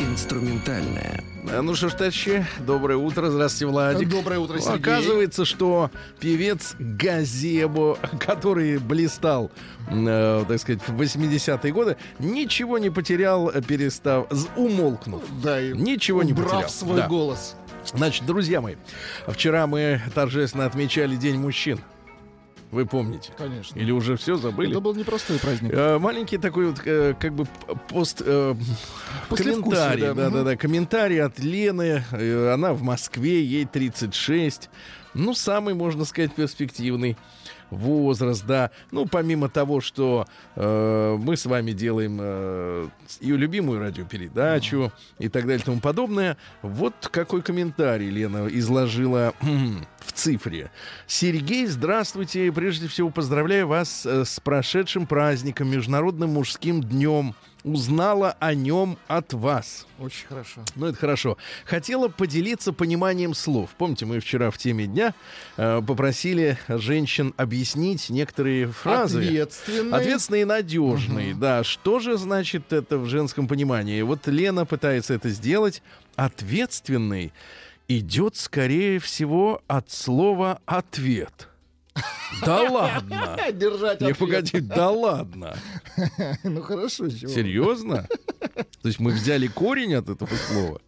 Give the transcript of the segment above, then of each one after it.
Инструментальная. А, Ну что ж, товарищи, доброе утро. Здравствуйте, Владик. Доброе утро, Сергей. Оказывается, что певец Газебо, который блистал, э, так сказать, в 80-е годы, ничего не потерял, перестав, умолкнув. Да, и Ничего не убрав потерял. свой Да. голос. Значит, друзья мои, вчера мы торжественно отмечали День мужчин. Вы помните? Конечно. Или уже все забыли? Это был непростой праздник. Э, Маленький такой вот, э, как бы пост... э, комментарий, да, да, да, мгм. да, комментарий от Лены. Э, Она в Москве, ей 36. Ну, самый, можно сказать, перспективный возраст, да. Ну, помимо того, что э, мы с вами делаем э, ее любимую радиопередачу и так далее и тому подобное. Вот какой комментарий Лена изложила в цифре. Сергей, здравствуйте. Прежде всего поздравляю вас э, с прошедшим праздником, Международным мужским днем. Узнала о нем от вас. Очень хорошо. Ну, это хорошо. Хотела поделиться пониманием слов. Помните, мы вчера в теме дня э, попросили женщин объяснить некоторые фразы. Ответственный. Ответственные и надежные, да. Что же значит это в женском понимании? Вот Лена пытается это сделать. Ответственный идет, скорее всего, от слова «ответ». Да ладно. Держать Не, погоди, да ладно. Ну хорошо, чего. Серьезно? То есть мы взяли корень от этого слова.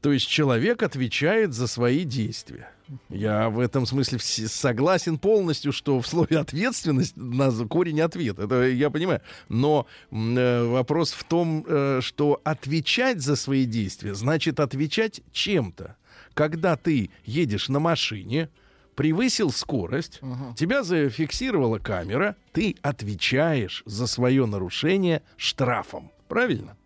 То есть человек отвечает за свои действия. Я в этом смысле согласен полностью, что в слове ответственность на корень ответ. Это я понимаю. Но э, вопрос в том, э, что отвечать за свои действия значит отвечать чем-то. Когда ты едешь на машине, превысил скорость, тебя зафиксировала камера, ты отвечаешь за свое нарушение штрафом. Правильно?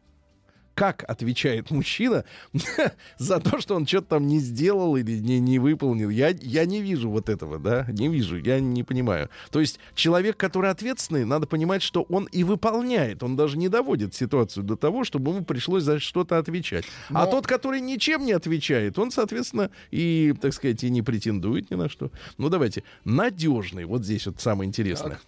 Как отвечает мужчина за то, что он что-то там не сделал или не, не выполнил? Я, я не вижу вот этого, да? Не вижу, я не понимаю. То есть человек, который ответственный, надо понимать, что он и выполняет. Он даже не доводит ситуацию до того, чтобы ему пришлось за что-то отвечать. А Но- тот, который ничем не отвечает, он, соответственно, и, так сказать, и не претендует ни на что. Ну, давайте. Надежный. Вот здесь вот самое интересное. Так.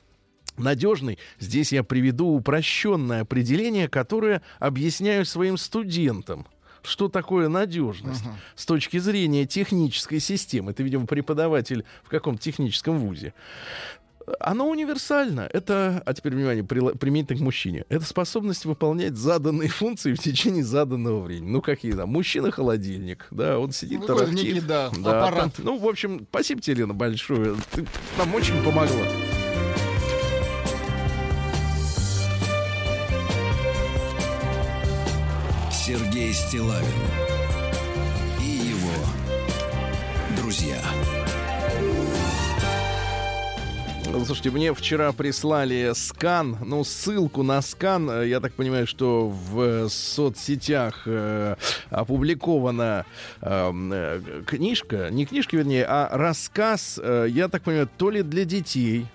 Надежный. Здесь я приведу упрощенное определение, которое объясняю своим студентам. Что такое надежность с точки зрения технической системы? Это, видимо, преподаватель в каком-то техническом вузе. Оно универсально. Это, а теперь внимание, применительно к мужчине. Это способность выполнять заданные функции в течение заданного времени. Ну, какие там? Мужчина-холодильник, да, он сидит, Ну, тарахтит. некий, да, Да, аппарат. та- ну, в общем, спасибо тебе, Лена, большое. Ты нам очень помогла. Сергей Стилавин и его друзья. Слушайте, мне вчера прислали скан, ну, ссылку на скан. Я так понимаю, что в соцсетях э, опубликована эм, э, книжка, не книжка, вернее, а рассказ, э, я так понимаю, то ли для детей,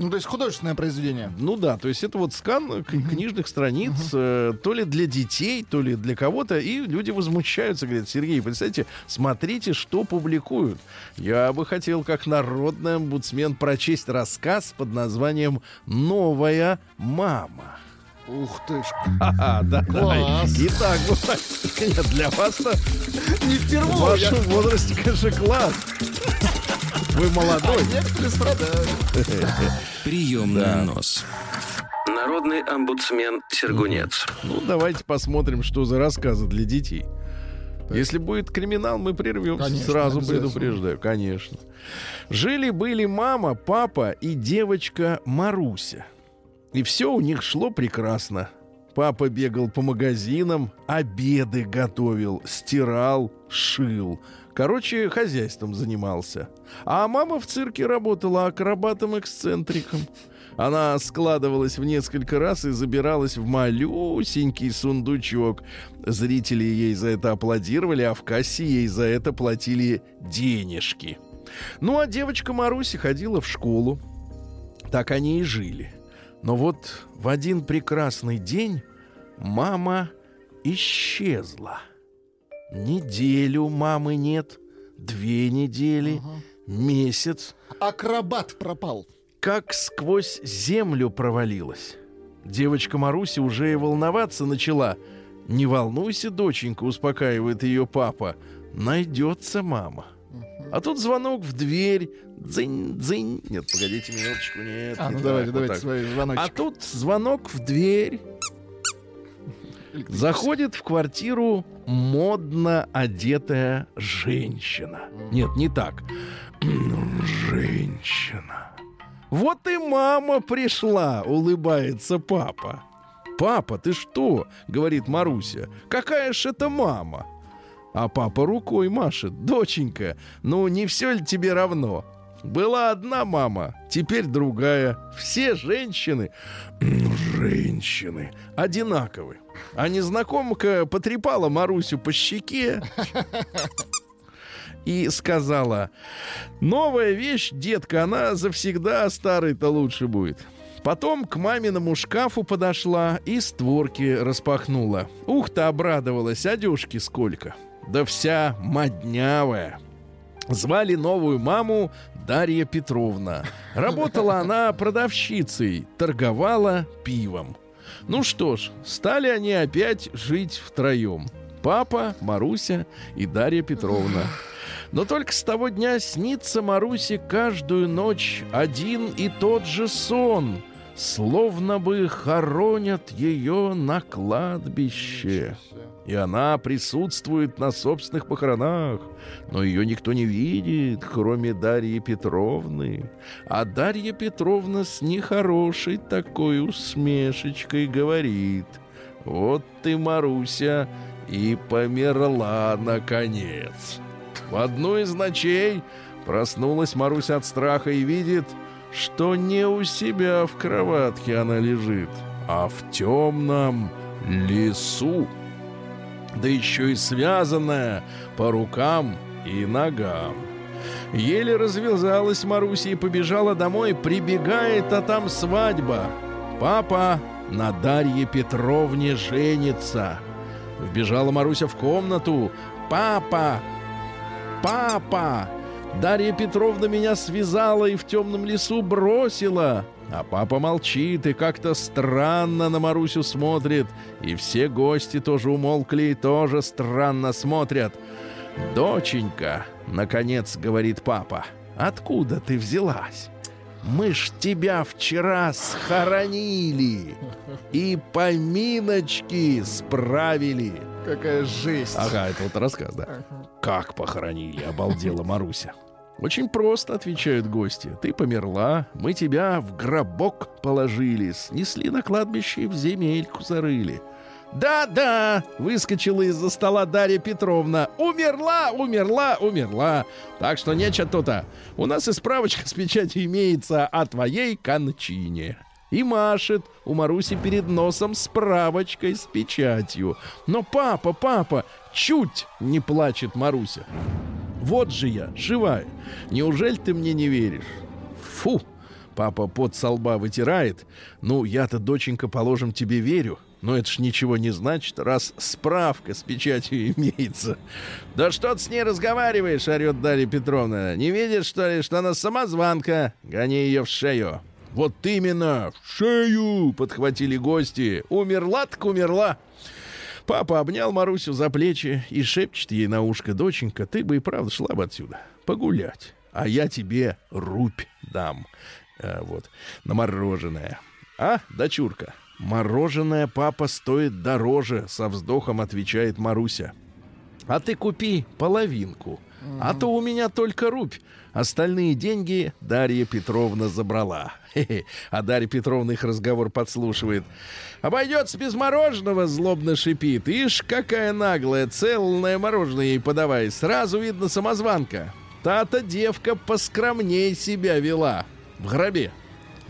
Ну, то есть художественное произведение. ну да, то есть это вот скан книжных страниц, э, то ли для детей, то ли для кого-то, и люди возмущаются, говорят, Сергей, представьте, смотрите, что публикуют. Я бы хотел, как народный омбудсмен, прочесть рассказ под названием «Новая мама». Ух ты ж. Ага, да, да. Класс. Итак, вот так. Нет, для вас-то Не в впервые. вашем возрасте, конечно, класс. Вы молодой. А некоторые страдают. Приемная нос. Народный омбудсмен Сергунец. Ну, давайте посмотрим, что за рассказы для детей. Если будет криминал, мы прервемся. Конечно, Сразу предупреждаю, конечно. Жили-были мама, папа и девочка Маруся. И все у них шло прекрасно. Папа бегал по магазинам, обеды готовил, стирал, шил. Короче, хозяйством занимался. А мама в цирке работала акробатом-эксцентриком. Она складывалась в несколько раз и забиралась в малюсенький сундучок. Зрители ей за это аплодировали, а в кассе ей за это платили денежки. Ну, а девочка Маруся ходила в школу. Так они и жили. Но вот в один прекрасный день мама исчезла. Неделю мамы нет, две недели, месяц. Акробат пропал. Как сквозь землю провалилась. Девочка Маруся уже и волноваться начала. «Не волнуйся, доченька», — успокаивает ее папа. «Найдется мама». А тут звонок в дверь. Дзынь, дзынь. Нет, погодите минуточку, нет. А, не ну так, давайте, вот давайте так. свой звоночек. А тут звонок в дверь. Заходит в квартиру модно одетая женщина. Нет, не так. Женщина. Вот и мама пришла, улыбается папа. Папа, ты что? говорит Маруся. Какая ж это мама? А папа рукой машет. Доченька, ну не все ли тебе равно? Была одна мама, теперь другая. Все женщины, женщины, одинаковы. А незнакомка потрепала Марусю по щеке и сказала, новая вещь, детка, она завсегда старой-то лучше будет. Потом к маминому шкафу подошла и створки распахнула. Ух ты, обрадовалась, одежки сколько. Да вся моднявая. Звали новую маму Дарья Петровна. Работала она продавщицей, торговала пивом. Ну что ж, стали они опять жить втроем. Папа, Маруся и Дарья Петровна. Но только с того дня снится Марусе каждую ночь один и тот же сон, словно бы хоронят ее на кладбище. И она присутствует на собственных похоронах, но ее никто не видит, кроме Дарьи Петровны. А Дарья Петровна с нехорошей такой усмешечкой говорит, «Вот ты, Маруся, и померла, наконец». В одну из ночей проснулась Маруся от страха и видит, что не у себя в кроватке она лежит, а в темном лесу да еще и связанная по рукам и ногам. Еле развязалась Маруся и побежала домой, прибегает, а там свадьба. Папа на Дарье Петровне женится. Вбежала Маруся в комнату. «Папа! Папа! Дарья Петровна меня связала и в темном лесу бросила!» А папа молчит и как-то странно на Марусю смотрит. И все гости тоже умолкли и тоже странно смотрят. «Доченька», — наконец говорит папа, — «откуда ты взялась? Мы ж тебя вчера схоронили и поминочки справили». Какая жесть. Ага, это вот рассказ, да. Как похоронили, обалдела Маруся. Очень просто, отвечают гости. Ты померла, мы тебя в гробок положили, снесли на кладбище и в земельку зарыли. Да-да, выскочила из-за стола Дарья Петровна. Умерла, умерла, умерла. Так что нечего то-то. У нас и справочка с печатью имеется о твоей кончине. И машет у Маруси перед носом справочкой с печатью. Но папа, папа, чуть не плачет Маруся. Вот же я, живая. Неужели ты мне не веришь? Фу! Папа под со лба вытирает. Ну, я-то, доченька, положим, тебе верю. Но это ж ничего не значит, раз справка с печатью имеется. Да что ты с ней разговариваешь, орет Дарья Петровна. Не видишь, что ли, что она самозванка? Гони ее в шею. Вот именно, в шею, подхватили гости. Умерла так умерла. Папа обнял Марусю за плечи и шепчет ей на ушко, доченька, ты бы и правда шла бы отсюда погулять, а я тебе рубь дам. А, вот, на мороженое. А, дочурка, мороженое папа стоит дороже, со вздохом отвечает Маруся. А ты купи половинку, а то у меня только рубь. Остальные деньги Дарья Петровна забрала. А Дарья Петровна их разговор подслушивает. Обойдется без мороженого, злобно шипит. Ишь, какая наглая, целное мороженое ей подавай. Сразу видно самозванка. Та-то девка поскромней себя вела. В гробе.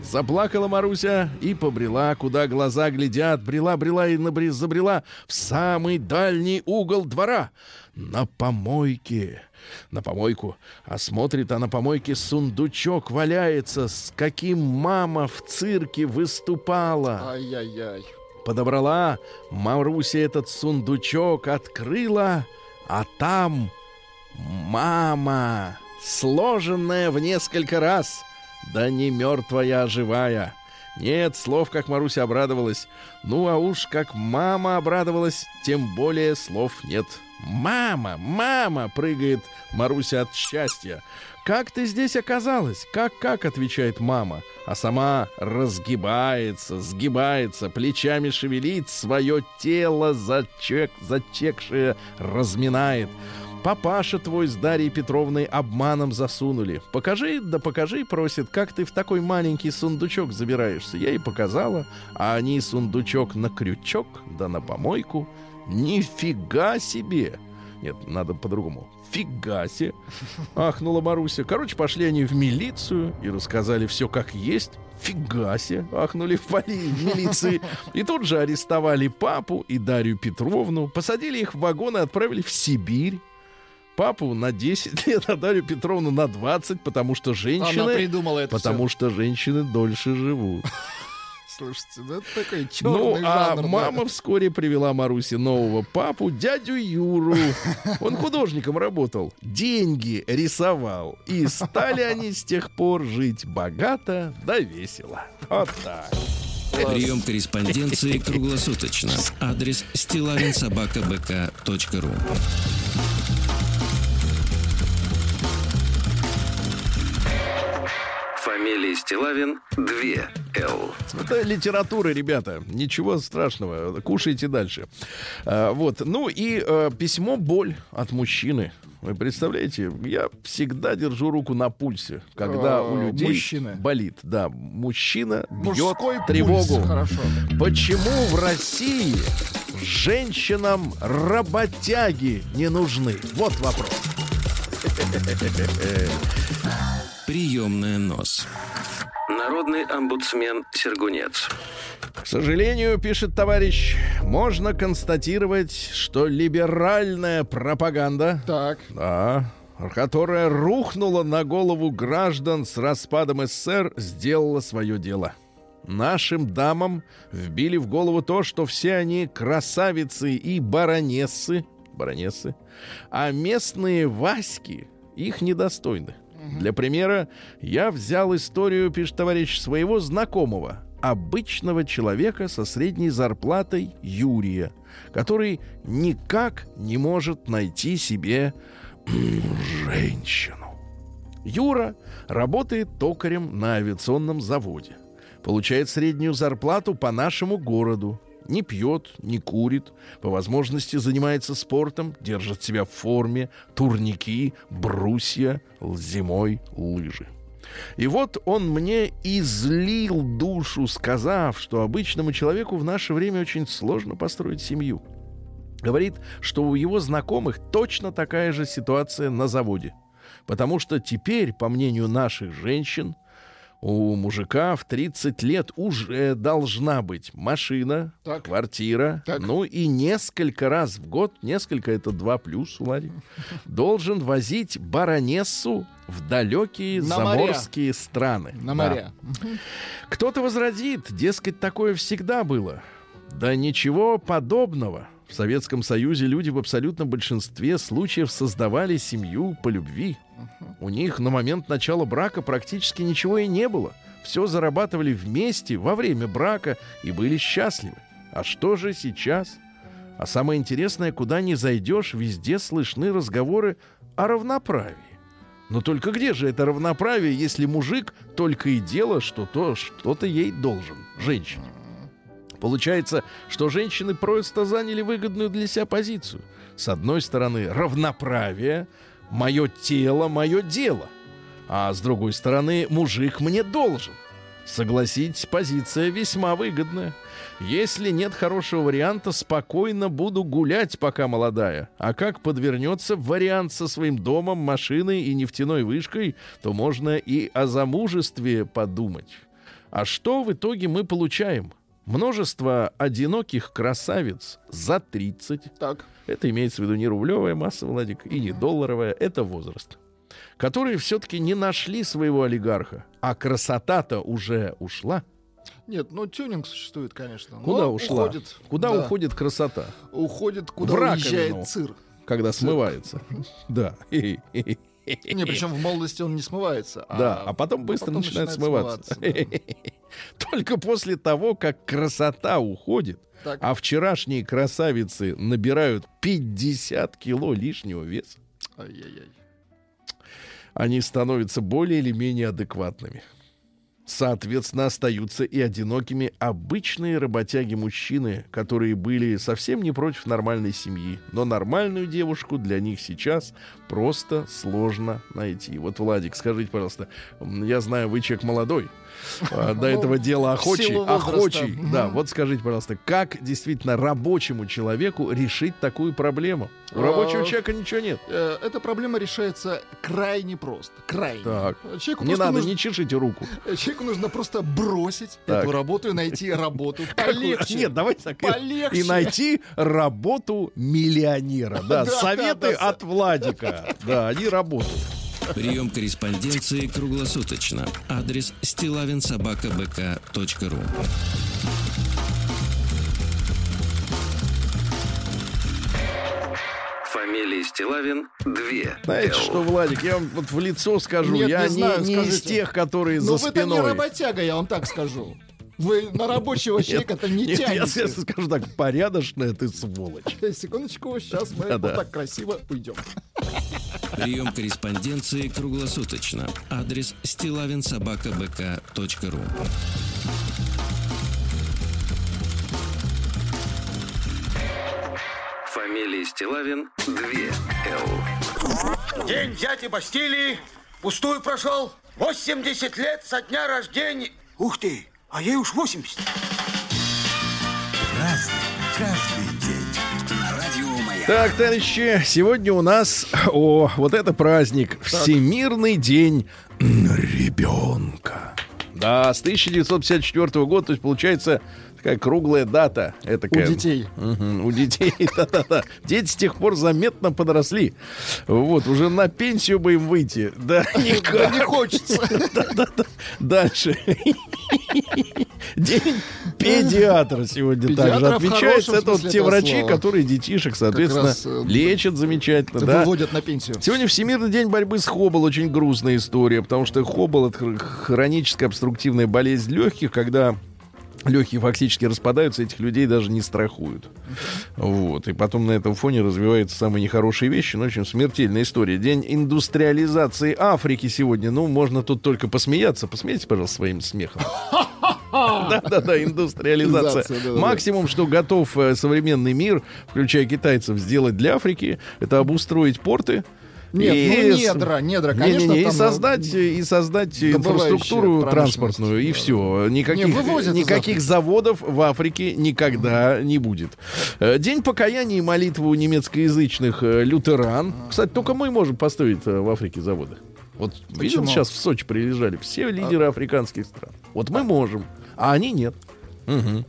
Заплакала Маруся и побрела, куда глаза глядят. Брела, брела и набрез, забрела в самый дальний угол двора. На помойке. На помойку. А смотрит, а на помойке сундучок валяется, с каким мама в цирке выступала. Ай-яй-яй. Подобрала Маруся этот сундучок, открыла, а там мама, сложенная в несколько раз. Да не мертвая, а живая. Нет слов, как Маруся обрадовалась. Ну, а уж как мама обрадовалась, тем более слов нет. «Мама! Мама!» — прыгает Маруся от счастья. «Как ты здесь оказалась?» «Как-как?» — отвечает мама. А сама разгибается, сгибается, плечами шевелит, свое тело зачек, зачекшее разминает. Папаша твой с Дарьей Петровной обманом засунули. Покажи, да покажи, просит, как ты в такой маленький сундучок забираешься. Я ей показала, а они сундучок на крючок, да на помойку. Нифига себе! Нет, надо по-другому. Фига себе! Ахнула Маруся. Короче, пошли они в милицию и рассказали все как есть. Фига себе! Ахнули в, поли, в милиции. И тут же арестовали папу и Дарью Петровну, посадили их в вагон и отправили в Сибирь папу на 10 лет, а Дарью Петровну на 20, потому что женщины... Она придумала это Потому что женщины дольше живут. Слушайте, ну это такой Ну, черный а жанр. да. мама вскоре привела Марусе нового папу, дядю Юру. Он художником работал, деньги рисовал. И стали они с тех пор жить богато да весело. Вот так. Прием корреспонденции круглосуточно. Адрес стилавинсобакабк.ру Фамилия Стилавин 2 Л. Это литература, ребята. Ничего страшного. Кушайте дальше. А, вот. Ну и э, письмо боль от мужчины. Вы представляете, я всегда держу руку на пульсе, когда А, у людей мужчины. болит. Да, мужчина бьет Мужской тревогу. пульс. Хорошо. Почему в России женщинам работяги не нужны? Вот вопрос. Приемная нос. Народный омбудсмен Сергунец. К сожалению, пишет товарищ, можно констатировать, что либеральная пропаганда, Так. да, которая рухнула на голову граждан с распадом СССР, сделала свое дело. Нашим дамам вбили в голову то, что все они красавицы и баронессы, баронессы, а местные Васьки их недостойны. Для примера, я взял историю, пишет товарищ, своего знакомого, обычного человека со средней зарплатой Юрия, который никак не может найти себе женщину. Юра работает токарем на авиационном заводе. Получает среднюю зарплату по нашему городу. Не пьет, не курит, по возможности занимается спортом, держит себя в форме, турники, брусья, зимой лыжи. И вот он мне излил душу, сказав, что обычному человеку в наше время очень сложно построить семью. Говорит, что у его знакомых точно такая же ситуация на заводе. Потому что теперь, по мнению наших женщин, у мужика в 30 лет уже должна быть машина, Так. квартира, Так. ну и несколько раз в год, несколько это два плюс, Владик, должен возить баронессу в далекие На моря. заморские страны. На Да. моря. Кто-то возразит, дескать, такое всегда было. Да ничего подобного. В Советском Союзе люди в абсолютном большинстве случаев создавали семью по любви. У них на момент начала брака практически ничего и не было. Все зарабатывали вместе во время брака и были счастливы. А что же сейчас? А самое интересное, куда ни зайдешь, везде слышны разговоры о равноправии. Но только где же это равноправие, если мужик только и дело, что то что-то ей должен, женщине? Получается, что женщины просто заняли выгодную для себя позицию. С одной стороны, равноправие, мое тело, мое дело. А с другой стороны, мужик мне должен. Согласитесь, позиция весьма выгодная. Если нет хорошего варианта, спокойно буду гулять, пока молодая. А как подвернется вариант со своим домом, машиной и нефтяной вышкой, то можно и о замужестве подумать. А что в итоге мы получаем? Множество одиноких красавиц за 30. Так. Это имеется в виду не рублевая масса, Владик, и не долларовая. Это возраст. Которые все-таки не нашли своего олигарха. А красота-то уже ушла. Нет, ну тюнинг существует, конечно. но Куда ушла? Уходит, Куда да, уходит красота? Уходит, куда В уезжает цир. Когда смывается. Да. Не, причем в молодости он не смывается. Да, а потом быстро потом начинает начинает смываться. смываться, Только после того, как красота уходит, Так. а вчерашние красавицы набирают 50 кило лишнего веса, Ай-яй-яй. они становятся более или менее адекватными. Соответственно, остаются и одинокими обычные работяги-мужчины, которые были совсем не против нормальной семьи. Но нормальную девушку для них сейчас просто сложно найти. Вот, Владик, скажите, пожалуйста, я знаю, вы человек молодой, до этого дела охочий, охочий. Да, вот скажите, пожалуйста, как действительно рабочему человеку решить такую проблему? У А, рабочего человека ничего нет. Э, Эта проблема решается крайне просто. Крайне. Так. Человеку, Не надо, нужно, не чешите руку. человеку нужно просто бросить Так. эту работу и найти работу полегче. Нет, давайте так. Полегче. И найти работу миллионера. Да, советы от Владика. Да, они работают. Прием корреспонденции круглосуточно. Адрес стилавинсобакабк.ру Фамилия Стилавин 2 Знаете что, Владик, я вам вот в лицо скажу. Нет, я не знаю, не из скажите. тех, которые Но за вы-то не спиной. работяга, я вам так скажу. Вы на рабочего человека-то не Нет, я тянете. сейчас скажу так, порядочная ты сволочь. Э, Секундочку, сейчас мы Да-да. вот так красиво уйдем. Прием корреспонденции круглосуточно. Адрес стилавинсобакабк.ру Фамилия Стилавин 2 Л. День дяди Бастилии пустую прошел. 80 лет со дня рождения. Ух ты, а ей уж 80. Так, товарищи, сегодня у нас, о, вот это праздник, Всемирный день ребенка. Да, с 1954 года, то есть получается такая круглая дата. Это У детей. у детей, да-да-да. Дети с тех пор заметно подросли. Вот, уже на пенсию бы им выйти. Да, Да никак. не хочется. Да-да-да. Дальше. День педиатра сегодня также Педиатра в отмечается. Это вот те врачи, слова. которые детишек, соответственно, раз, э, лечат замечательно. Да? Выводят на пенсию. Сегодня Всемирный день борьбы с хоббл. Очень грустная история, потому что хоббл — это хр- хроническая обструктивная болезнь легких, когда легкие фактически распадаются, этих людей даже не страхуют. Вот. И потом на этом фоне развиваются самые нехорошие вещи. Ну, в общем, смертельная история. День индустриализации Африки сегодня. Ну, можно тут только посмеяться. Посмейте, пожалуйста, своим смехом. Да-да-да, индустриализация. Максимум, что готов э, современный мир, включая китайцев, сделать для Африки, это обустроить порты. Нет, И ну недра, недра, конечно. Не-не-не, и там, создать, и создать инфраструктуру транспортную, и все. Никаких, Не, из никаких заводов в Африке никогда не будет. Э, День покаяния и молитвы у немецкоязычных э, лютеран. Кстати, только мы можем построить э, в Африке заводы. Вот видел, Почему? сейчас в Сочи прилежали все лидеры африканских стран. Вот мы можем, а они нет. Мгм.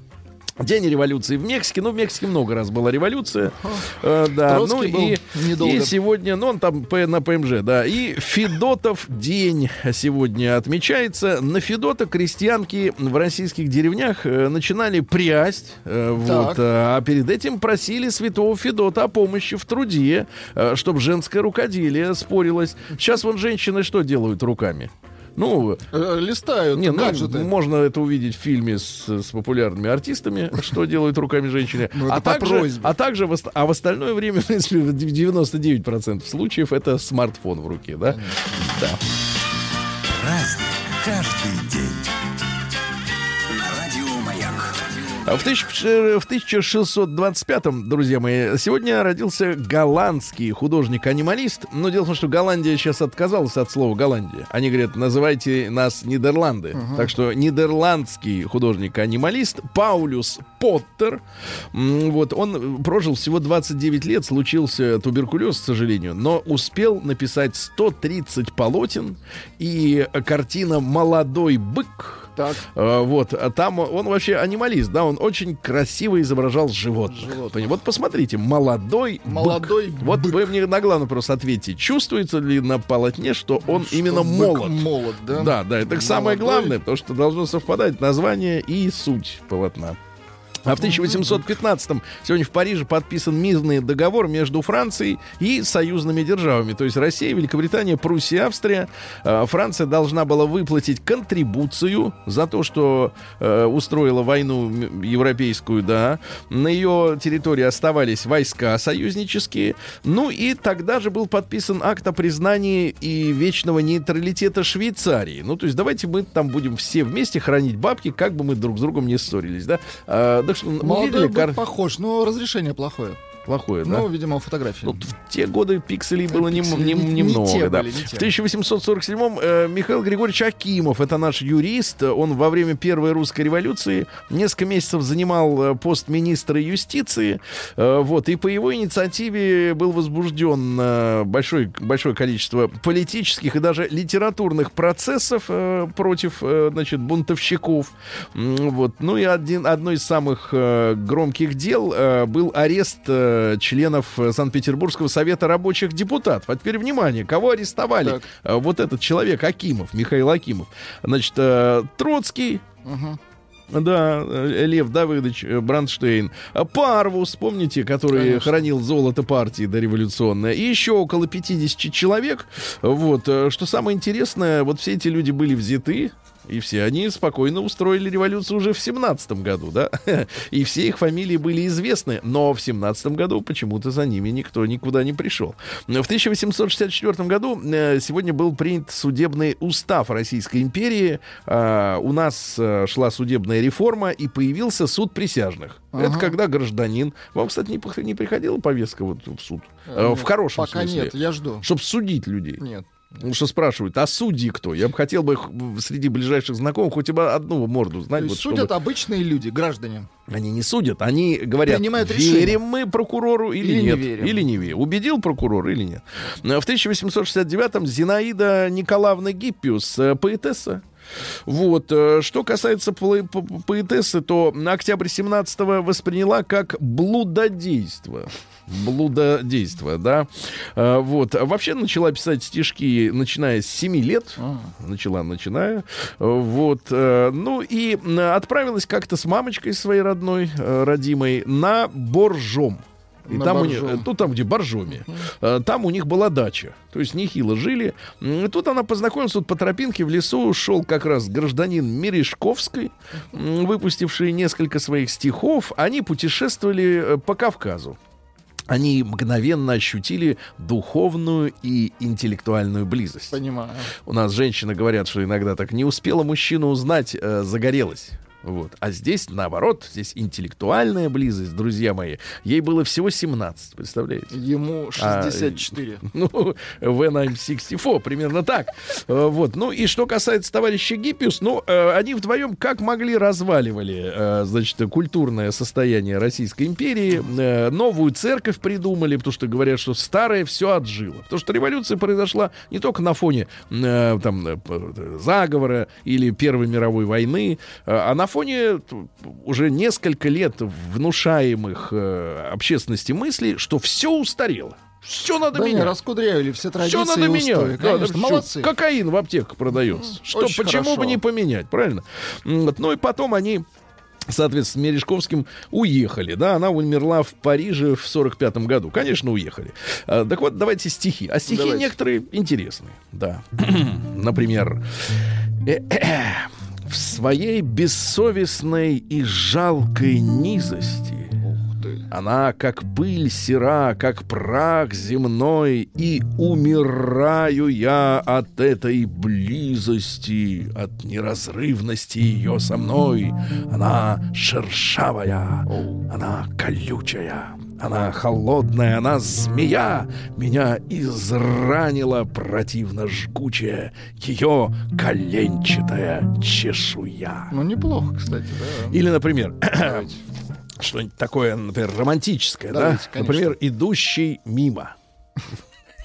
День революции в Мексике. Ну, в Мексике много раз была революция. Э, да, ну Троцкий был и, недолго. и сегодня, ну, он там на ПМЖ, да. И Федотов день сегодня отмечается. На Федота крестьянки в российских деревнях э, начинали прясть. э, вот, э, а перед этим просили святого Федота о помощи в труде, чтобы женское рукоделие спорилось. Сейчас вон женщины что делают руками? Ну, э, Листают не, ну, гаджеты. можно это увидеть в фильме с, с популярными артистами, что делают руками женщины. Ну, а, по также, а также в, а в остальное время, в принципе, в 99% случаев это смартфон в руке, да? Да. А В, тысяч- э, в 1625-м, друзья мои, сегодня родился голландский художник-анималист. Но дело в том, что Голландия сейчас отказалась от слова Голландия. Они говорят, называйте нас Нидерланды. Так что нидерландский художник-анималист Паулюс Поттер. Вот, он прожил всего 29 лет, случился туберкулез, к сожалению, но успел написать 130 полотен. И картина «Молодой бык» Так. Э, Вот, а там он вообще анималист, да, он очень красиво изображал животных. Животных. Вот посмотрите, молодой бык. Молодой Вот бык. вы мне на главный вопрос ответьте, чувствуется ли на полотне, что он Что именно бык молод? молод, да? Да, да, это самое Молодой. главное, потому что должно совпадать название и суть полотна. А в 1815-м сегодня в Париже подписан мирный договор между Францией и союзными державами. То есть Россия, Великобритания, Пруссия, Австрия. Э, Франция должна была выплатить контрибуцию за то, что э, устроила войну европейскую, да. На ее территории оставались войска союзнические. Ну и тогда же был подписан акт о признании и вечного нейтралитета Швейцарии. Ну, то есть давайте мы там будем все вместе хранить бабки, как бы мы друг с другом не ссорились, да. А, что, Молодой кар- похож, но разрешение плохое. Плохое, да? Ну, видимо, фотографии. Ну, в те годы пикселей было не- не немного, те да. были, не те. В 1847-м э, Михаил Григорьевич Акимов, это наш юрист, он во время Первой русской революции несколько месяцев занимал э, пост министра юстиции, э, вот, и по его инициативе был возбужден э, большой, большое количество политических и даже литературных процессов э, против, э, значит, бунтовщиков, вот, ну и один, одно из самых э, громких дел э, был арест э, членов э, Санкт-Петербургского совета рабочих депутатов. А теперь внимание, кого арестовали? Так. Э, вот этот человек Акимов, Михаил Акимов. Значит, э, Троцкий, Мгм. да, Лев Давыдович Бранштейн. А Парвус, помните, который Конечно. хранил золото партии дореволюционное. И еще около 50 человек. Вот. Что самое интересное, вот все эти люди были взяты, и все они спокойно устроили революцию уже в 17 году, да? И все их фамилии были известны, но в 17 году почему-то за ними никто никуда не пришел. В 1864 году э, сегодня был принят судебный устав Российской империи. А, У нас э, шла судебная реформа, и появился суд присяжных. Это Ага. когда гражданин... Вам, кстати, не, не приходила повестка вот в суд? Э, Нет, В хорошем Пока смысле. нет, я жду. Чтобы судить людей. Нет. Ну, что спрашивают, а судьи кто? Я бы хотел бы среди ближайших знакомых хоть бы одну морду знать. Вот судят чтобы- обычные люди, граждане. Они не судят, они говорят, Принимают верим решение. мы прокурору или, Или не нет. верим. Или не верим. Убедил прокурор или нет. В 1869-м Зинаида Николаевна Гиппиус, э, поэтесса, вот. э, Что касается по- по- поэтессы, то октябрь 17-го восприняла как блудодейство. Блудодейство, да. Э, Вот. А Вообще начала писать стишки, начиная с 7 лет. А. Начала, начиная. Э, Вот. э, Ну и м, отправилась как-то с мамочкой своей родной, э, родимой, на Боржом. И На там у них, ну, там, где Боржоми. Э, Там у них была дача. То есть нехило жили. И Тут она познакомилась, тут по тропинке в лесу шел как раз гражданин Мережковской, выпустивший несколько своих стихов. Они путешествовали э, по Кавказу. Они мгновенно ощутили духовную и интеллектуальную близость. Понимаю. У нас женщины говорят, что иногда так не успела мужчину узнать, э, загорелась. Вот. А здесь, наоборот, здесь интеллектуальная близость, друзья мои. Ей было всего 17, представляете? Ему А, 64. Ну, when I'm 64, примерно так. Э, Вот. Ну, и что касается товарища Гиппиус, ну, э, они вдвоем как могли разваливали, э, значит, культурное состояние Российской империи. Новую церковь придумали, потому что говорят, что старое все отжило. Потому что революция произошла не только на фоне там, заговора или Первой мировой войны, а на фоне уже несколько лет внушаемых э, общественности мыслей, что все устарело. Все надо Да не, менять. раскудрявили все традиции Все надо устои. менять. Да, Конечно, да, молодцы. Кокаин в аптеках продается. Что, очень почему хорошо. бы не поменять, правильно? Ну и потом они соответственно, с Мережковским уехали, да, она умерла в Париже в 45 году. Конечно, уехали. А, так вот, давайте стихи. А стихи Давайте. некоторые интересные, да. Например, в своей бессовестной и жалкой низости. Она как пыль сера, как прах земной, и умираю я от этой близости, от неразрывности ее со мной. Она шершавая, она колючая, она холодная, она змея. Меня изранила противно жгучая ее коленчатая чешуя. Ну, неплохо, кстати, да. Или, например, что-нибудь такое, например, романтическое, Давайте, да? конечно. Например, идущий мимо.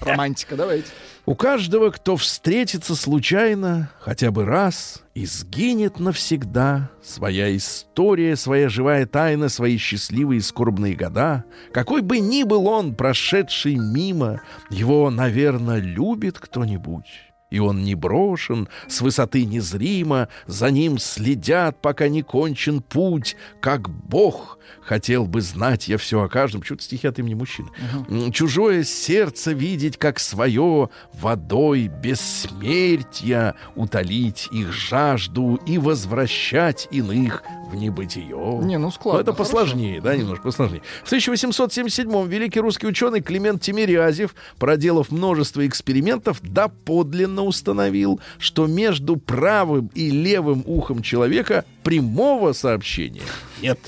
Романтика, давайте. У каждого, кто встретится случайно, хотя бы раз, и сгинет навсегда своя история, своя живая тайна, свои счастливые и скорбные года. Какой бы ни был он, прошедший мимо, его, наверное, любит кто-нибудь. И он не брошен, с высоты незримо, за ним следят, пока не кончен путь, как Бог хотел бы знать я все о каждом. Почему-то стихи от имени мужчины. М, Чужое сердце видеть, как свое, водой бессмертия утолить их жажду и возвращать иных в небытие. Не, ну складно. это хорошо. посложнее, да, немножко посложнее. В 1877-м великий русский ученый Климент Тимирязев, проделав множество экспериментов, доподлинно установил, что между правым и левым ухом человека прямого сообщения нет.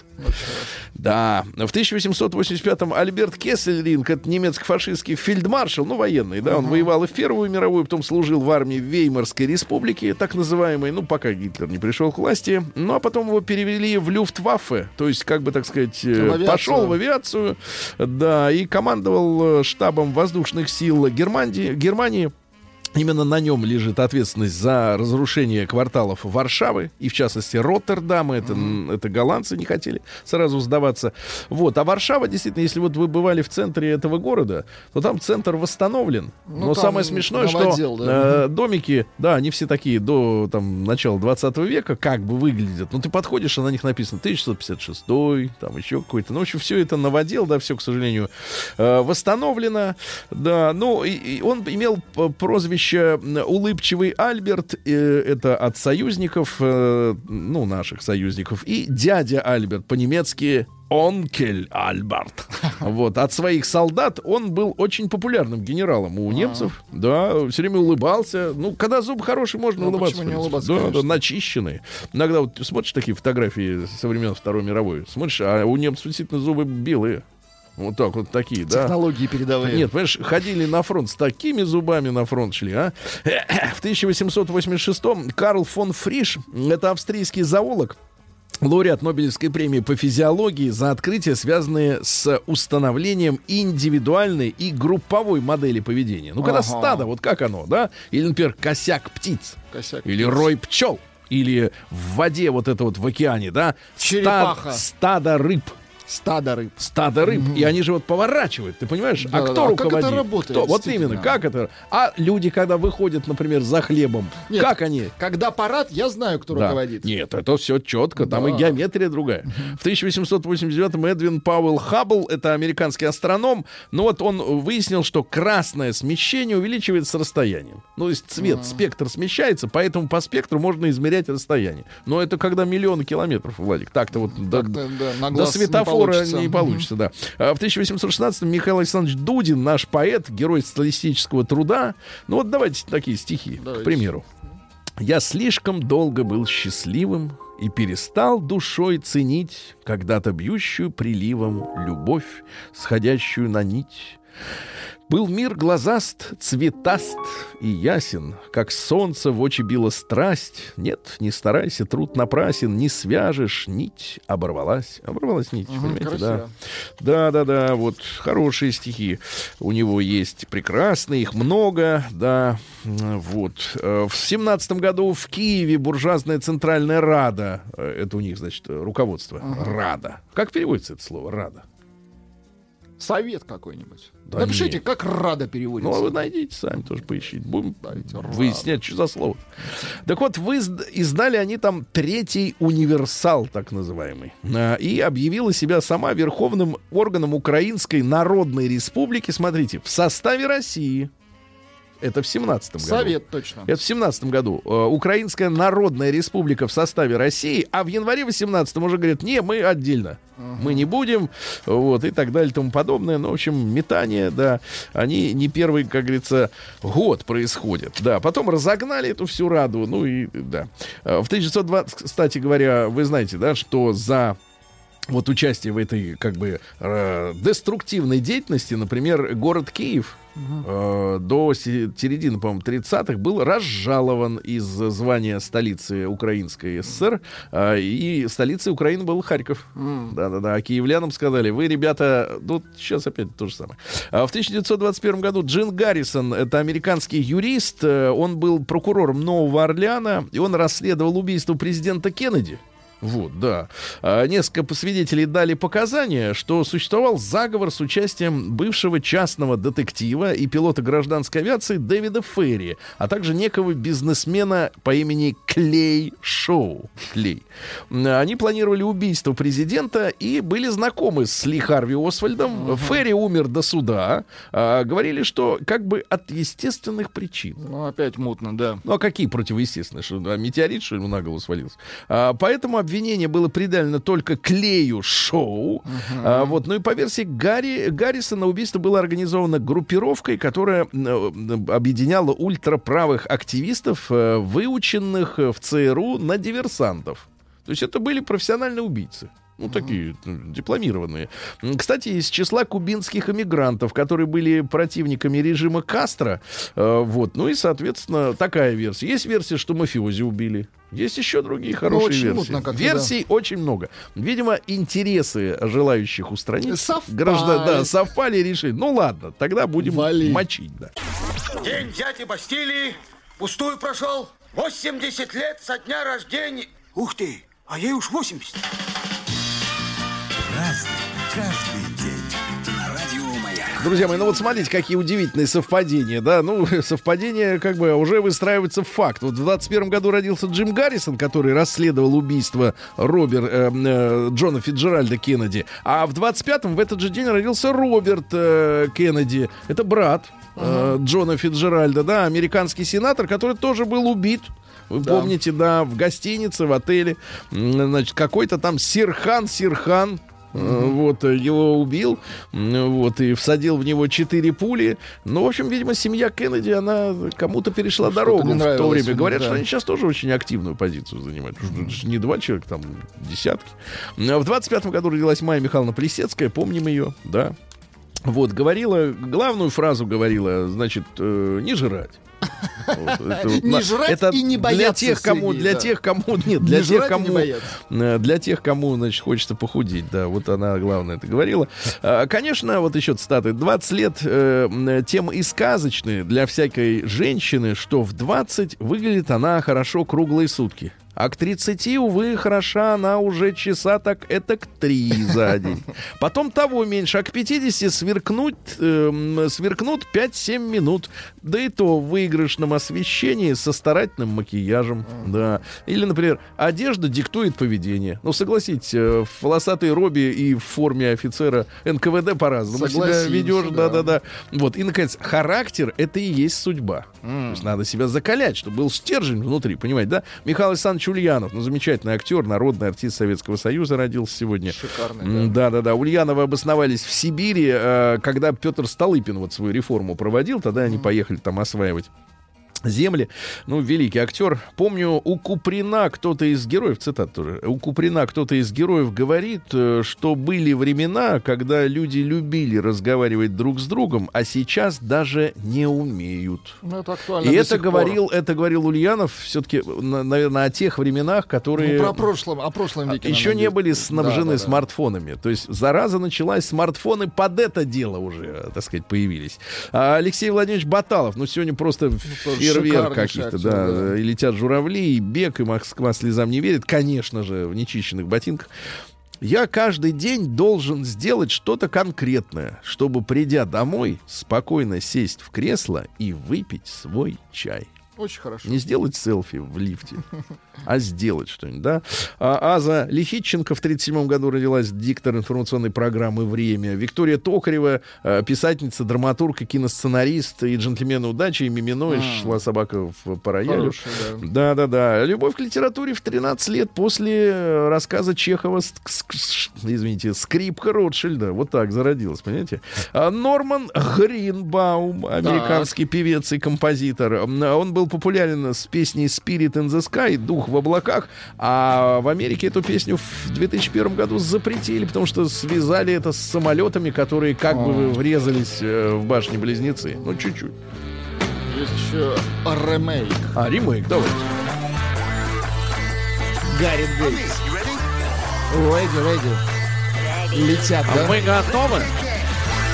Да, в 1885-м Альберт Кессельринг, это немецко-фашистский фельдмаршал, ну, военный, да, он воевал и в Первую мировую, потом служил в армии Веймарской республики, так называемой, ну, пока Гитлер не пришел к власти, ну, а потом его перевели в Люфтваффе, то есть, как бы, так сказать, э, В авиацию. пошел в авиацию, да, и командовал э, штабом воздушных сил Германии, Германии. Именно на нем лежит ответственность за разрушение кварталов Варшавы и, в частности, Роттердама. Это, м, это голландцы не хотели сразу сдаваться. Вот. А Варшава, действительно, если вот вы бывали в центре этого города, то там центр восстановлен. Ну, Но самое смешное, что новодел, да. э, домики, да, они все такие до там, начала 20 века как бы выглядят. Ну, ты подходишь, а на них написано 1656, там еще какой-то. Ну, в общем, все это новодел, да, все, к сожалению, э, восстановлено. Да, ну, и, и он имел прозвище м, «Улыбчивый Альберт». э, это от союзников, э, ну, наших союзников. И «Дядя Альберт» по-немецки Онкель Альберт. Вот. От своих солдат он был очень популярным генералом у немцев. Да, все время улыбался. Ну, когда зуб хороший, можно Ну, улыбаться. почему не улыбаться, Да, да, начищенные. Иногда вот смотришь такие фотографии со времен Второй мировой, смотришь, а у немцев действительно зубы белые. Вот так вот такие, да. Технологии передовые. Нет, понимаешь, ходили на фронт с такими зубами на фронт шли, а? В 1886-м Карл фон Фриш, это австрийский зоолог, лауреат Нобелевской премии по физиологии за открытия, связанные с установлением индивидуальной и групповой модели поведения. Ну, когда Ага. стадо, вот как оно, да? Или, например, косяк птиц. Косяк. Или рой пчел. Или в воде вот это вот в океане, да? Черепаха. Стад- стадо рыб. Стадо рыб. Стадо рыб. И они же вот поворачивают, ты понимаешь? а Да-да-да. кто А как это руководит? работает, Кто? Вот именно, как это? А люди, когда выходят, например, за хлебом, Нет. как они? Когда парад, я знаю, кто Да. руководит. Нет, это все четко, там Да. и геометрия другая. В 1889-м Эдвин Пауэлл Хаббл, это американский астроном, ну вот он выяснил, что красное смещение увеличивается с расстоянием. Ну, то есть цвет, спектр смещается, поэтому по спектру можно измерять расстояние. Но это когда миллионы километров, Владик. Так-то вот до, Так-то, да, на до глаз светофора получится. не получится, да. А в 1816-м Михаил Александрович Дудин, наш поэт, герой социалистического труда. Ну вот давайте такие стихи, к Давайте. примеру. Я слишком долго был счастливым и перестал душой ценить когда-то бьющую приливом любовь, сходящую на нить. Был мир глазаст, цветаст и ясен, как солнце в очи била страсть. Нет, не старайся, труд напрасен, не свяжешь, нить оборвалась. Оборвалась нить, Мгм, понимаете, да? красиво. Да, да, да, вот хорошие стихи у него есть, прекрасные, их много, да, вот. Э, В семнадцатом году в Киеве буржуазная центральная рада, э, это у них, значит, руководство, рада. Как переводится это слово, рада? Совет какой-нибудь. Да Напишите, нет. как рада Ну, переводится. а вы найдите сами, тоже поищите. Будем Дайте рада. выяснять, что за слово. Так вот, вы издали они там третий универсал, так называемый. А, И объявила себя сама верховным органом Украинской Народной Республики, смотрите, в составе России. Это в семнадцатом году. Совет, точно. Это в семнадцатом году. Э, Украинская Народная Республика в составе России, а в январе 18 уже говорят, не, мы отдельно. Мы не будем, вот, и так далее, и тому подобное. Ну, в общем, метания, да, они не первый, как говорится, год происходят. Да, потом разогнали эту всю раду, ну и, да. Э, В 1920, кстати говоря, вы знаете, да, что за вот участие в этой как бы э, деструктивной деятельности, например, город Киев э, до се- середины, по-моему, 30-х был разжалован из звания столицы Украинской ССР, э, и столицей Украины был Харьков. Да-да-да. А киевлянам сказали, вы, ребята, ну, сейчас опять то же самое. А в 1921 году Джин Гаррисон, это американский юрист, э, он был прокурором Нового Орлеана, и он расследовал убийство президента Кеннеди. Вот, да. А, несколько свидетелей дали показания, что существовал заговор с участием бывшего частного детектива и пилота гражданской авиации Дэвида Ферри, а также некого бизнесмена по имени Клей Шоу. Клей. Они планировали убийство президента и были знакомы с Ли Харви Освальдом. Ферри умер до суда. А, говорили, что как бы от естественных причин. Ну, опять мутно, да. Ну, а какие противоестественные? Что, а, метеорит, что ему на голову свалился? А, поэтому обвинение было придалено только клею шоу. А, вот, ну и по версии Гарри, Гаррисона убийство было организовано группировкой, которая э, объединяла ультраправых активистов, э, выученных э, в ЦРУ на диверсантов. То есть это были профессиональные убийцы. Ну, такие э, дипломированные. Кстати, из числа кубинских эмигрантов, которые были противниками режима Кастро, э, вот, ну и, соответственно, такая версия. Есть версия, что мафиози убили. Есть еще другие хорошие очень версии. мутно Версий очень много. Видимо, интересы желающих устранить Совпали. граждан, да, совпали и решили. Ну ладно, тогда будем Вали. мочить, да. День взятия Бастилии пустую прошел. 80 лет со дня рождения. Ух ты, а ей уж 80. Друзья мои, ну вот смотрите, какие удивительные совпадения, да, ну, совпадение как бы уже выстраивается в факт. Вот в 21 году родился Джим Гаррисон, который расследовал убийство Робер, э, э, Джона Фиджеральда Кеннеди, а в 25-м в этот же день родился Роберт э, Кеннеди, это брат э, Джона Фиджеральда, да, американский сенатор, который тоже был убит. Вы помните, да, в гостинице, в отеле, значит, какой-то там Сирхан Сирхан, э, вот, э, его убил, вот, и всадил в него четыре пули. Ну, в общем, видимо, семья Кеннеди, она кому-то перешла Что-то дорогу в то время. Говорят, да. что они сейчас тоже очень активную позицию занимают. Же Не два человека, там десятки. А В 25-м году родилась Майя Михайловна Плесецкая, помним ее, да. Вот, говорила, главную фразу говорила, значит, э, не жрать. Не жрать это и не для бояться, тех, кому, для тех, кому, нет, для тех, кому, для тех, кому, значит, хочется похудеть, да, вот она, главное, это говорила. А, Конечно, вот еще цитаты. 20 лет э, тем и сказочные для всякой женщины, что в 20 выглядит она хорошо круглые сутки. А к 30, увы, хороша она уже часа так это к 3 за день. Потом того меньше, а к 50 сверкнуть, эм, сверкнут 5-7 минут. Да и то в выигрышном освещении со старательным макияжем. Да. Или, например, одежда диктует поведение. Ну, согласитесь, э, в волосатой робе и в форме офицера НКВД по-разному себя ведешь. да. Да-да-да. Вот. И, наконец, характер — это и есть судьба. То есть надо себя закалять, чтобы был стержень внутри, понимаете, да? Михаил Александрович Ульянов, ну, замечательный актер, народный артист Советского Союза родился сегодня. Шикарный, да. Да, да, да. Ульяновы обосновались в Сибири, э, когда Петр Столыпин вот свою реформу проводил, тогда они поехали там осваивать земли. Ну, великий актер. Помню, у Куприна кто-то из героев, цитат тоже, у Куприна кто-то из героев говорит, э, что были времена, когда люди любили разговаривать друг с другом, а сейчас даже не умеют. Ну, это актуально И это сих пор. говорил, это говорил Ульянов все-таки, наверное, о тех временах, которые... Ну, про прошлом, о прошлом веке. Еще не были снабжены Да, да, смартфонами. То есть зараза началась, смартфоны под это дело уже, э, так сказать, появились. А Алексей Владимирович Баталов, ну сегодня просто тоже фейерверк каких-то, да, да. и летят журавли, и бег, и Москва слезам не верит, конечно же, в нечищенных ботинках. Я каждый день должен сделать что-то конкретное, чтобы, придя домой, спокойно сесть в кресло и выпить свой чай. Очень хорошо. Не сделать селфи в лифте, а сделать что-нибудь, да? А, Аза Лихитченко в 1937 году родилась, диктор информационной программы «Время». Виктория Токарева, э, писательница, драматург и киносценарист, и «Джентльмены удачи», и «Мимино», и А. «Шла собака в, по роялю». Хороший, да. Да-да-да. Любовь к литературе в 13 лет после э, рассказа Чехова извините, «Скрипка Ротшильда». Вот так зародилась, понимаете? А Норман Гринбаум, американский певец и композитор. Он был популярен с песней Spirit in the Sky, дух в облаках, а в Америке эту песню в 2001 году запретили, потому что связали это с самолетами, которые как бы врезались э, в башни-близнецы. Ну, чуть-чуть. Есть еще ремейк. А, ремейк, давайте. Гарри Гейтс. Ready, ready. Летят, да? Мы готовы?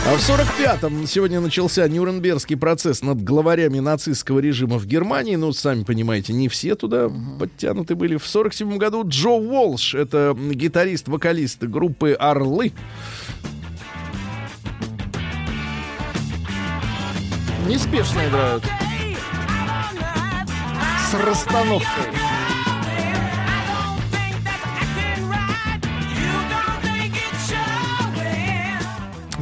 А в 45-м сегодня начался Нюрнбергский процесс над главарями нацистского режима в Германии. Ну, сами понимаете, не все туда подтянуты были. В 47-м году Джо Уолш, это гитарист-вокалист группы «Орлы», Неспешно играют. С расстановкой.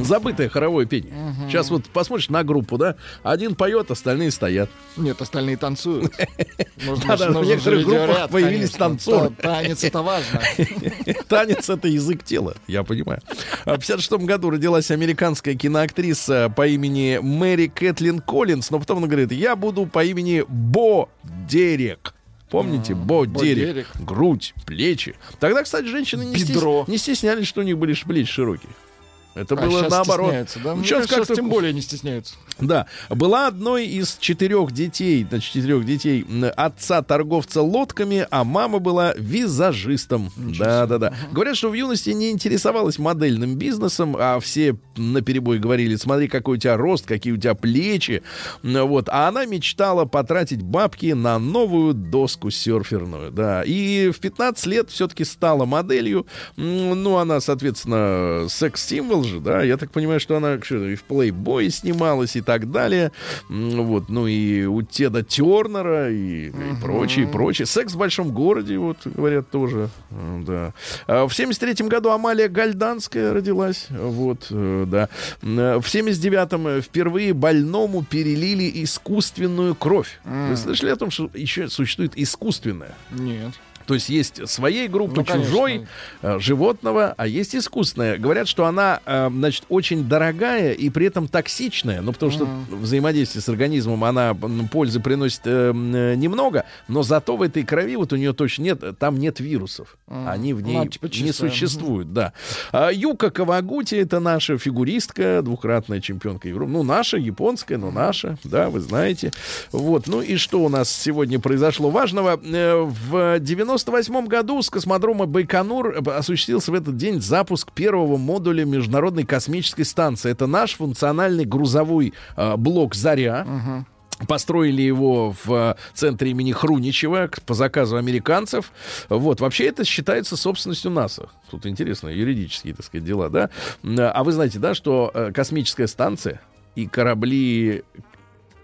Забытое хоровое пение. Сейчас вот посмотришь на группу, да, один поет, остальные стоят. Нет, остальные танцуют. Же- в некоторых группах появились танцоры. Та- Танец это важно. Танец — это язык тела, я понимаю. А В 56 году родилась американская киноактриса по имени Мэри Кэтлин Коллинз, но потом она говорит, я буду по имени Бо Дерек. Помните? Бо, Бо Дерек. Дерек. Грудь, плечи. Тогда, кстати, женщины не, стес- не стеснялись, что у них были плечи широкие. Это А было наоборот. да? Ну, кажется, как-то- тем более не стесняются. да, была одной из четырех детей, значит, четырех детей отца торговца лодками, а мама была визажистом. Да, да, да. Говорят, что в юности не интересовалась модельным бизнесом, а все на перебой говорили: смотри, какой у тебя рост, какие у тебя плечи. Вот. А она мечтала потратить бабки на новую доску серферную. Да. И в 15 лет все-таки стала моделью. Ну, она, соответственно, секс-символ же, да. Я так понимаю, что она что, и в Playboy снималась и так далее. Вот. Ну и у Теда Тернера и, и прочее, прочее. Секс в большом городе, вот, говорят, тоже. М, Да. А В 73 году Амалия Гальданская родилась. Вот, э, да. Э, В 79-м впервые больному перелили искусственную кровь. Вы слышали о том, что еще существует искусственная? Нет. То есть есть своей группы, ну, чужой, э, животного, а есть искусственная. Говорят, что она, э, значит, очень дорогая и при этом токсичная, ну, потому что взаимодействие с организмом, она пользы приносит э, э, немного, но зато в этой крови вот у нее точно нет, там нет вирусов. Mm. Они в ней ну, типа не существуют, mm. да. А Юка Кавагути, это наша фигуристка, двукратная чемпионка Европы. Ну, наша, японская, но наша, да, вы знаете. Вот, ну и что у нас сегодня произошло важного? Э, в 90 1998 году с космодрома Байконур э, осуществился в этот день запуск первого модуля Международной космической станции. Это наш функциональный грузовой э, блок «Заря». Угу. Построили его в э, центре имени Хруничева по заказу американцев. Вот, вообще это считается собственностью НАСА. Тут интересно, юридические, так сказать, дела, да? А вы знаете, да, что э, космическая станция и корабли,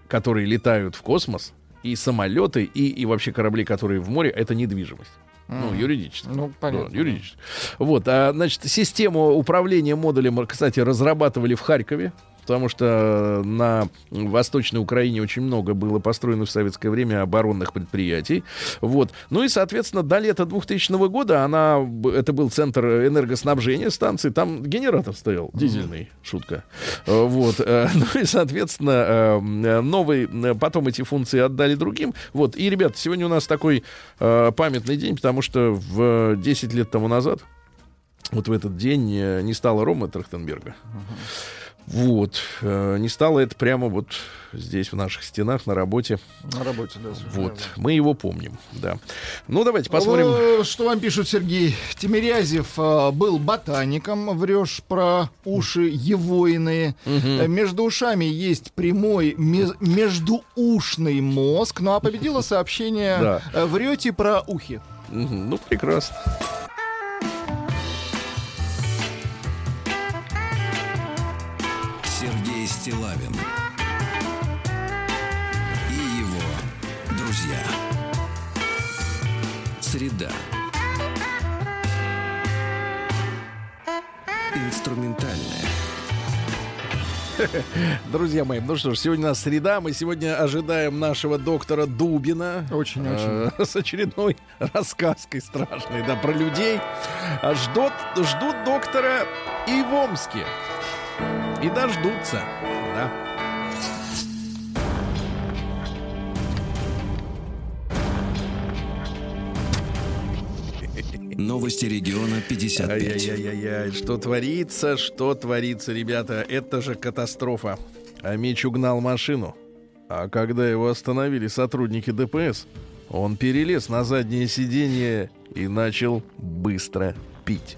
которые летают в космос, и самолеты, и, и вообще корабли, которые в море, это недвижимость. Ну, юридически. Ну, понятно. Да, юридически. Вот, а, значит, систему управления модулем, кстати, разрабатывали в Харькове. Потому что на Восточной Украине очень много было построено в советское время оборонных предприятий. Вот. Ну и, соответственно, до лета 2000 года она, это был центр энергоснабжения станции. Там генератор стоял, дизельный, шутка. Э, Вот. э, Ну и, соответственно, э, новый, потом эти функции отдали другим. Вот. И, ребята, сегодня у нас такой памятный день, потому что в 10 лет тому назад вот в этот день не стало Рома Трахтенберга. Вот. э, Не стало это прямо вот здесь, в наших стенах, на работе. На работе, да. Вот. Мы его помним, да. Ну, давайте посмотрим. Э, Что вам пишут, Сергей? Тимирязев э, был ботаником, врешь про уши егойные. Э, Между ушами есть прямой ме- междуушный мозг. Ну а победило сообщение «Врете про ухи». Ну, прекрасно. Стилавин и его друзья. Среда. Инструментальная. Друзья мои, ну что ж, сегодня у нас среда. Мы сегодня ожидаем нашего доктора Дубина. Очень-очень. э, С очередной рассказкой страшной, да, про людей. А Ждут, ждут доктора и в Омске. И дождутся, да? Новости региона 55. Ай-яй-яй-яй, что творится, что творится, ребята, это же катастрофа. А Мич угнал машину. А когда его остановили сотрудники ДПС, он перелез на заднее сиденье и начал быстро пить.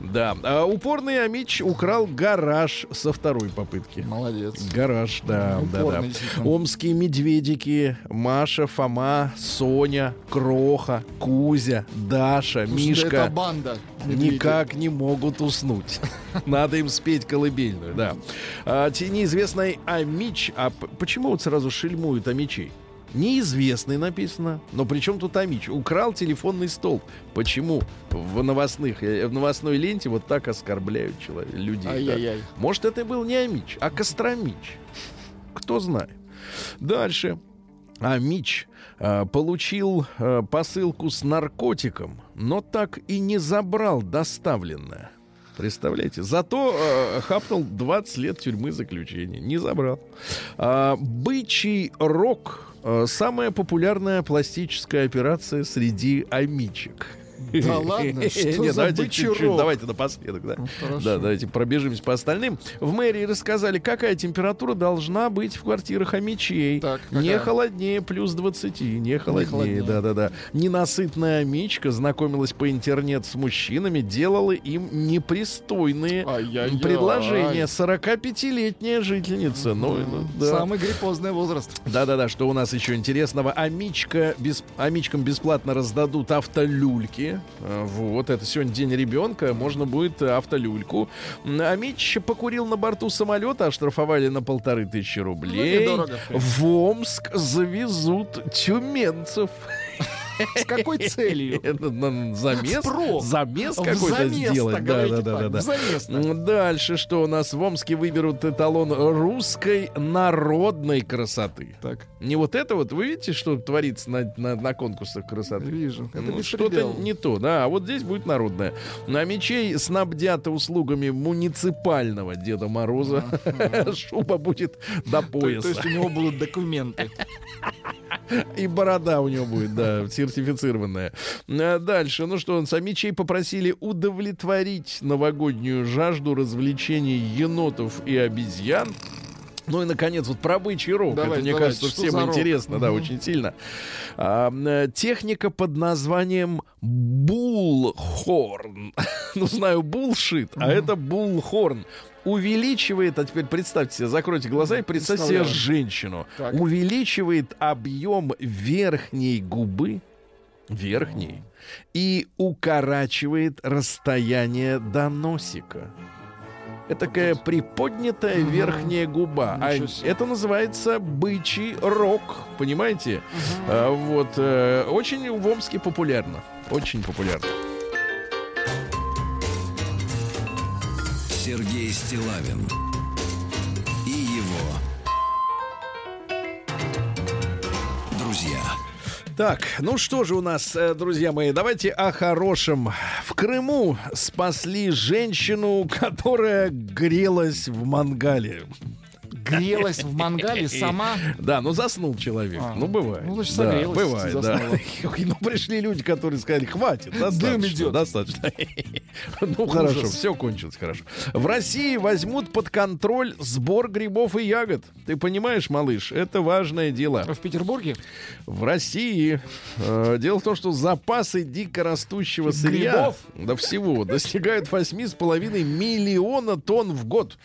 Да, а упорный Амич украл гараж со второй попытки. Молодец. Гараж, да, да, да. Упорный. Омские медведики, Маша, Фома, Соня, Кроха, Кузя, Даша, Мишка Это банда. никак не могут уснуть. Надо им спеть колыбельную, да. А, неизвестный Амич, а почему вот сразу шельмуют Амичей? Неизвестный написано. Но при чем тут Амич? Украл телефонный столб. Почему в новостных, э, в новостной ленте вот так оскорбляют человек, людей? да? Ай-яй-яй. Может, это был не Амич, а Костромич. Кто знает. Дальше. Амич а, получил а, посылку с наркотиком, но так и не забрал доставленное. Представляете? Зато э, хапнул 20 лет тюрьмы заключения. Не забрал. А, бычий рок э, самая популярная пластическая операция среди амичек. Да ладно? Что за давайте бычий чуть-чуть, рок? давайте напоследок, да. Ну. Да, давайте пробежимся по остальным. В мэрии рассказали, какая температура должна быть в квартирах амичей. Так, не холоднее плюс 20, не холоднее, да-да-да. Ненасытная амичка знакомилась по интернет с мужчинами, делала им непристойные Ай-яй-яй. предложения. 45-летняя жительница. Ну, ну, да. Самый гриппозный возраст. Да-да-да, что у нас еще интересного? Амичка, бес- амичкам бесплатно раздадут автолюльки. Э, Вот, это сегодня день ребенка, можно будет автолюльку. М, Амич покурил на борту самолета, оштрафовали на полторы тысячи рублей. Ну, недорого, в в Омск завезут тюменцев. С какой целью? Замес, замес какой-то сделать. Да, да, да, да, замес Дальше, что у нас в Омске выберут эталон русской народной красоты. Так, Не вот это вот, вы видите, что творится на, на, на конкурсах красоты? вижу. Это Ну, что-то не то, да. А вот здесь будет народное. На мечей снабдят услугами муниципального Деда Мороза. Шуба будет до То, то пояса. есть у него будут документы. И борода у него будет, да, сертифицированная. А Дальше, ну что, самичей попросили удовлетворить новогоднюю жажду развлечений енотов и обезьян. Ну и, наконец, вот про бычий рог. Давайте, Это, мне давайте, кажется, всем рог? интересно, да, Мгм. очень сильно. А, техника под названием булхорн. ну, знаю, булшит, а это булхорн. Увеличивает, а теперь представьте себе, закройте глаза и представьте себе женщину. Так. Увеличивает объем верхней губы, верхней, и укорачивает расстояние до носика. Это такая приподнятая Мгм. верхняя губа. А это называется бычий рок. Понимаете? А, вот. э, очень в Омске популярно. Очень популярно. Сергей Стилавин Так, ну что же у нас, э, друзья мои, давайте о хорошем. В Крыму спасли женщину, которая грелась в мангале. Грелась в мангале сама. Да, ну заснул человек. А, ну, бывает. ну, значит, да, согрелась, бывает, да. заснула. Ну, пришли люди, которые сказали, хватит, достаточно. идет. Достаточно. Ну, хорошо, все кончилось хорошо. В России возьмут под контроль сбор грибов и ягод. Ты понимаешь, малыш, это важное дело. В Петербурге? В России э, дело в том, что запасы дикорастущего сырья Грибов? до всего достигают 8,5 миллиона тонн в год.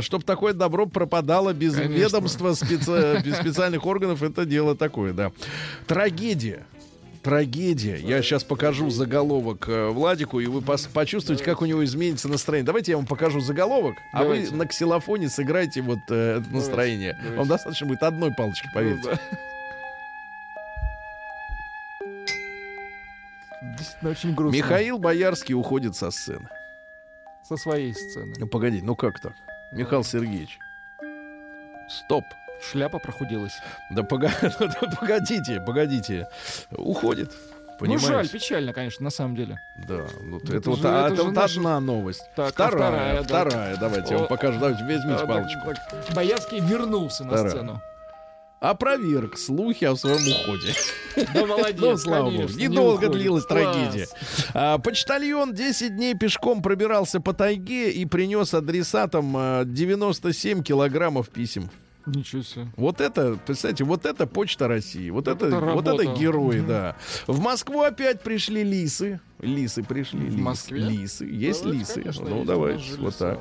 Чтобы такое добро пропадало без Конечно. ведомства специ- без специальных органов, это дело такое, да. Трагедия. Трагедия. Я сейчас покажу заголовок э, Владику, и вы пос- почувствуете, как у него изменится настроение. Давайте я вам покажу заголовок, а Давайте. вы на ксилофоне сыграйте вот э, это настроение. давайте. Вам достаточно будет одной палочки, поверьте. Ну да. Очень грустно. Михаил Боярский уходит со сцены. Со своей сцены. Ну, погоди, ну как так? Михаил Сергеевич. Стоп. Шляпа прохудилась. Да да погодите, погодите. Уходит. Понимаете? Ну, жаль, печально, конечно, на самом деле. Да, вот Это это, вот, же- а, это это вот наша- одна новость. Так, а вторая, вторая, вторая, да. давайте я вам покажу. Давайте возьмите А, палочку. так, так. Боярский вернулся на Вторая. сцену. Опроверг слухи о своем уходе. Да молодец, Ну, слава богу. не Недолго уходит. длилась Класс. трагедия. А, почтальон 10 дней пешком пробирался по тайге и принес адресатам а, 97 килограммов писем. Ничего себе. Вот это, представьте, вот это почта России. Вот, это, это вот это герои, да. В Москву опять пришли лисы. Лисы пришли. В лис- Москве? Лисы. Есть Давайте, лисы. конечно, ну, есть. же Вот лисы. так.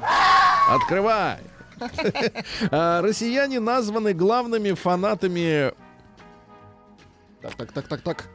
Открывай. А, Россияне названы главными фанатами Так, так, так, так, так.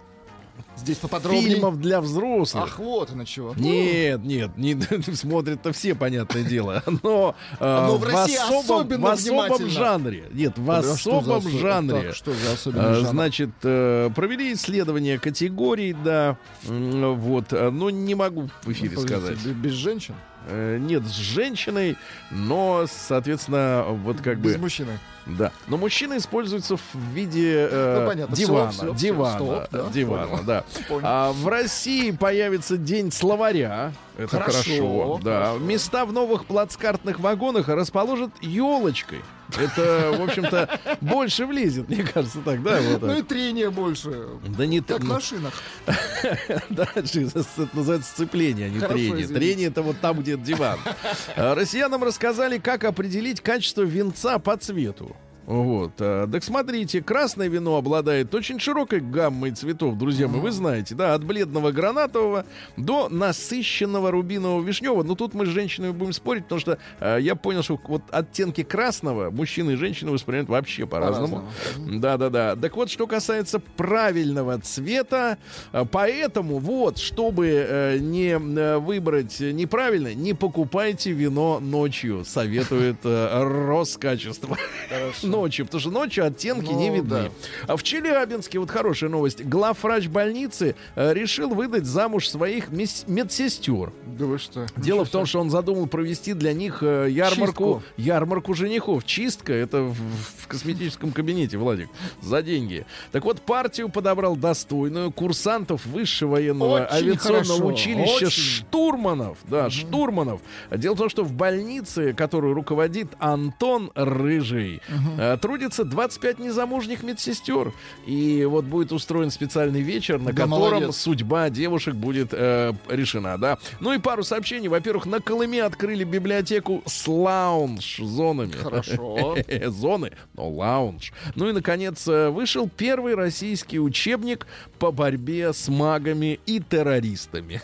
Здесь поподробнее. фильмов для взрослых. Ах, вот оно чего. Нет, нет, не, смотрят-то все, понятное дело. Но, э, Но в России особом, особенно в особом жанре. Нет, в Да что особом осо- жанре. Так, что за особенный Э, жанр? Значит, э, провели исследование категорий, да, вот, но не могу в эфире Ну, сказать. бе- Без женщин? Э, Нет, с женщиной, но, соответственно, вот как без бы, мужчины. да. Но мужчина используется в виде э, Ну, понятно, дивана, всё, всё, дивана, стоп, да, дивана, понял. да. Понял. А в России появится день словаря. Это Хорошо, хорошо. да. хорошо. Места в новых плацкартных вагонах расположат елочкой. Это, в общем-то, больше влезет, мне кажется, так, да? вот Ну и так. трение больше. Да не Как ну, на шинах. Дальше это называется сцепление, а не трение. Трение это вот там, где диван. Россиянам рассказали, как определить качество винца по цвету. Вот. а, Так смотрите, красное вино обладает очень широкой гаммой цветов, друзья мои, вы знаете, да, от бледного гранатового до насыщенного рубинового вишневого. Но тут мы с женщинами будем спорить, потому что а, я понял, что вот оттенки красного мужчины и женщины воспринимают вообще по-разному. Да-да-да. Так вот, что касается правильного цвета, э, поэтому вот, чтобы э, не э, выбрать неправильно, не покупайте вино ночью, советует э, Роскачество. Ночью, потому что ночью оттенки Ну, не видны. да. А в Челябинске, вот хорошая новость, главврач больницы э, решил выдать замуж своих медсестер. Да вы что? Дело в том, что он задумал провести для них э, ярмарку, Чистку. ярмарку женихов. Чистка это в, в косметическом кабинете, Владик, за деньги. Так вот, партию подобрал достойную курсантов высшего военного Очень авиационного хорошо, училища очень. штурманов. Да, штурманов. Дело в том, что в больнице, которую руководит Антон Рыжий, э, трудится 25 незамужних медсестер. И вот будет устроен специальный вечер, на Да, котором молодец. судьба девушек будет э, решена, да. Ну и пару сообщений. Во-первых, на Колыме открыли библиотеку с лаунж-зонами. Хорошо. Зоны, но лаунж. Ну и, наконец, э, вышел первый российский учебник по борьбе с магами и террористами.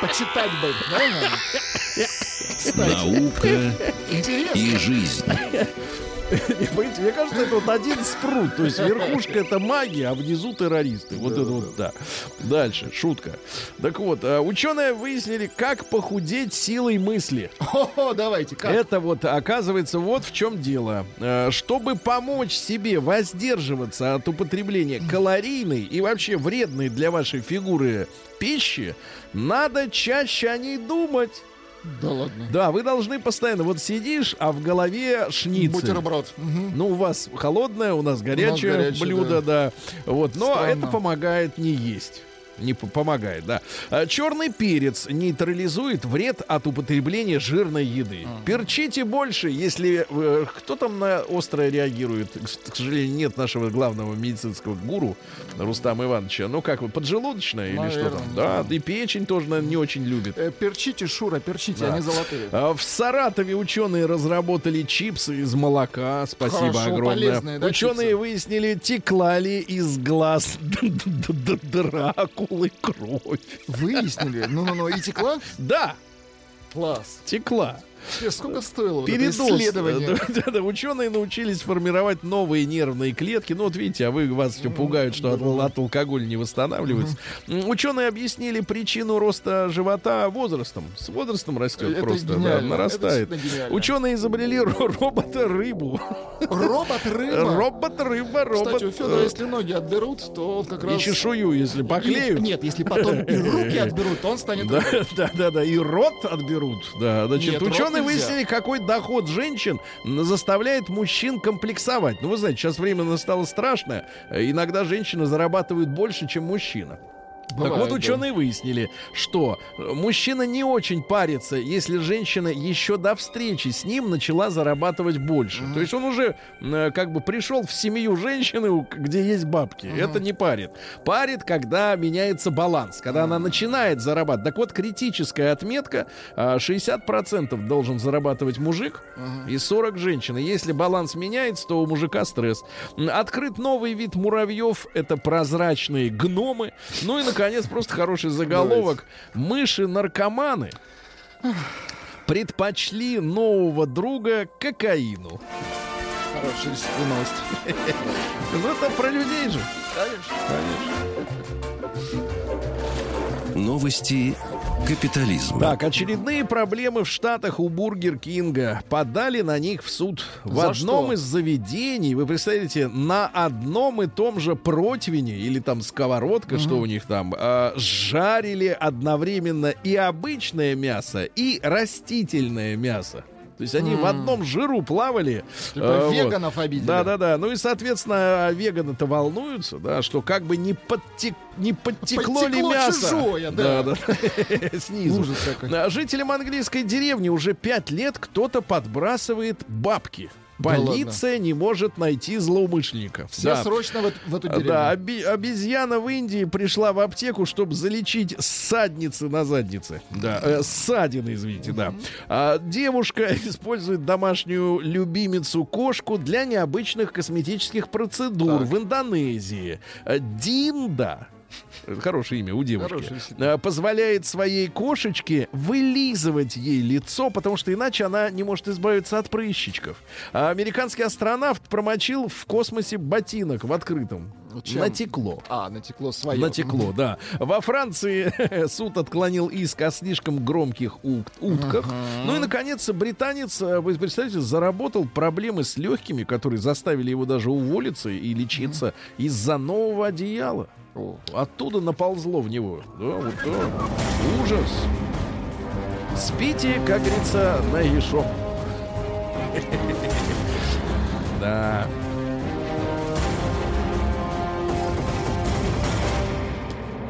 Почитать бы, да? Наука и жизнь. Мне кажется, это вот один спрут. То есть верхушка это магия, а внизу террористы. Вот это вот, да. Дальше, шутка. Так вот, э, ученые выяснили, как похудеть силой мысли. О, давайте, как? Это вот, оказывается, вот в чем дело. Э, Чтобы помочь себе воздерживаться от употребления калорийной и вообще вредной для вашей фигуры пищи, надо чаще о ней думать. Да ладно. Да, вы должны постоянно, вот сидишь, а в голове шницель. Бутерброд. Мгм. Ну, у вас холодное, у нас горячее, горячее, блюдо, да. Вот, но Странно. это помогает не есть. Не по- помогает, да. А, Черный перец нейтрализует вред от употребления жирной еды. Перчите больше, если э, кто там на острое реагирует. К к сожалению, нет нашего главного медицинского гуру Рустама Ивановича. Ну как вы, поджелудочная или что там? Наверное, Да, да. и печень тоже наверное, не очень любит. Э, Перчите, Шура, перчите, Да. они золотые. А В Саратове ученые разработали чипсы из молока. Спасибо Хорошо, огромное. полезные, да, ученые чипсы? выяснили, текла ли из глаз Дракулы кровь. Выяснили. Ну-ну-ну, и текла? Да, Класс. текла. Сколько стоило вот это Передоз. исследование? Да, да, да, ученые научились формировать новые нервные клетки. Ну, вот видите, а вы вас все пугают, что от, от алкоголя не восстанавливается. М, Ученые объяснили причину роста живота возрастом. С возрастом растет Это просто, да, нарастает. Ученые изобрели ро- робота-рыбу. Робот-рыба. Робот-рыба, робот. Кстати, у Федора, э, если ноги отберут, то он как раз... И чешую, если И- поклеют. Нет, если потом и руки отберут, то он станет... Да, да, да, да, и рот отберут. Да, значит, рот ученые нельзя. выяснили, какой доход женщин заставляет мужчин комплексовать. Ну, вы знаете, сейчас время настало страшное. Иногда женщина зарабатывает больше, чем мужчина. Так Бывает, вот, да. ученые выяснили, что э, мужчина не очень парится, если женщина еще до встречи с ним начала зарабатывать больше. То есть он уже э, как бы пришел в семью женщины, где есть бабки. Это не парит. Парит, когда меняется баланс, когда она начинает зарабатывать. Так вот, критическая отметка а, 60% должен зарабатывать мужик и 40 женщин. И если баланс меняется, то у мужика стресс. Открыт новый вид муравьев. Это прозрачные гномы. Ну и, наконец, просто хороший заголовок. Мыши-наркоманы предпочли нового друга кокаину. Хорошая новость. Ну это про людей же. Новости капитализма. Так, очередные проблемы в Штатах у Бургер Кинга. Подали на них в суд. В За одном что? из заведений, вы представляете, на одном и том же противне, или там сковородка, что у них там, а, жарили одновременно и обычное мясо, и растительное мясо. То есть они в одном жиру плавали. Типа э, вот. веганов обидели. Да, да, да. Ну и, соответственно, веганы-то волнуются, да, что как бы не, подтек, не подтекло ли Подтекло мясо. чужое, да. да, да. Снизу. А Жителям английской деревни уже пять лет кто-то подбрасывает бабки. Да Полиция не может найти злоумышленника. Все Да. срочно в, в эту Да, деревню. оби- обезьяна в Индии пришла в аптеку, чтобы залечить ссадницы на заднице. Да, э, ссадины, извините, да. А, девушка использует домашнюю любимицу кошку для необычных косметических процедур Так. в Индонезии. Э, Динда. Хорошее имя у девушки. Э, Позволяет своей кошечке вылизывать ей лицо, потому что иначе она не может избавиться от прыщичков. А американский астронавт промочил в космосе ботинок в открытом. Чем? Натекло. А, натекло свое. Натекло, да. Во Франции суд отклонил иск о слишком громких ут- утках. Ну и, наконец, британец, э, вы представляете, заработал проблемы с легкими, которые заставили его даже уволиться и лечиться из-за нового одеяла. Оттуда наползло в него. Да, вот так. Ужас. Спите, как говорится, нагишом. Да.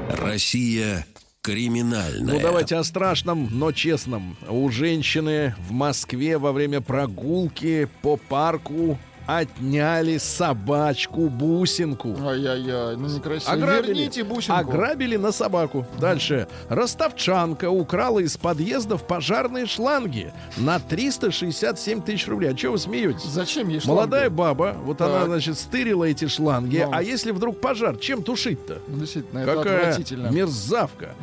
Россия криминальная. Ну, давайте о страшном, но честном. У женщины в Москве во время прогулки по парку отняли собачку бусинку. Ай-яй-яй, ну некрасиво. Ограбили. Верните бусинку. Ограбили на собаку. Дальше. Ростовчанка украла из подъездов пожарные шланги на 367 тысяч рублей. А что вы смеетесь? Зачем ей Молодая шланги? баба, вот она, Так. значит, стырила эти шланги. Ну. А если вдруг пожар, чем тушить-то? Ну, Действительно, это Какая отвратительно. мерзавка.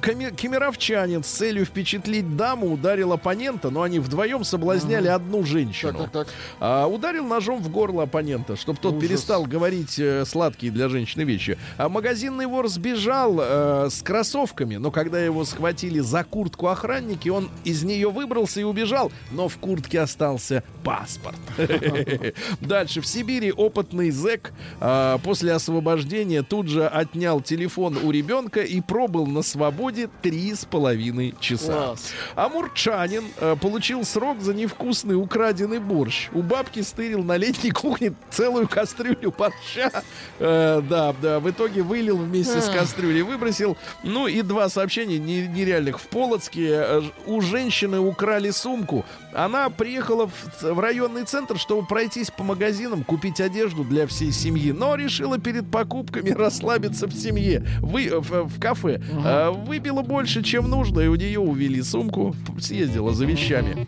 Коми- Кемеровчанин с целью впечатлить даму ударил оппонента, но они вдвоем соблазняли одну женщину. Так, так, так. А, ударил ножом в горло оппонента, чтобы тот Ужас. перестал говорить э, сладкие для женщины вещи. А магазинный вор сбежал э, с кроссовками, но когда его схватили за куртку охранники, он из нее выбрался и убежал, но в куртке остался паспорт. Дальше. В Сибири опытный зэк а, после освобождения тут же отнял телефон у ребенка и пробыл на свободе три с половиной часа. Амурчанин э, получил срок за невкусный украденный борщ. У бабки стырил на летней кухне целую кастрюлю борща. Э, да, да, в итоге вылил вместе с кастрюлей, выбросил. Ну и два сообщения не- нереальных. В Полоцке э, у женщины украли сумку. Она приехала в, в районный центр, чтобы пройтись по магазинам, купить одежду для всей семьи. Но решила перед покупками расслабиться в семье. Вы, э, в, в кафе. Э, выпила больше, чем нужно, и у нее увели сумку. Съездила за вещами.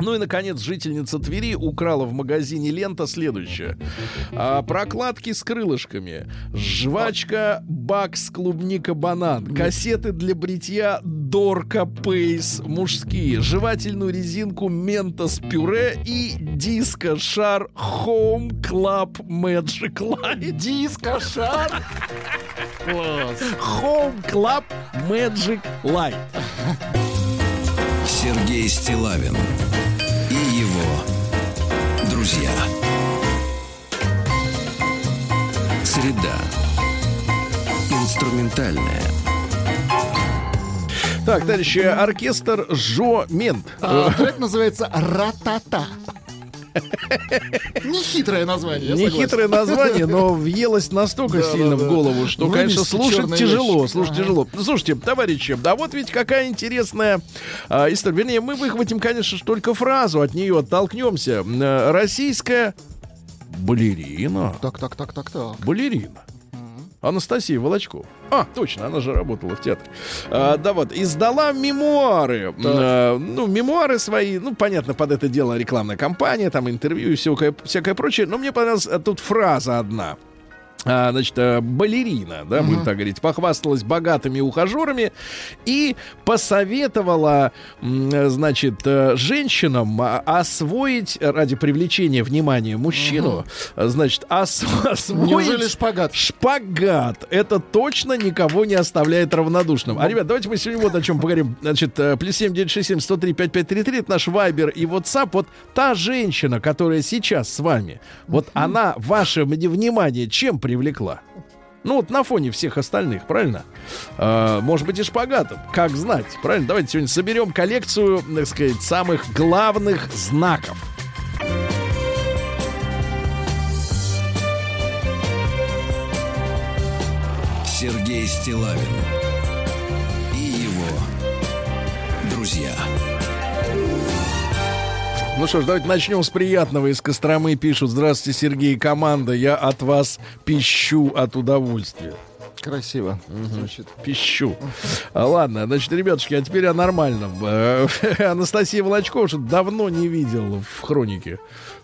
Ну и, наконец, жительница Твери украла в магазине лента следующее. А, прокладки с крылышками. Жвачка Бакс клубника банан. Кассеты для бритья Дорка Пейс мужские. Жевательную резинку Ментос пюре и диско шар Home Club Magic Light. Диско-шар. Класс. Home Club Magic Light. Сергей Стилавин и его друзья. Среда. Инструментальная. Так, товарищи, оркестр Жо Мент. А, трек называется «Ратата». Нехитрое название, я Не согласен. хитрое название, но въелось настолько сильно в голову, что, конечно, слушать тяжело. Слушать тяжело. Слушайте, товарищи, да вот ведь какая интересная а, история. Вернее, мы выхватим, конечно, только фразу, от нее оттолкнемся. Э, Российская балерина. Так, так, так, так, так. Балерина. Анастасия Волочкова. А, точно, она же работала в театре. А, да вот, издала мемуары. А, ну, мемуары свои, ну, понятно, под это дело рекламная кампания, там интервью и всякое, всякое прочее. Но мне понравилась тут фраза одна. А, значит, э, балерина, да, будем так говорить, похвасталась богатыми ухажерами и посоветовала, значит, э, женщинам а, освоить ради привлечения внимания мужчину, значит, ос- освоить Неужели шпагат? Шпагат. Это точно никого не оставляет равнодушным. А, ребят, давайте мы сегодня вот о чем поговорим. Значит, э, плюс 7967 103 5533 это наш Вайбер и WhatsApp. Вот та женщина, которая сейчас с вами, вот она ваше внимание чем привлекла? Ну вот на фоне всех остальных, правильно? А, может быть и шпагатом. Как знать, правильно? Давайте сегодня соберем коллекцию, так сказать, самых главных знаков. Сергей Стилавин и его друзья. Ну что ж, давайте начнем с приятного. Из Костромы пишут. Здравствуйте, Сергей и команда. Я от вас пищу от удовольствия. Красиво. Звучит. Пищу. А, ладно, значит, ребятушки, а теперь о нормальном. Э, Анастасия Волочкова что давно не видел в хронике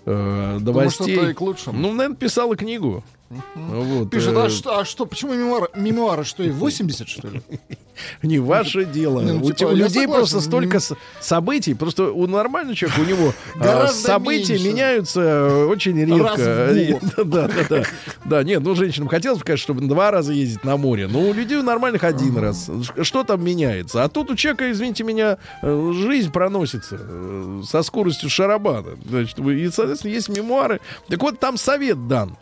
э, новостей. что-то и к лучшему. Ну, наверное, писала книгу. Вот, Пишет, э, а что, а что, почему мемуары, мемуары что, и 80, что ли? Не ваше дело. Не, ну, у, типа, у людей согласен. просто столько с- событий. Просто у нормального человека, у него а, события меньше. меняются э, очень редко. Да, да, да. Да, нет, ну женщинам хотелось бы, конечно, чтобы два раза ездить на море. Но у людей нормальных один раз. Что там меняется? А тут у человека, извините меня, жизнь проносится со скоростью шарабана. Значит, и, соответственно, есть мемуары. Так вот, там совет дан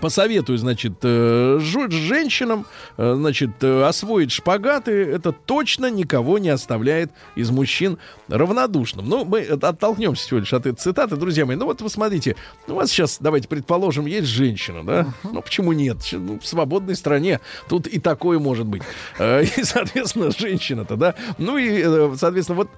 посоветую, значит, э, женщинам, э, значит, э, освоить шпагаты. Это точно никого не оставляет из мужчин равнодушным. Ну, мы от- оттолкнемся всего лишь от этой цитаты, друзья мои. Ну, вот вы смотрите, у вас сейчас, давайте предположим, есть женщина, да? Ну, почему нет? Ну, в свободной стране тут и такое может быть. И, соответственно, женщина-то, да? Ну и, соответственно, вот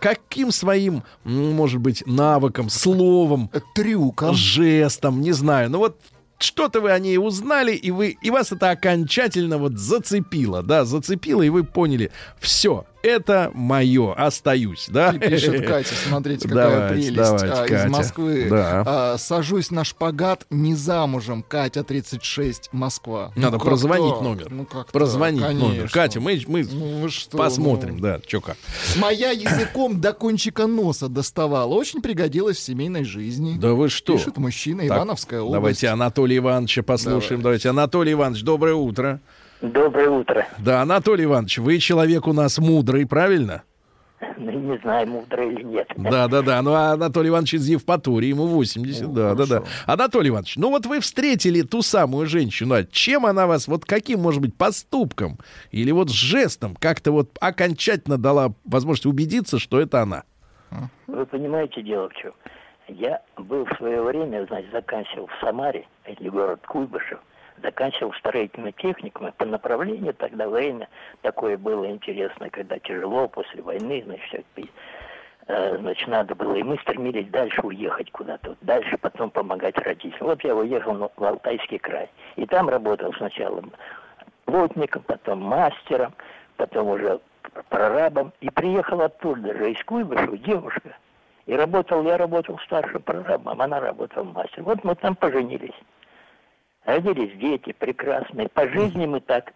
каким своим, может быть, навыком, словом, Трюком. жестом, не знаю. Ну вот что-то вы о ней узнали, и вы и вас это окончательно вот зацепило, да, зацепило, и вы поняли, все, это мое, остаюсь, да. И пишет Катя, смотрите, какая Давайте, прелесть давайте, а, Катя. из Москвы. Да. А, сажусь на шпагат, не замужем. Катя 36, Москва. Надо Ну, прозвонить так? номер. Ну как Прозвонить так? номер. Катя, мы, мы Ну что, посмотрим, ну. да, что как. Моя языком до кончика носа доставала. Очень пригодилась в семейной жизни. Да вы что? Пишет мужчина, Так, Ивановская область. Давайте Анатолия Ивановича послушаем. Давайте. Анатолий Иванович, доброе утро. Доброе утро. Да, Анатолий Иванович, вы человек у нас мудрый, правильно? Ну, Не знаю, мудро или нет. Да, да, да. Ну, а Анатолий Иванович из Евпатории, ему 80. да, да, да. Анатолий Иванович, ну вот вы встретили ту самую женщину. а Чем она вас, вот каким, может быть, поступком или вот жестом как-то вот окончательно дала возможность убедиться, что это она? Вы понимаете, дело в чем? Я был в свое время, значит, заканчивал в Самаре, или город Куйбышев, заканчивал строительный техникум, и по направлению тогда время такое было интересное, когда тяжело после войны, значит, э, значит, надо было, и мы стремились дальше уехать куда-то, дальше потом помогать родителям. Вот я уехал в Алтайский край, и там работал сначала плотником, потом мастером, потом уже прорабом, и приехал оттуда же, из Куйбышева, девушка, и работал, я работал старшим прорабом, она работала мастером. Вот мы там поженились. Родились дети прекрасные. По жизни мы так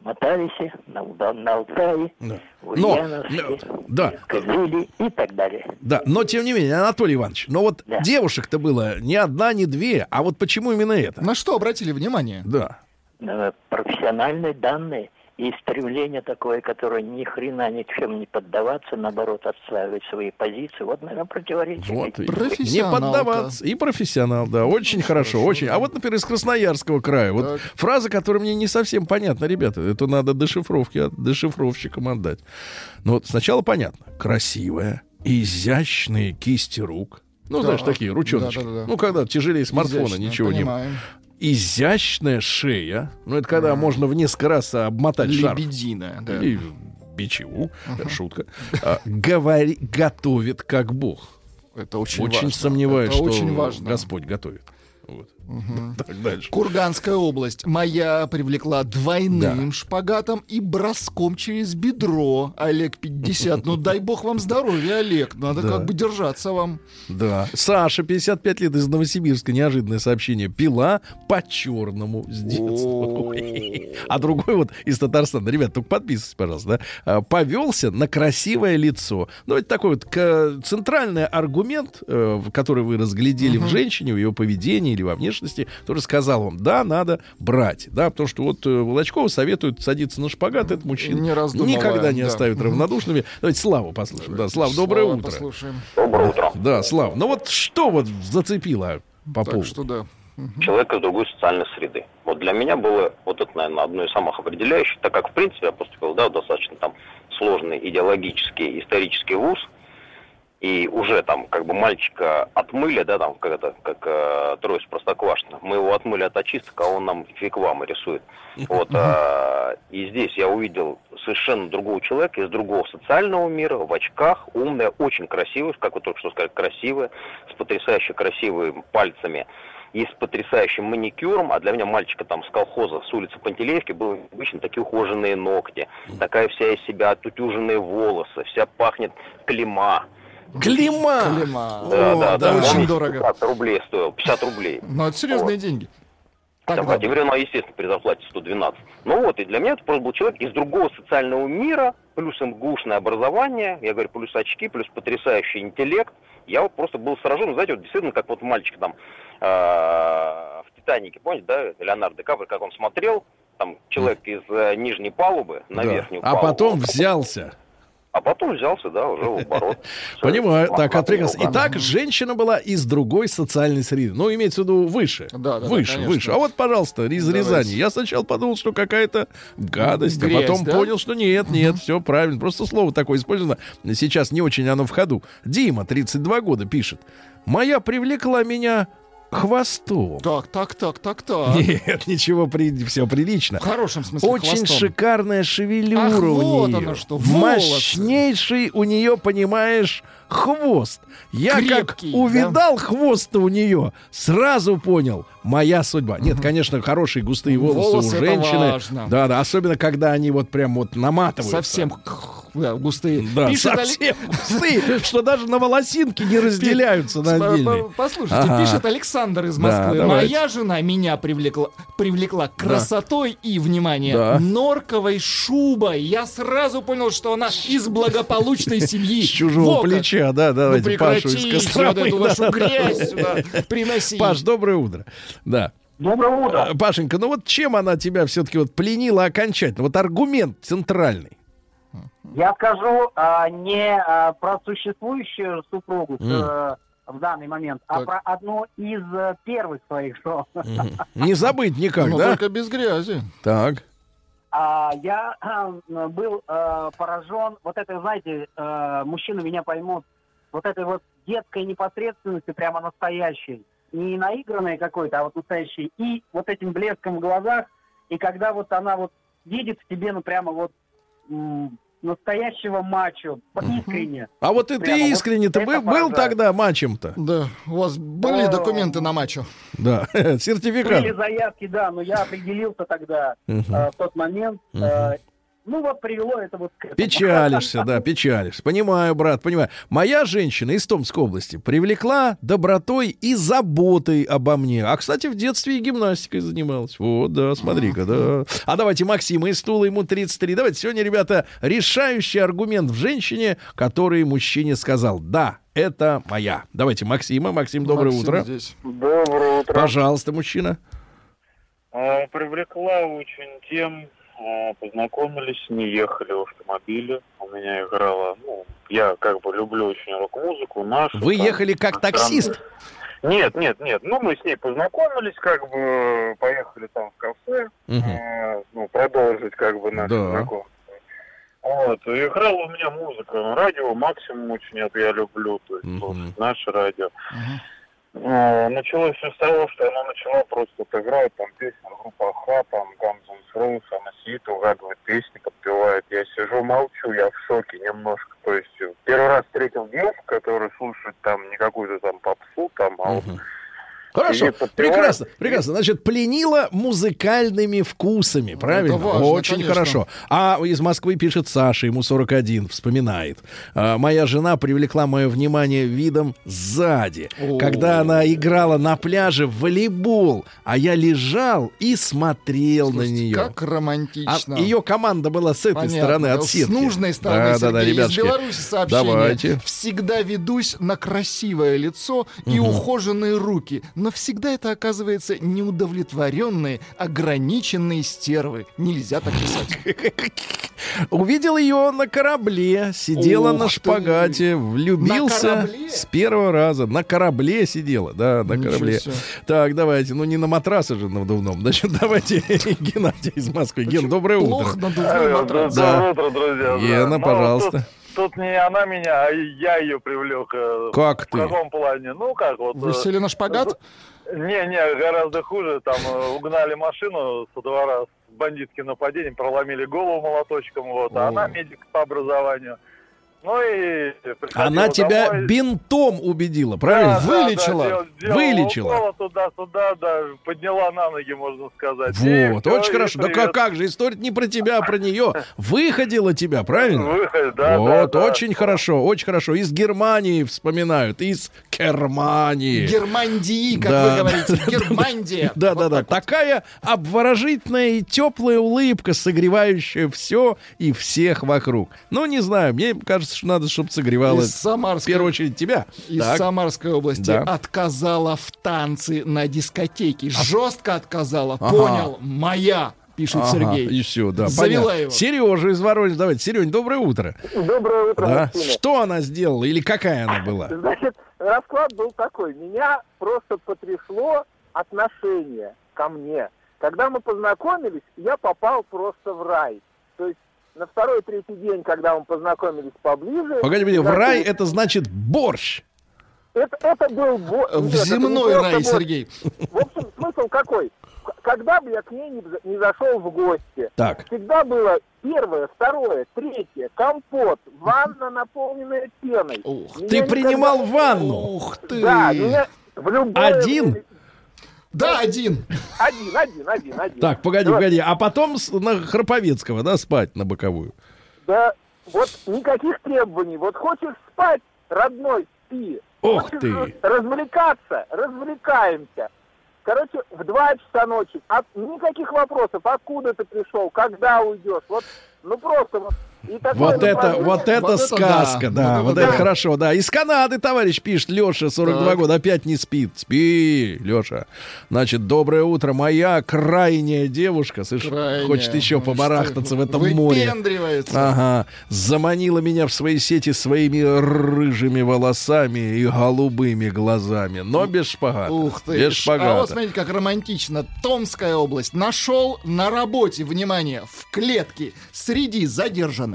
мотались на, на Алтае, Да. в Но, Ульяновске, но, да. в Кызыле и так далее. Да, но тем не менее, Анатолий Иванович, но вот Да. девушек-то было не одна, не две, а вот почему именно это? На что обратили внимание? Да. Профессиональные данные и стремление такое, которое ни хрена ни к чему не поддаваться, наоборот, отстаивать свои позиции. Вот, наверное, противоречие. Вот. Не поддаваться. И профессионал, да. Очень хорошо, очень. А вот, например, из Красноярского края. Вот Так. фраза, которая мне не совсем понятна, ребята. Это надо дешифровки от дешифровщикам отдать. Но вот сначала понятно. Красивая, изящные кисти рук. Ну, Да. знаешь, такие ручоночки. Да-да-да. Ну, когда тяжелее смартфона, Изящно, ничего не понимаем. Изящная шея. Ну, это когда можно в несколько раз обмотать шарф. Лебединая, да. Или бичеву, шутка. А, говори, готовит как Бог. Это очень, Очень, важно. сомневаюсь, Это что очень важно. Господь готовит. Так дальше. Курганская область. Моя привлекла двойным шпагатом и броском через бедро. Олег 50. Ну дай бог вам здоровья, Олег. Надо Да. как бы держаться вам. Да. Саша, 55 лет из Новосибирска, неожиданное сообщение. Пила по черному с детства. А другой вот из Татарстана. Ребят, только подписывайтесь, пожалуйста. Да? А, Повелся на красивое лицо. Ну, это такой вот центральный аргумент, э, который вы разглядели в женщине, в ее поведении или во внешности, который сказал вам, да, надо брать. Да, потому что вот э, Волочкова советует садиться на шпагат, этот мужчина Не никогда не да. оставит равнодушными. Давайте Славу послушаем. Да, Слав, доброе Слава, утро. Послушаем. Доброе утро. Да, Слав. Ну вот что вот зацепило по Так поводу? что да. Человек из другой социальной среды. Вот для меня было вот это, наверное, одно из самых определяющих, так как, в принципе, я поступил, да, в достаточно там сложный идеологический, исторический вуз, и уже там как бы мальчика отмыли, да, там как это, как э, трое из Простоквашино. Мы его отмыли от очисток, а он нам фигвамы рисует. Вот, а, и здесь я увидел совершенно другого человека из другого социального мира, в очках, умная, очень красивая, как вы только что сказали, красивая, с потрясающе красивыми пальцами и с потрясающим маникюром, а для меня мальчика там с колхоза, с улицы Пантелеевки, были обычно такие ухоженные ногти, такая вся из себя отутюженные волосы, вся пахнет клима. Клима! Клима. Да, О, да, да. очень дорого. 50 рублей стоил, 50 рублей. Ну, это серьезные деньги. Тогда Тогда, теперь она, естественно, при зарплате 112. Ну вот, и для меня это просто был человек из другого социального мира, плюс МГУшное образование, я говорю, плюс очки, плюс потрясающий интеллект. Я вот просто был сражен, знаете, вот действительно, как вот мальчик там э, в «Титанике», помните, да, Леонардо Ди как он смотрел, там человек из э, нижней палубы на Да. верхнюю А палубу. потом взялся. А потом взялся, да, уже в оборот. Понимаю. Так, отрекался. Итак, женщина была из другой социальной среды. Ну, имеется в виду выше. Да, да, выше, выше. А вот, пожалуйста, из. Рязани. Я сначала подумал, что какая-то гадость, а потом да? понял, что нет, нет, все правильно. Просто слово такое использовано. Сейчас не очень оно в ходу. Дима, 32 года, пишет. Моя привлекла меня хвостом. Так, так, так, так, так. Нет, ничего, все прилично. В хорошем смысле Очень хвостом. шикарная шевелюра Ах, у вот нее. оно что, волосы. Мощнейший у нее, понимаешь, хвост. Я Крепкий, как увидал хвост у нее, сразу понял, моя судьба. Нет, конечно, хорошие густые волосы, Волосы у женщины. Да, да, особенно когда они вот прям вот наматываются. Совсем да, густые. Да, Пишет совсем густые, что даже на волосинки не разделяются на отдельные. по- Послушайте, Ага. пишет Александр из Да, Москвы. давайте. Моя жена меня привлекла, привлекла красотой и, внимание, Да. норковой шубой. Я сразу понял, что она из благополучной семьи. С чужого Во как. Плеча, да, Ну давайте Пашу из прекратите вот Костромы. эту вашу да, грязь сюда приноси. Паш, доброе утро. Да. Доброе утро. Э, Пашенька, ну вот чем она тебя все-таки вот пленила окончательно? Вот аргумент центральный. Я скажу а, не а, про существующую супругу э, в данный момент, а Так. про одну из э, первых своих жен. Мгм. Не забыть никак, Но да? только без грязи. Так. А, я э, был э, поражен, вот это, знаете, э, мужчины меня поймут, вот этой вот детской непосредственностью, прямо настоящей, не наигранной какой-то, а вот настоящей, и вот этим блеском в глазах, и когда вот она вот видит в тебе, ну прямо вот настоящего мачо, искренне. А вот и Прямо ты вот искренне-то это был, был тогда матчем-то? Да, у вас были О. документы на матчу? Да, Были сертификат. заявки, да, но я определился тогда, э, в тот момент. Ну вот привело это вот к этому. Печалишься, да, печалишься. Понимаю, брат, понимаю. Моя женщина из Томской области привлекла добротой и заботой обо мне. А, кстати, в детстве и гимнастикой занималась. Вот, да, смотри-ка, да. А давайте Максима из Тула, ему 33. Давайте сегодня, ребята, решающий аргумент в женщине, который мужчине сказал, да, это моя. Давайте Максима. Максим, доброе Максим утро. здесь. Доброе утро. Пожалуйста, мужчина. А, Привлекла очень тем, познакомились, не ехали в автомобиле. У меня играла, ну, я как бы люблю очень рок-музыку нашу. Вы там, ехали как таксист? Нет, нет, нет. Ну, мы с ней познакомились, как бы поехали там в кафе, Мгм. а, ну, продолжить как бы наше Да. знакомство. Вот, и играла у меня музыка. Радио максимум очень это я люблю, то есть слушать наше радио. Э, Началось все с того, что она начала просто вот играть там песни группа Аха, там Guns N' она сидит, угадывает песни, подпевает. Я сижу, молчу, я в шоке немножко. То есть э, первый раз встретил девушку, которая слушает там не какую-то там попсу, там, а вот Хорошо, прекрасно, прекрасно. Значит, пленила музыкальными вкусами, правильно? важно, Очень конечно. хорошо. А из Москвы пишет Саша, ему 41, вспоминает. А, Моя жена привлекла мое внимание видом сзади, О. когда она играла на пляже в волейбол, а я лежал и смотрел на Слушайте, нее. Как романтично. А ее команда была с этой Понятно. стороны от С сетки. нужной стороны, Да, да, да, Сергей. ребятушки. Из Беларуси сообщение. Давайте. Всегда ведусь на красивое лицо и ухоженные руки. Но всегда это оказывается неудовлетворенные, ограниченные стервы. Нельзя так писать. Увидел ее на корабле, сидела Ух на ты. шпагате, влюбился На корабле? с первого раза. На корабле сидела, да, на Ничего корабле. себе. Так, давайте, ну не на матрасы же надувном. Значит, давайте Геннадий из Москвы. Ген, доброе Плохо утро. надувной матрас. Да. Доброе утро, друзья. Гена. Ну, пожалуйста. Тут, не она меня, а я ее привлек. э, Как В ты? каком плане? Ну, как вот... Вы э, сели на шпагат? Не, не, гораздо хуже. Там э, угнали машину со двора с бандитским нападением, проломили голову молоточком, вот. А она медик по образованию. Ну и приходила Она тебя домой. бинтом убедила, правильно? Да, да, Вылечила. да, дел- делала Вылечила. туда-сюда, да, подняла на ноги, можно сказать. Вот, И очень и хорошо. Да как, как же, история не про тебя, а про нее. Выходила тебя, правильно? Выход, да, вот, да, да. очень хорошо, очень хорошо. Из Германии вспоминают, из Германии. Германдии, как Да. вы говорите. Германдия. Да, да, да. Такая обворожительная и теплая улыбка, согревающая все и всех вокруг. Ну, не знаю, мне кажется, надо, чтобы согревала Из в Самарской, первую очередь тебя. из Так. Самарской области Да. отказала в танцы на дискотеке. Жестко отказала. Ага. Понял, моя, пишет Ага, Сергей. И все, да. Завела понятно. его. Сережа из Воронежа. Давайте, Серень, доброе утро. Доброе утро, Да. Что она сделала или какая она была? Значит, расклад был такой. Меня просто потрясло отношение ко мне. Когда мы познакомились, я попал просто в рай. То есть на второй-третий день, когда мы познакомились поближе... Погоди, погоди, в рай это значит борщ. Это, это был... бо- В нет, земной рай, борщ. Сергей. В общем, смысл какой? Когда бы я к ней не, зашел в гости, Так. всегда было первое, второе, третье, компот, ванна, наполненная пеной. Ух Меня Ты никогда принимал ванну? Ух ты. Да, меня в любое Один? Да, один. Один, один, один, один. Так, погоди, Да, погоди. А потом с- на Храповецкого, да, спать на боковую. Да, вот никаких требований. Вот хочешь спать, родной, спи. Ох Хочешь ты. раз- развлекаться, развлекаемся. Короче, в два часа ночи. От, никаких вопросов. Откуда ты пришел, когда уйдешь. Вот, ну просто вот. Вот это, вот это Вот это сказка, да. да, Вот это хорошо, да. Из Канады, товарищ, пишет Леша, 42 Так. года, опять не спит. Спи, Леша. Значит, доброе утро, моя крайняя девушка, слышь, Крайняя. хочет еще Ну, побарахтаться что, в этом море. Выпендривается. Ага, заманила меня в свои сети своими рыжими волосами и голубыми глазами, но без шпагата. Ух ты. Без шпагата. А вот смотрите, как романтично. Томская область. Нашел на работе, внимание, в клетке среди задержанных.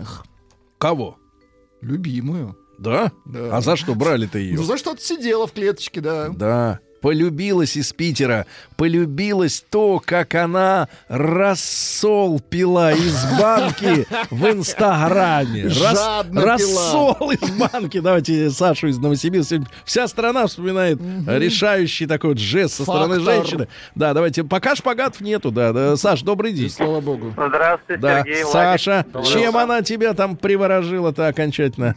Кого? Любимую. Да? Да. А за что брали-то ее? Ну, за что-то сидела в клеточке, да. Да. Полюбилась из Питера. Полюбилась то, как она рассол пила из банки в Инстаграме. Рас- Жадно рассол из банки. Давайте Сашу из Новосибирска. Вся страна вспоминает решающий такой вот жест со стороны Фактор. женщины. Да, давайте. Пока шпагатов нету, да. да. Саш, добрый день. Слава богу. Здравствуйте, Да, Сергей. Саша, Доброе чем утро. она тебя там приворожила-то окончательно?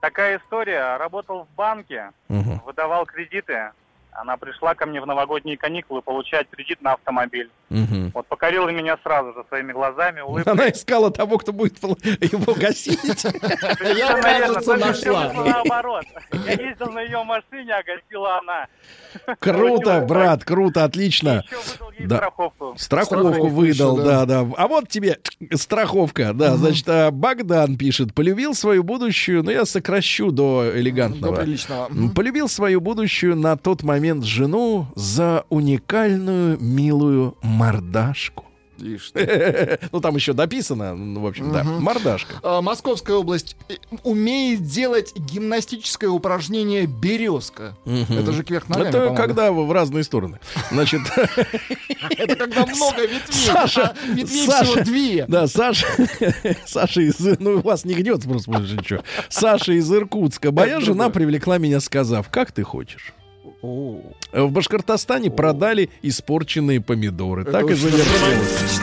Такая история. Работал в банке, Мгм. выдавал кредиты. Она пришла ко мне в новогодние каникулы получать кредит на автомобиль. Мгм. Вот покорила меня сразу же своими глазами, улыбкой. Она искала того, кто будет его гасить. Я, кажется, нашла. Наоборот. Я ездил на ее машине, а гостила она. Круто, брат, круто, отлично. Еще выдал ей Да. страховку. Страховку выдал, да, да. да. А вот тебе страховка, да. Значит, а, Богдан пишет, полюбил свою будущую, ну я сокращу до До элегантного. приличного. Полюбил свою будущую на тот момент жену за уникальную милую мордашку. Ну, там еще дописано, ну, в общем, да, мордашка. А, Московская область э, умеет делать гимнастическое упражнение березка. Это же кверх ногами, Это когда в разные стороны. Значит, Это когда много ветвей. Саша, а ветвей Саша, всего две. Да, Саша, Саша из... Ну, у вас не гнется просто больше ничего. Саша из Иркутска. Моя жена привлекла меня, сказав, как ты хочешь. О, В Башкортостане продали испорченные помидоры. это Так и завертелось.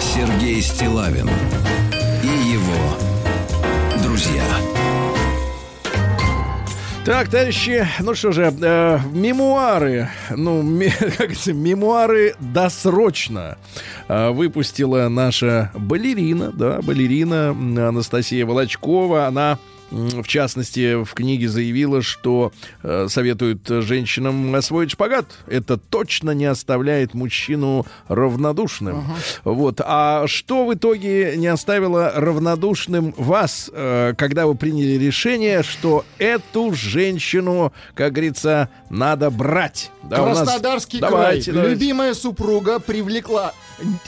Сергей Стилавин Так, товарищи, ну что же, э, мемуары, ну, ме- как говорится, мемуары досрочно э, выпустила наша балерина, да, балерина Анастасия Волочкова. Она, в частности, в книге заявила, что э, советует женщинам освоить шпагат. Это точно не оставляет мужчину равнодушным. Вот. А что в итоге не оставило равнодушным вас, э, когда вы приняли решение, что эту женщину, как говорится, надо брать? Да, у нас- Краснодарский Давайте, край. давайте. Любимая супруга привлекла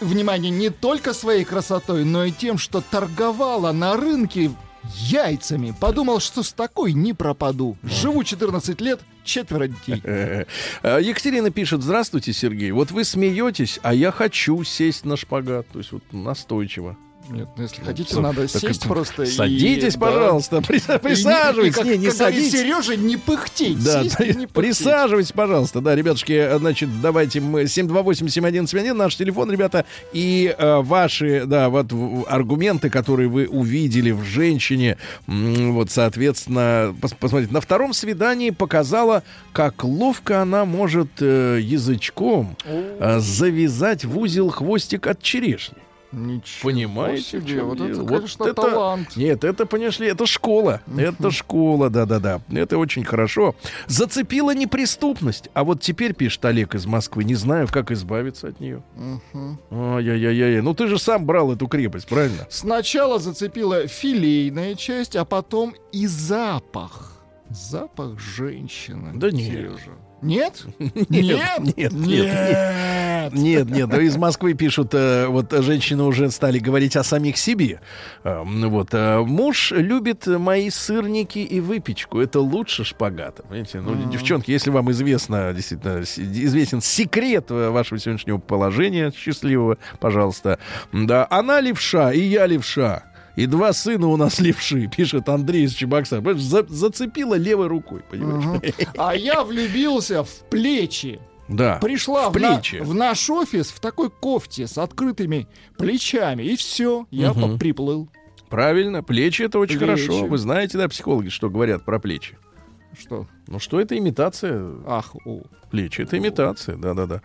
внимание не только своей красотой, но и тем, что торговала на рынке яйцами. Подумал, что с такой не пропаду. Живу 14 лет, четверо детей. Э, э, Екатерина пишет, здравствуйте, Сергей. Вот вы смеетесь, а я хочу сесть на шпагат. То есть вот настойчиво. Нет, ну если хотите, Что? надо Так сесть просто и- Садитесь, да. пожалуйста, прис- присаживайтесь. И, Не, и, не как, как говорит садитесь. Сережа, не пыхтеть. Да, сесть да, и не пыхтеть. присаживайтесь, пожалуйста. Да, ребятушки, значит, давайте мы 728-7171, наш телефон, ребята, и э, ваши, да, вот аргументы, которые вы увидели в женщине, вот, соответственно, пос- посмотрите, на втором свидании показала, как ловко она может э, язычком э, завязать в узел хвостик от черешни. Ничего Понимаете, себе, вот это, дело? конечно, это- талант. Нет, это, понимаешь ли, это школа. Это школа, да-да-да. Это очень хорошо. Зацепила неприступность. А вот теперь, пишет Олег из Москвы, не знаю, как избавиться от нее. Мгм. Ай-яй-яй-яй. Ну ты же сам брал эту крепость, правильно? Сначала зацепила филейная часть, а потом и запах. Запах женщины. Да нет. Сережа. Нет? Нет, нет, нет. Нет. Нет, нет, из Москвы пишут, э, вот женщины уже стали говорить о самих себе. Э, м, вот, э, муж любит мои сырники и выпечку, это лучше шпагата. Понимаете? Ну, девчонки, если вам известно, действительно, известен секрет вашего сегодняшнего положения счастливого, пожалуйста. Да, она левша, и я левша. И два сына у нас левши, пишет Андрей из Чебоксар. За- зацепила левой рукой, понимаешь? Мгм. А я влюбился в плечи. Да. Пришла в в, на- плечи. в наш офис в такой кофте с открытыми плечами. И все, я по- приплыл. Правильно, плечи это очень Плечи. хорошо. Вы знаете, да, психологи, что говорят про плечи? Что? Ну что это имитация Ах, о. плечи? Это имитация, да-да-да.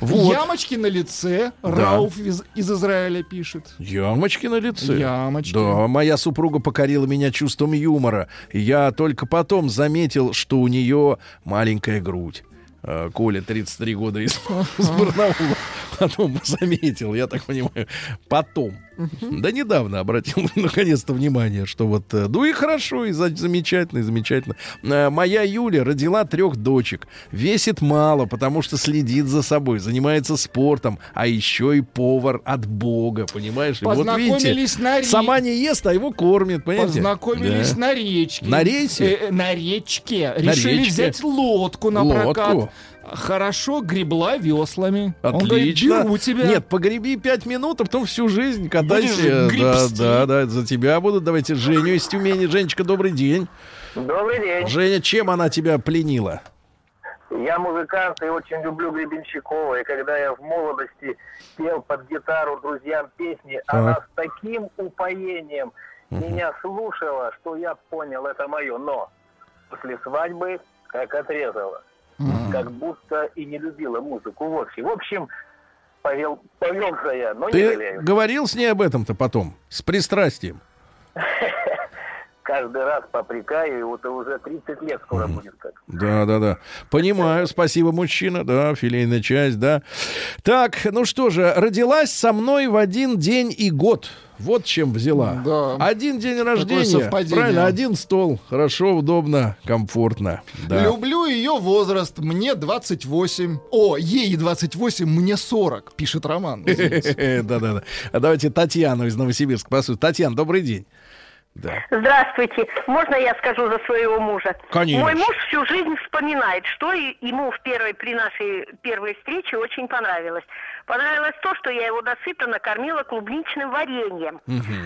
Вот. Ямочки на лице. Да. Рауф из, из Израиля пишет. Ямочки на лице. Ямочки. Да, моя супруга покорила меня чувством юмора. Я только потом заметил, что у нее маленькая грудь. Э, Коля, 33 года из, из Барнаула. Потом заметил, я так понимаю. Потом. Да недавно обратил наконец-то внимание, что вот, э, ну и хорошо, и за- замечательно, и замечательно. Э, Моя Юля родила трех дочек. Весит мало, потому что следит за собой, занимается спортом, а еще и повар от Бога, понимаешь? И вот Познакомились видите, на ри- сама не ест, а его кормит, понимаете? Познакомились Да. на речке. На рейсе? Э, э, на речке. Решили речке. взять лодку на Лодку. прокат. Хорошо гребла веслами. Он Отлично. говорит, беру тебя. Нет, погреби пять минут, а потом всю жизнь катайся. Да, да, да, за тебя будут. Давайте Женю из Тюмени. Женечка, добрый день. Добрый день. Женя, чем она тебя пленила? Я музыкант и очень люблю Гребенщикова. И когда я в молодости пел под гитару друзьям песни, она с таким упоением меня слушала, что я понял, это мое. Но после свадьбы как отрезала. Как будто и не любила музыку вовсе. В общем, повел, повелся я, но не Ты говорил с ней об этом-то потом? С пристрастием? каждый раз попрекаю, и вот уже 30 лет скоро будет как. Да, да, да. Понимаю, спасибо, мужчина, да, филейная часть, да. Так, ну что же, родилась со мной в один день и год. Вот чем взяла. Да. Один день рождения. совпадение. Правильно, один стол. Хорошо, удобно, комфортно. Да. Люблю ее возраст. Мне 28. О, ей 28, мне 40, пишет Роман. Да-да-да. А давайте Татьяну из Новосибирска послушаем. Татьяна, добрый день. Да. Здравствуйте. Можно я скажу за своего мужа? Конечно. Мой муж всю жизнь вспоминает, что ему в первой, при нашей первой встрече очень понравилось. Понравилось то, что я его досыта накормила клубничным вареньем.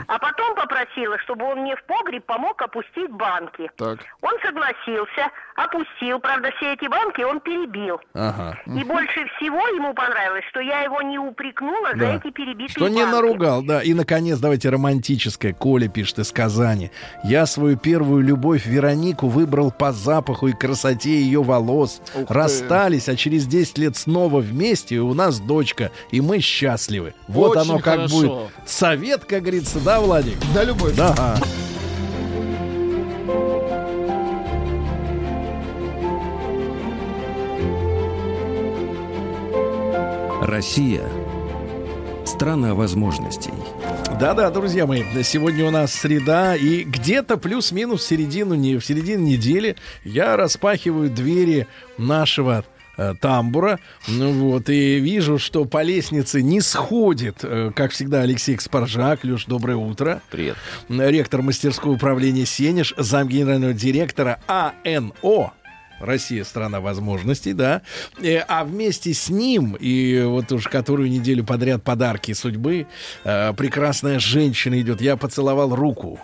А потом попросила, чтобы он мне в погреб помог опустить банки. Так. Он согласился, опустил. Правда, все эти банки он перебил. Ага. И больше всего ему понравилось, что я его не упрекнула за Да. эти перебитые Что не банки. наругал, да. И, наконец, давайте романтическое. Коля пишет из Казани. Я свою первую любовь Веронику выбрал по запаху и красоте ее волос. Ух ты. Расстались, а через 10 лет снова вместе, и у нас дочка, и мы счастливы. Вот Очень оно как хорошо. будет. Совет, как говорится, да, Владик? Да, любовь. Да. Россия – страна возможностей. Да-да, друзья мои, сегодня у нас среда, и где-то плюс-минус в середину, не, в середине недели я распахиваю двери нашего э, тамбура, ну вот, и вижу, что по лестнице не сходит, э, как всегда, Алексей Кспаржак. Леш, доброе утро. Привет. Ректор мастерского управления «Сенеж», замгенерального директора АНО, Россия страна возможностей, да. Э, А вместе с ним, и вот уж которую неделю подряд подарки судьбы, э, прекрасная женщина идет. Я поцеловал руку,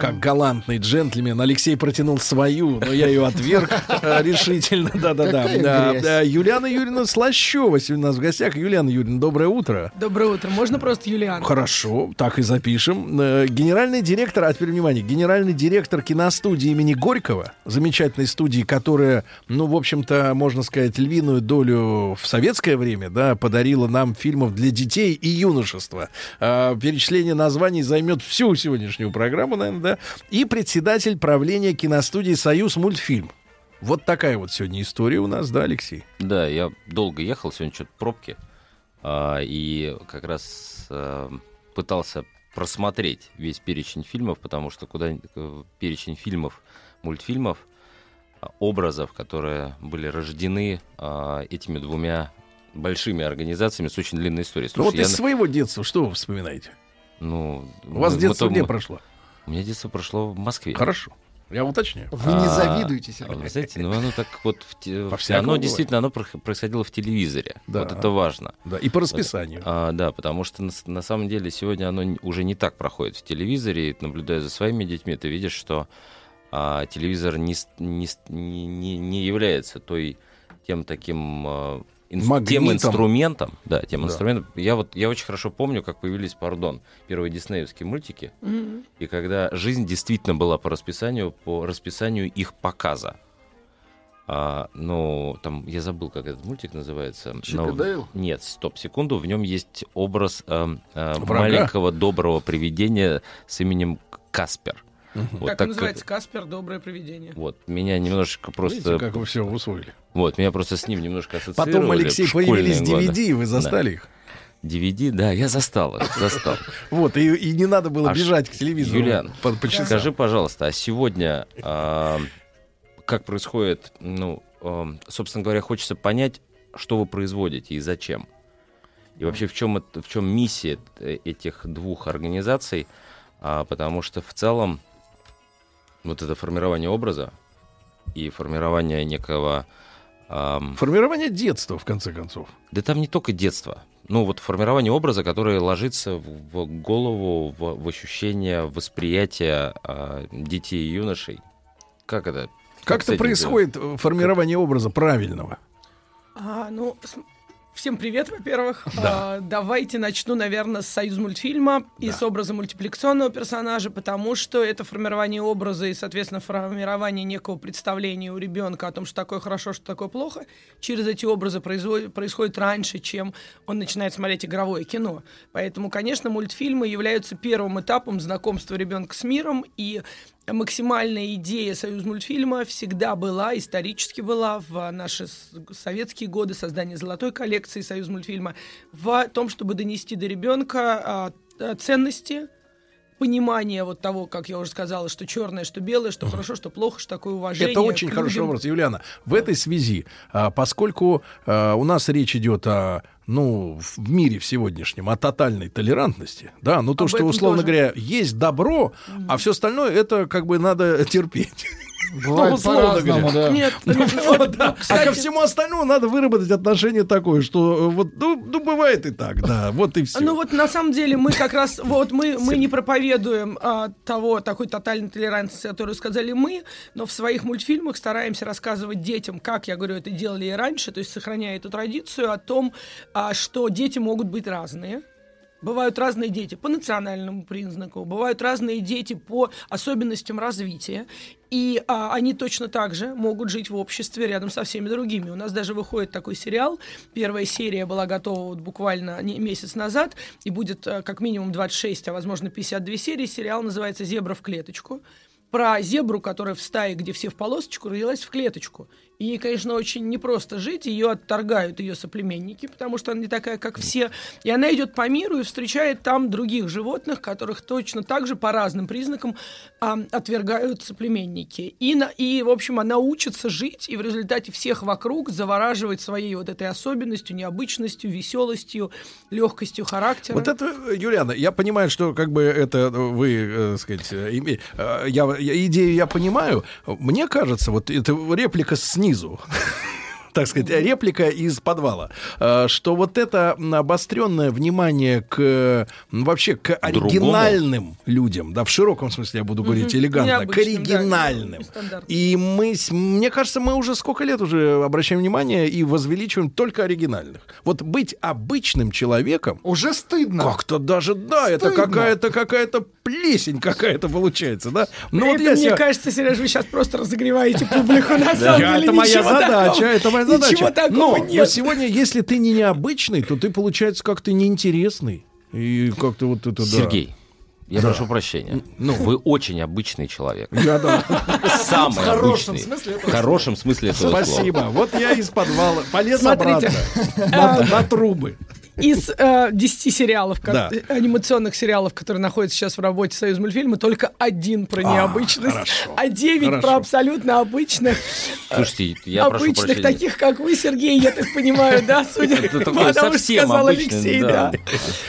как галантный джентльмен. Алексей протянул свою, но я ее отверг э, решительно. Да-да-да. Юлиана Юрьевна Слащева сегодня у нас в гостях. Юлиана Юрьевна, доброе утро. Доброе утро. Можно просто Юлиан? Хорошо, так и запишем. Генеральный директор, а теперь внимание, генеральный директор киностудии имени Горького, замечательной студии, которая, ну, в общем-то, можно сказать, львиную долю в советское время, да, подарила нам фильмов для детей и юношества. А, перечисление названий займет всю сегодняшнюю программу, наверное, да. И председатель правления киностудии «Союз мультфильм». Вот такая вот сегодня история у нас, да, Алексей? Да, я долго ехал, сегодня что-то пробки, а, и как раз а, пытался просмотреть весь перечень фильмов, потому что куда э, перечень фильмов, мультфильмов, образов, которые были рождены а, этими двумя большими организациями с очень длинной историей. Ну, вот Слушай, из я- своего детства что вы вспоминаете? ну, У вас мы- детство мы- где мы- прошло? У меня детство прошло в Москве. Хорошо. Я уточняю. Вы не А, завидуете, Сергей. Вы знаете, ну оно так вот... в те- По-всякому оно бывает. действительно, оно происходило в телевизоре. Да. Вот это важно. Да, и по расписанию. А, да, потому что на, на самом деле сегодня оно уже не так проходит в телевизоре. И, наблюдая за своими детьми, ты видишь, что а, телевизор не, не, не, не- не является той, тем таким... а, инс- тем Магнитом. инструментом, да, тем Да. инструментом. Я вот я очень хорошо помню, как появились, пардон, первые диснеевские мультики, Мгм. и когда жизнь действительно была по расписанию, по расписанию их показа. А, ну, там, я забыл, как этот мультик называется. Чип но- Дейл? Нет, стоп, секунду. В нем есть образ эм, э, Врага? маленького доброго привидения с именем Каспер. Вот как так называется? Каспер, доброе привидение. Вот, меня немножко просто... Видите, как вы все усвоили. Вот, меня просто с ним немножко ассоциировали. Потом, Алексей, появились годы. DVD, и вы застали Да. их. DVD, да, я застал их, застал. Вот, и, и не надо было А бежать к телевизору. Юлиан, по- по часам. скажи, пожалуйста, а сегодня а, как происходит, ну, а, собственно говоря, хочется понять, что вы производите и зачем. И вообще, в чем, это- в чем миссия э- этих двух организаций, А, потому что в целом вот это формирование образа и формирование некого... ам, Формирование детства, в конце концов. да там не только детство. Ну, вот формирование образа, который ложится в, в голову, в, в ощущение, в восприятие а, детей и юношей. Как это? Как, с это происходит э, формирование образа правильного? А, ну, всем привет, во-первых. Да. А, давайте начну, наверное, с союз мультфильма и с образа мультипликационного персонажа, потому что это формирование образа и, соответственно, формирование некого представления у ребенка о том, что такое хорошо, что такое плохо, через эти образы производит- происходит раньше, чем он начинает смотреть игровое кино. Поэтому, конечно, мультфильмы являются первым этапом знакомства ребенка с миром, и максимальная идея союз мультфильма всегда была, исторически была в наши советские годы создания золотой коллекции союз мультфильма в том, чтобы донести до ребенка а, ценности, понимание вот того, как я уже сказала, что черное, что белое, что хорошо, что плохо, что такое уважение. Это очень хороший вопрос, Юлиана. В этой связи, а, поскольку а, у нас речь идет о ну, в мире в сегодняшнем, о тотальной толерантности, да, ну то, Об что, условно тоже. говоря, есть добро, mm-hmm. а все остальное это как бы надо терпеть. Бывает ну, по-разному, да. Нет, ну, вот, да. Кстати... А ко всему остальному надо выработать отношение такое, что вот, ну, ну, бывает и так, да, вот и все. Ну вот на самом деле мы как раз, вот мы, мы не проповедуем а, того, такой тотальной толерантности, которую сказали мы, но в своих мультфильмах стараемся рассказывать детям, как, я говорю, это делали и раньше, то есть сохраняя эту традицию о том, а, что дети могут быть разные. Бывают разные дети по национальному признаку, бывают разные дети по особенностям развития. И а, они точно так же могут жить в обществе рядом со всеми другими. У нас даже выходит такой сериал. Первая серия была готова вот буквально месяц назад, и будет а, как минимум 26, а возможно 52 серии. Сериал называется «Зебра в клеточку» про зебру, которая в стае, где все в полосочку, родилась в клеточку. И конечно, очень непросто жить, ее отторгают ее соплеменники, потому что она не такая, как все. И она идет по миру и встречает там других животных, которых точно так же по разным признакам а, отвергают соплеменники. И, на, и, в общем, она учится жить, и в результате всех вокруг завораживает своей вот этой особенностью, необычностью, веселостью, легкостью характера. Вот это, Юлиана, я понимаю, что как бы это вы, э, сказать, име, э, я, я, идею я понимаю. Мне кажется, вот эта реплика с снизу так сказать, реплика из подвала, э, что вот это обостренное внимание к вообще к оригинальным Другому. людям, да, в широком смысле я буду говорить элегантно, к оригинальным. Да, и мы, мне кажется, мы уже сколько лет уже обращаем внимание и возвеличиваем только оригинальных. Вот быть обычным человеком уже стыдно. Как-то даже да, стыдно. это какая-то какая-то плесень какая-то получается, да. Ну вот я мне кажется, Сереж, вы сейчас просто разогреваете публику на самом деле. Это моя задача, это моя задача. Ничего такого но, нет. но сегодня, если ты не необычный, то ты, получается, как-то неинтересный. И как-то вот это, Сергей, да. Я да. прошу прощения. Ну, вы очень обычный человек. Я да. Самый в хорошем обычный. Смысле этого в хорошем смысле этого Спасибо. Слова. Вот я из подвала полез Смотрите. обратно на, на трубы. Из э, 10 сериалов, да. анимационных сериалов, которые находятся сейчас в работе Союз мультфильма, только один про а, необычность, хорошо, а 9 хорошо. про абсолютно обычных. Слушайте, я обычных, прошу прощения. таких, как вы, Сергей, я так понимаю, да, судя по тому, что сказал Алексей, да.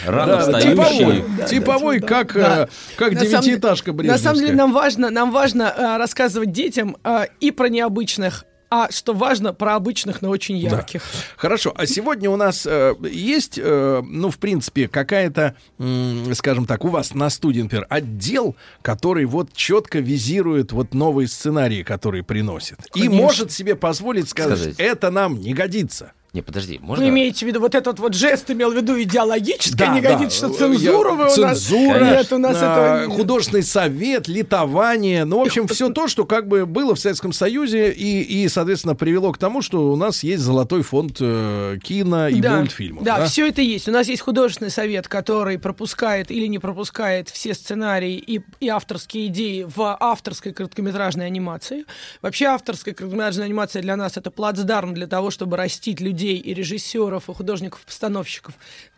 Рано встающий. Типовой, как э, как девятиэтажка На самом деле нам важно, нам важно э, рассказывать детям э, и про необычных а что важно, про обычных, но очень ярких. Да. Хорошо. А сегодня у нас э, есть, э, ну, в принципе, какая-то, э, скажем так, у вас на студии, например, отдел, который вот четко визирует вот новые сценарии, которые приносит. Конечно. И может себе позволить сказать, сказать, это нам не годится. Не, подожди, можно... Вы имеете в виду вот этот вот жест имел в виду идеологическое, да, не да. годится, что цензура вы у нас... Цензура, нет, у нас а, этого... художественный совет, литование, ну, в общем, все то, что как бы было в Советском Союзе и, и соответственно, привело к тому, что у нас есть золотой фонд э, кино и да, мультфильмов. Да, да, все это есть. У нас есть художественный совет, который пропускает или не пропускает все сценарии и, и авторские идеи в авторской короткометражной анимации. Вообще авторская короткометражная анимация для нас это плацдарм для того, чтобы растить людей людей, и режиссеров, и художников-постановщиков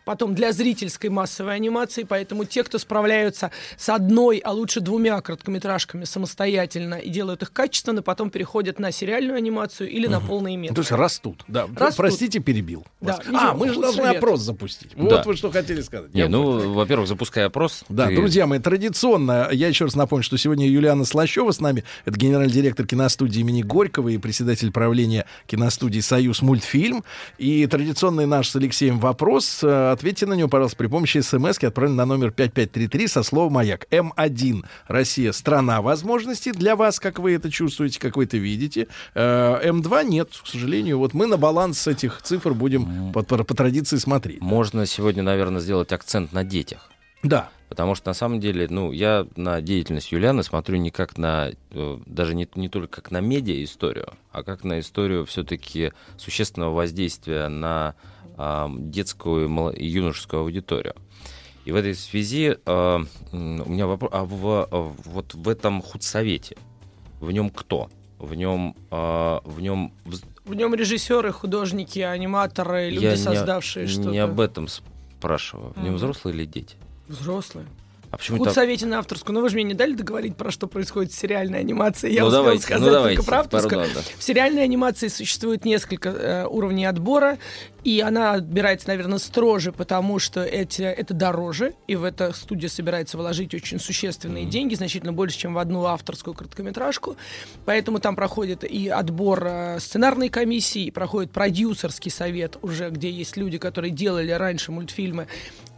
потом для зрительской массовой анимации, поэтому те, кто справляются с одной, а лучше двумя короткометражками самостоятельно и делают их качественно, потом переходят на сериальную анимацию или угу. на полные метры. То есть растут, да. Растут. Простите, перебил. Да, а, мы же должны совет. опрос запустить. Да. Вот вы что хотели сказать. Не, ну, во-первых, запускай опрос. Да, ты... друзья мои, традиционно, я еще раз напомню, что сегодня Юлиана Слащева с нами, это генеральный директор киностудии имени Горького и председатель правления киностудии «Союз мультфильм». И традиционный наш с Алексеем вопрос э, Ответьте на него, пожалуйста, при помощи смс отправленной на номер 5533 со словом «Маяк». М1. Россия — страна возможностей для вас, как вы это чувствуете, как вы это видите. Э, М2 нет, к сожалению. Вот мы на баланс этих цифр будем по, по, по традиции смотреть. Можно сегодня, наверное, сделать акцент на детях. Да. Потому что на самом деле, ну, я на деятельность Юлианы смотрю не как на, э, даже не, не только как на медиа-историю, а как на историю все-таки существенного воздействия на детскую и юношескую аудиторию. И в этой связи э, у меня вопрос, а в, а вот в этом худсовете, в нем кто? В нем, э, в нем... В нем режиссеры, художники, аниматоры, люди, Я создавшие не, что-то. не об этом спрашиваю. В нем взрослые или дети? Взрослые. А почему так? худсовете на авторскую. Ну вы же мне не дали договорить, про что происходит в сериальной анимации. Я Ну, успел давайте, ну, сказать давайте, только про авторскую. пардон, да. В сериальной анимации существует несколько э, уровней отбора, и она отбирается, наверное, строже, потому что эти, это дороже, и в это студия собирается вложить очень существенные деньги, значительно больше, чем в одну авторскую короткометражку. Поэтому там проходит и отбор э, сценарной комиссии, проходит продюсерский совет уже, где есть люди, которые делали раньше мультфильмы,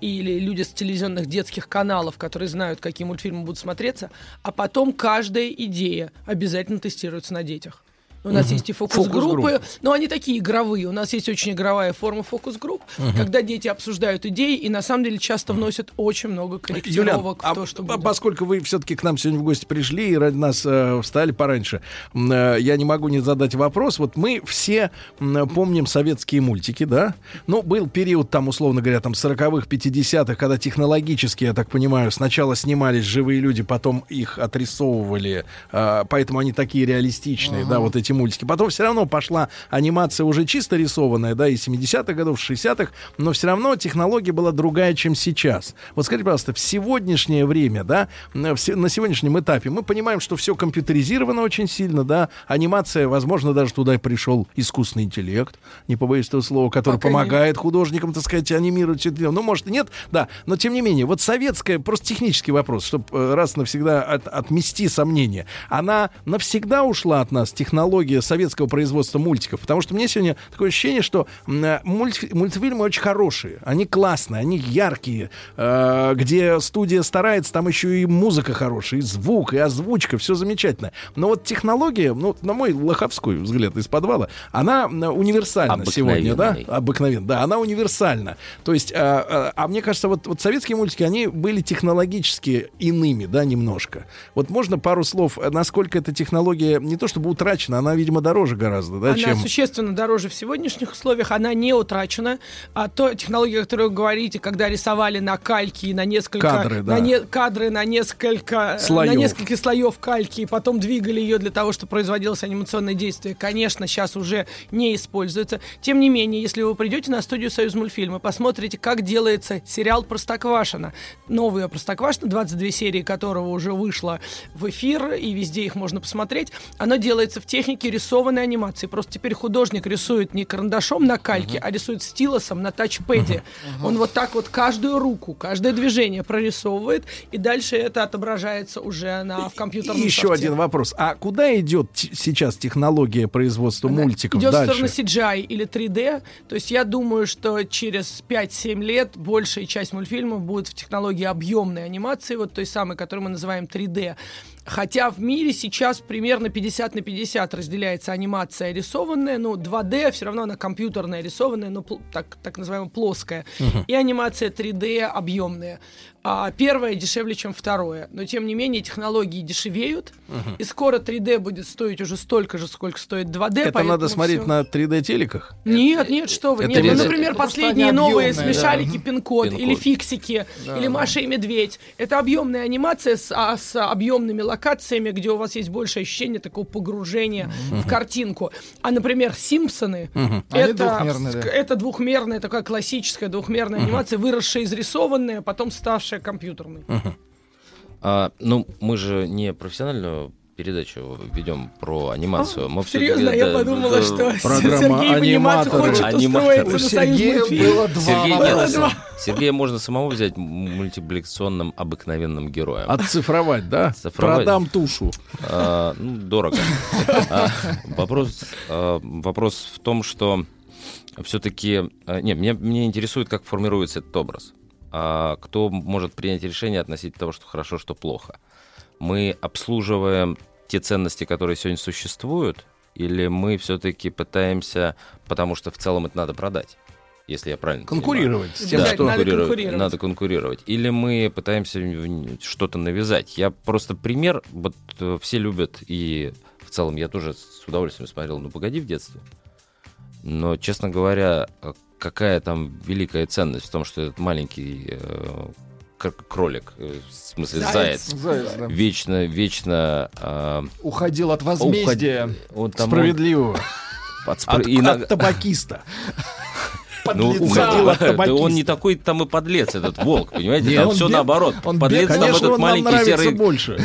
или люди с телевизионных детских каналов, которые знают, какие мультфильмы будут смотреться, а потом каждая идея обязательно тестируется на детях. У нас Мгм. есть и фокус-группы, Фокус-группы. но они такие игровые. У нас есть очень игровая форма фокус-групп, Мгм. когда дети обсуждают идеи и на самом деле часто вносят очень много корректировок а в то, что будет. поскольку вы все-таки к нам сегодня в гости пришли и ради нас э, встали пораньше, э, я не могу не задать вопрос. Вот мы все м, помним советские мультики, да? Ну, был период там, условно говоря, там 40-х, 50-х, когда технологически, я так понимаю, сначала снимались живые люди, потом их отрисовывали, э, поэтому они такие реалистичные, да, вот эти мультики. Потом все равно пошла анимация уже чисто рисованная, да, из 70-х годов, 60-х, но все равно технология была другая, чем сейчас. Вот скажите, пожалуйста, в сегодняшнее время, да, на сегодняшнем этапе мы понимаем, что все компьютеризировано очень сильно, да, анимация, возможно, даже туда и пришел искусственный интеллект, не побоюсь этого слова, который Пока нет. помогает художникам, так сказать, анимировать все это дело. Ну, может, и нет, да, но тем не менее, вот советская, просто технический вопрос, чтобы раз навсегда от- отмести сомнения, она навсегда ушла от нас, технология советского производства мультиков, потому что мне сегодня такое ощущение, что э, мультфи- мультфильмы очень хорошие, они классные, они яркие, э, где студия старается, там еще и музыка хорошая, и звук, и озвучка, все замечательно. Но вот технология, ну, на мой лоховской взгляд из подвала, она универсальна сегодня, да? Обыкновенно, да, она универсальна. То есть, а, а, а мне кажется, вот, вот советские мультики, они были технологически иными, да, немножко. Вот можно пару слов, э, насколько эта технология не то чтобы утрачена, она, видимо, дороже гораздо, да, она чем... существенно дороже в сегодняшних условиях, она не утрачена. А то технология, о которой вы говорите, когда рисовали на кальке и на несколько Кадры, да. на не- кадры на несколько Слоев. на несколько слоев кальки, и потом двигали ее для того, чтобы производилось анимационное действие, конечно, сейчас уже не используется. Тем не менее, если вы придете на студию Союз мультфильма, посмотрите, как делается сериал Простоквашино. Новый Простоквашино, 22 серии которого уже вышло в эфир, и везде их можно посмотреть. Оно делается в технике рисованной анимации. Просто теперь художник рисует не карандашом на кальке, а рисует стилусом на тачпеде. Он вот так вот каждую руку, каждое движение прорисовывает, и дальше это отображается уже на, в И компьютерном еще софте. один вопрос. А куда идет сейчас технология производства мультиков Идет в дальше? сторону CGI или 3D. То есть я думаю, что через 5-7 лет большая часть мультфильмов будет в технологии объемной анимации, вот той самой, которую мы называем 3D. Хотя в мире сейчас примерно 50 на 50 разделяется анимация рисованная, ну 2D все равно она компьютерная рисованная, но так, так называемая плоская. Мгм. И анимация 3D объемная. А первое дешевле, чем второе. Но тем не менее технологии дешевеют, Мгм. и скоро 3D будет стоить уже столько же, сколько стоит 2D. Это надо смотреть всё- на 3D телеках? Нет, нет, что вы. Это нет, ну, например, Просто последние новые объемные, смешарики да. пин-код, Пин-код. или фиксики, Да, или да. Маша и Медведь. Это объемная анимация с, а, с объемными локациями, где у вас есть больше ощущения такого погружения Мгм. в картинку. А, например, Симпсоны. Они это, двухмерные, да. это двухмерная, такая классическая двухмерная Мгм. анимация, выросшая из рисованная, потом ставшая компьютерной. А, ну, мы же не профессиональную передачу ведем про анимацию. Мы всё-таки, серьезно? Я да, подумала, да, что Программа Сергей «Аниматоры». хочет Аниматоры. устроиться У Сергея было два Сергей, нет, Два. Сергея можно самого взять мультипликационным обыкновенным героем. Отцифровать, да? Оцифровать. Продам тушу. А, ну, дорого. А, вопрос, а, вопрос в том, что все-таки... Не, меня, меня интересует, как формируется этот образ. А кто может принять решение относительно того, что хорошо, что плохо. Мы обслуживаем те ценности, которые сегодня существуют, или мы все-таки пытаемся, потому что в целом это надо продать? Если я правильно Конкурировать понимаю. с тем, Да, что- Надо конкурировать. конкурировать. Надо конкурировать. Или мы пытаемся что-то навязать. Я просто пример, вот э, все любят, и в целом я тоже с удовольствием смотрел «Ну, погоди» в детстве. Но, честно говоря, э, какая там великая ценность в том, что этот маленький э, кролик, э, в смысле Заяц. заяц, Заяц, да. вечно, вечно а, Уходил от возмездия. уходи- он там- Справедливого. От, От, от табакиста. Ну, уходил от да он не такой там и подлец, этот волк, понимаете? Нет, там он все бед- наоборот. он подлец там этот маленький серый... больше.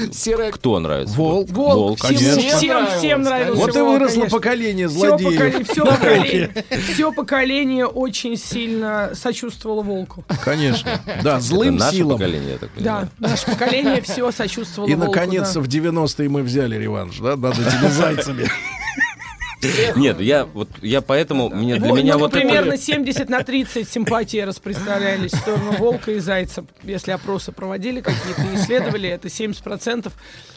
Кто нравится? Волк. Волк, всем, Всем всем нравился. Вот и выросло конечно. поколение Все злодеев. все, поколение, все поколение очень сильно сочувствовало волку. Конечно. Да, злым наше силам. поколение, я так понимаю. Да, наше поколение все сочувствовало И, волку. наконец, да. в 90-е мы взяли реванш, да, над этими зайцами. Нет, я вот я поэтому мне для Вот, меня ну, вот примерно 70 на 30 симпатии распределялись в сторону волка и зайца. Если опросы проводили какие-то, исследовали, это 70%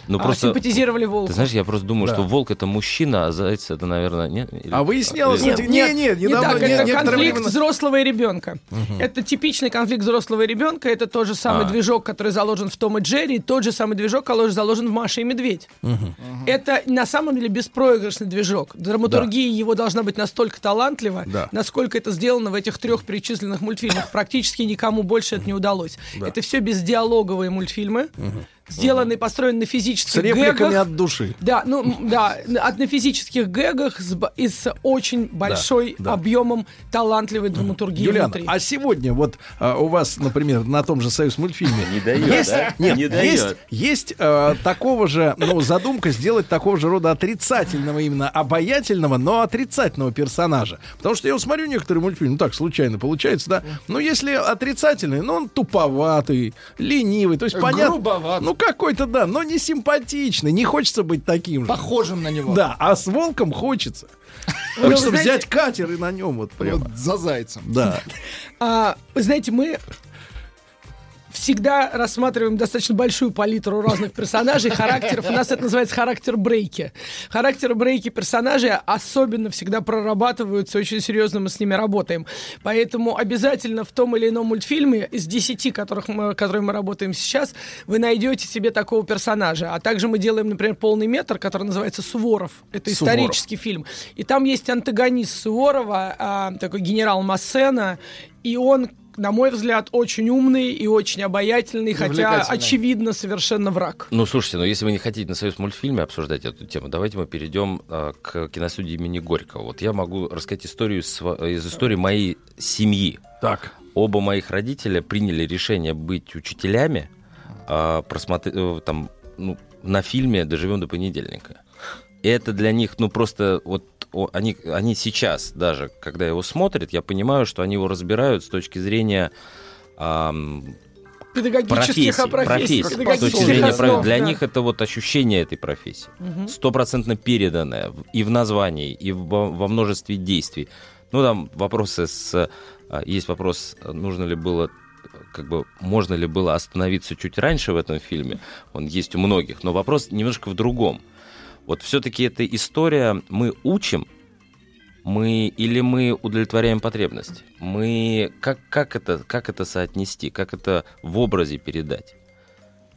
Ну, а, просто- симпатизировали волку. Ты знаешь, я просто думаю, Да. что волк это мужчина, а заяц это, наверное, нет. или- А выяснялось, или- кстати, не, не, не недавно, это конфликт взрослого и ребенка. Это типичный конфликт взрослого и ребенка. Это тот же самый А. движок, который заложен в Том и Джерри, тот же самый движок, который заложен в Маше и Медведь. Это на самом деле беспроигрышный движок. Драматургия его должна быть настолько талантлива, Да. насколько это сделано в этих трех перечисленных мультфильмах. Практически никому больше это не удалось. Да. Это все бездиалоговые мультфильмы, сделанные, построенные на физических С репликами гэгах. от души. Да, ну да, от на физических гэгах с, и с очень большой да. объемом талантливой драматургии Юлиана, внутри. а сегодня вот а, у вас, например, на том же Союз мультфильме Не дает, есть, да? нет, Не есть, дает. есть э, такого же, ну, задумка сделать такого же рода отрицательного, именно обаятельного, но отрицательного персонажа. Потому что я вот смотрю некоторые мультфильмы, ну так, случайно получается, да. Но если отрицательный, ну, он туповатый, ленивый, то есть понятно. Грубоват. Ну, какой-то, да, но не симпатичный, не хочется быть таким же. Похожим на него. Да, а с волком хочется. Ну, Хочется взять катер и на нем вот прямо. Вот за зайцем. Да. А, вы знаете, мы всегда рассматриваем достаточно большую палитру разных персонажей, характеров. У нас это называется характер брейки. Характер брейки персонажей особенно всегда прорабатываются, очень серьезно мы с ними работаем. Поэтому обязательно в том или ином мультфильме из 10, которых мы, которые мы работаем сейчас, вы найдете себе такого персонажа. А также мы делаем, например, полный метр, который называется Суворов. Это Суворов. исторический фильм. И там есть антагонист Суворова, а, такой генерал Массена, и он на мой взгляд, очень умный и очень обаятельный, хотя, очевидно, совершенно враг. Ну, слушайте, ну если вы не хотите на Союз мультфильме обсуждать эту тему, давайте мы перейдем э, к киностудии имени Горького. Вот я могу рассказать историю сва- из истории моей семьи. Так. Оба моих родителя приняли решение быть учителями а, просмотр- э, там, ну, на фильме «Доживем до понедельника». Это для них, ну, просто вот они, они сейчас даже, когда его смотрят, я понимаю, что они его разбирают с точки зрения ам, Педагогических а, профессий, профессии. С педагогических точки зрения основ, для да. них это вот ощущение этой профессии. Стопроцентно переданное в- и в названии, и во, во множестве действий. Ну, там вопросы с... а, Есть вопрос, нужно ли было как бы можно ли было остановиться чуть раньше в этом фильме, он есть у многих, но вопрос немножко в другом. Вот все-таки эта история, мы учим, мы или мы удовлетворяем потребность, мы как как это как это соотнести, как это в образе передать?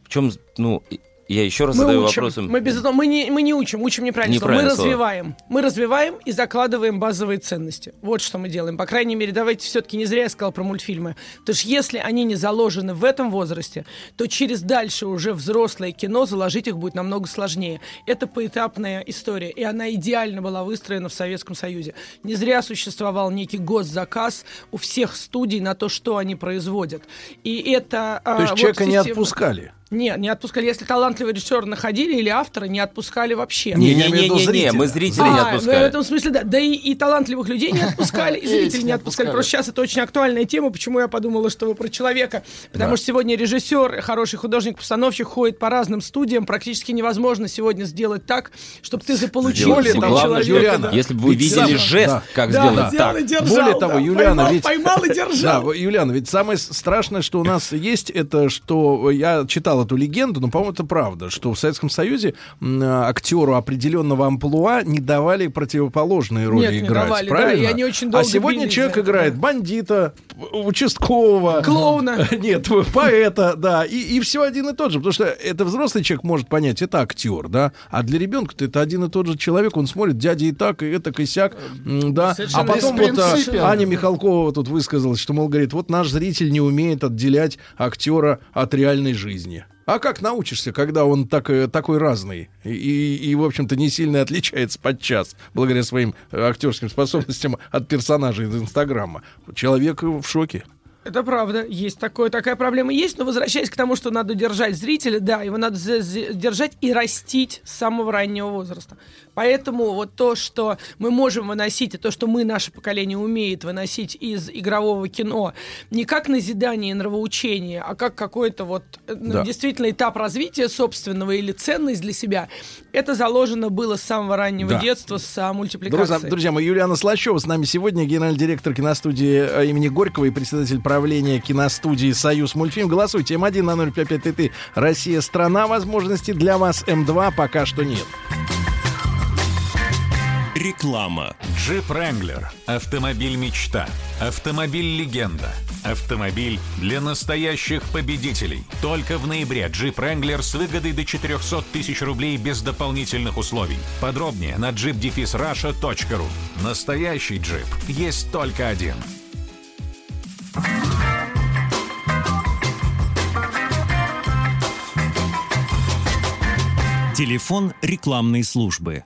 В чем, ну, я еще раз Мы задаю учим. вопросом. Мы, без мы, не, мы не учим, учим неправильно. слово. Мы слово. развиваем. Мы развиваем и закладываем базовые ценности. Вот что мы делаем. По крайней мере, давайте все-таки не зря я сказал про мультфильмы. Потому что если они не заложены в этом возрасте, то через дальше уже взрослое кино заложить их будет намного сложнее. Это поэтапная история. И она идеально была выстроена в Советском Союзе. Не зря существовал некий госзаказ у всех студий на то, что они производят. И это... а, То есть вот человека не система- отпускали. Нет, не отпускали. Если талантливый режиссер находили или автора, не отпускали вообще. Не, в виду Не-не-не, зрителя. мы зрителей не А, отпускали. В этом смысле, да. Да и, и талантливых людей не отпускали, и зрителей не отпускали. Просто сейчас это очень актуальная тема. Почему я подумала, что вы про человека? Потому Да. что сегодня режиссер, хороший художник-постановщик ходит по разным студиям. Практически невозможно сегодно сделать так, чтобы ты заполучил Более себе того, человека. Юлиана, да. Если бы вы видели сам- жест, да. как Да, сделать так. держал, Более да. того, Юлиана, поймал, ведь... поймал и держал. Да, Юлиана, ведь самое страшное, что у нас есть, это что я читал эту легенду, но, по-моему, это правда, что в Советском Союзе актеру определенного амплуа не давали противоположные роли Нет, не играть. давали, да, правильно? и они очень а долго сегодня бились человек играет бандита, участкового, Клоуна. Нет, поэта, да. И, и все один и тот же. Потому что это взрослый человек может понять, это актер, да. А для ребенка это один и тот же человек. Он смотрит дядя и так, и это и сяк, м, да. А потом вот а. Аня Михалкова тут высказалась, что, мол, говорит, вот наш зритель не умеет отделять актера от реальной жизни. А как научишься, когда он так, э, такой разный и, и, и, в общем-то, не сильно отличается подчас, благодаря своим э, актерским способностям от персонажей из Инстаграма? Человек в шоке. Это правда, есть такое, такая проблема есть, но возвращаясь к тому, что надо держать зрителя, да, его надо держать и растить с самого раннего возраста. Поэтому вот то, что мы можем выносить, и то, что мы, наше поколение, умеет выносить из игрового кино, не как назидание и нравоучение, а как какой-то вот э, ну, Да. действительно этап развития собственного или ценность для себя, это заложено было с самого раннего Да. детства, с мультипликацией. Друзья, друзья мои, Юлиана Слащева с нами сегодня, генеральный директор киностудии э, имени Горького и председатель правления киностудии «Союз мультфильм». Голосуйте М1 на 055 Россия – страна возможностей для вас. М2 пока что нет. Реклама. Джип Ренглер. Автомобиль мечта. Автомобиль легенда. Автомобиль для настоящих победителей. Только в ноябре Джип Ренглер с выгодой до 400 тысяч рублей без дополнительных условий. Подробнее на jeepdefisrussia.ru. Настоящий джип есть только один. Телефон рекламной службы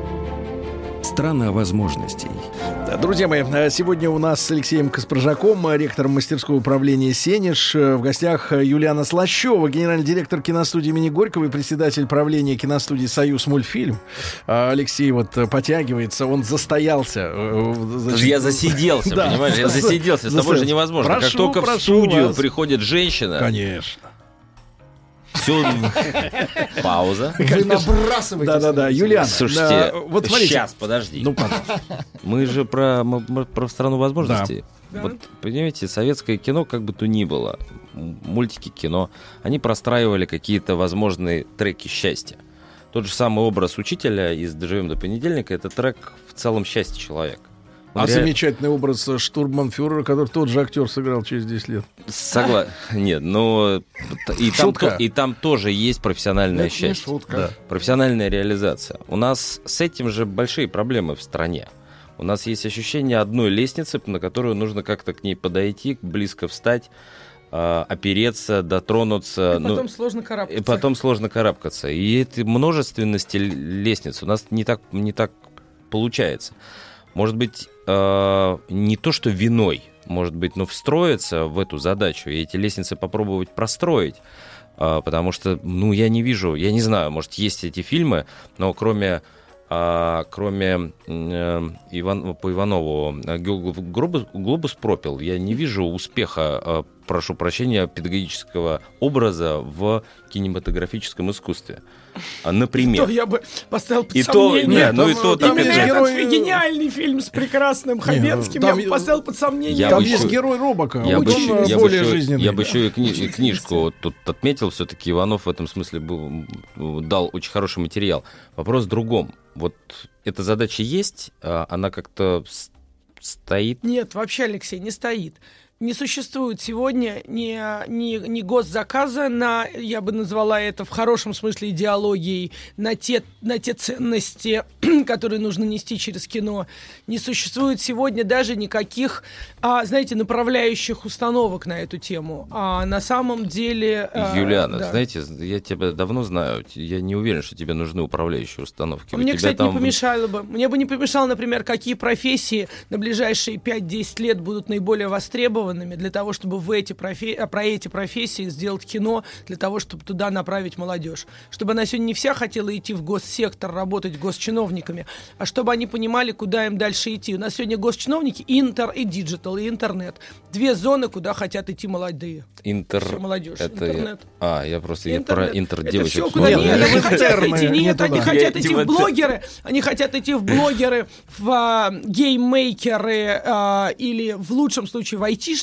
страна возможностей. Друзья мои, э, сегодня у нас с Алексеем Каспаржаком, э, ректором мастерского управления «Сенеж», э, в гостях Юлиана Слащева, генеральный директор киностудии имени Горького и председатель правления киностудии «Союз мультфильм». А Алексей вот потягивается, он застоялся. значит, Я засиделся, понимаешь? Я засиделся. С тобой же невозможно. Как только в студию приходит женщина, Конечно. Все пауза. Вы набрасываетесь. Да-да-да, Юлиан. Слушайте, да, вот смотрите. сейчас, подожди. Ну, пожалуйста. Мы же про, про страну возможностей. Да. Вот, понимаете, советское кино, как бы то ни было, мультики, кино, они простраивали какие-то возможные треки счастья. Тот же самый образ учителя из «Доживем до понедельника» — это трек в целом счастья человека. А реаль- замечательный образ штурманфюрера, который тот же актер сыграл через 10 лет. Согла... Нет, но и там, то- и там тоже есть профессиональное Нет, не счастье. шутка. Да. Профессиональная реализация. У нас с этим же большие проблемы в стране. У нас есть ощущение одной лестницы, на которую нужно как-то к ней подойти, близко встать, а, опереться, дотронуться. И ну, потом сложно карабкаться. и потом сложно карабкаться. И это множественности лестниц у нас не так, не так получается. Может быть, э, не то, что виной, может быть, но встроиться в эту задачу и эти лестницы попробовать простроить. Э, потому что, ну, я не вижу, я не знаю, может, есть эти фильмы, но кроме а, кроме э, Иван, по Иванову э, глобус, глобус пропил, я не вижу успеха, э, прошу прощения, педагогического образа в кинематографическом искусстве. А, Например. То я бы поставил под И то- сомнение. не, ну и то там Именно это- этот герой- гениальный фильм с прекрасным Хабенским я там бы поставил под сомнение. Я Там есть герой Робока, Я бы, я, более еще, жизненный. я бы еще и кни- и книжку вот тут отметил, все-таки Иванов в этом смысле был, дал очень хороший материал. Вопрос в другом. Вот эта задача есть, а она как-то стоит. Нет, вообще, Алексей, не стоит. Не существует сегодня ни, ни, ни госзаказа на, я бы назвала это в хорошем смысле идеологией, на те, на те ценности, которые нужно нести через кино. Не существует сегодня даже никаких, а, знаете, направляющих установок на эту тему. А на самом деле... а, Юлиана, да. знаете, я тебя давно знаю, я не уверен, что тебе нужны управляющие установки. У Мне, тебя кстати, там- не помешало бы. Мне бы не помешало, например, какие профессии на ближайшие 5-10 лет будут наиболее востребованы, востребованными для того, чтобы в эти профи... а, про эти профессии сделать кино, для того, чтобы туда направить молодежь. Чтобы она сегодня не вся хотела идти в госсектор, работать госчиновниками, а чтобы они понимали, куда им дальше идти. У нас сегодня госчиновники интер и digital, и интернет. Две зоны, куда хотят идти молодые. Интер... Всё, молодежь. Это... Интернет. А, я просто я про Интернет. интер Это девочек. всё, куда вспомнил. нет, они хотят идти, не нет, они хотят идти в блогеры, они хотят идти в блогеры, в а, гейммейкеры а, или в лучшем случае в айтишники,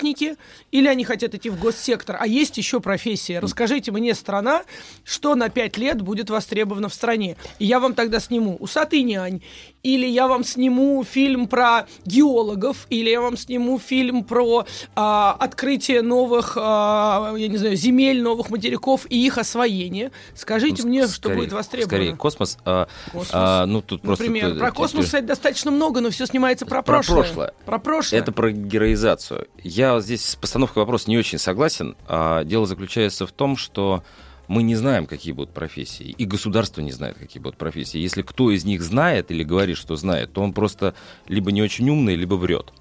или они хотят идти в госсектор. А есть еще профессия. Расскажите мне, страна, что на пять лет будет востребовано в стране. И я вам тогда сниму «Усатый нянь», или я вам сниму фильм про геологов, или я вам сниму фильм про а, открытие новых, а, я не знаю, земель, новых материков и их освоение. Скажите мне, что Скорее- будет востребовано. Скорее, космос. а, Космос. а, ну, тут просто... Например, ты- про космос, ты- кстати, достаточно много, но все снимается про, Про прошлое. прошлое. Про прошлое. Это про героизацию. Я здесь с постановкой вопроса не очень согласен. А дело заключается в том, что мы не знаем, какие будут профессии, и государство не знает, какие будут профессии. Если кто из них знает или говорит, что знает, то он просто либо не очень умный, либо врет.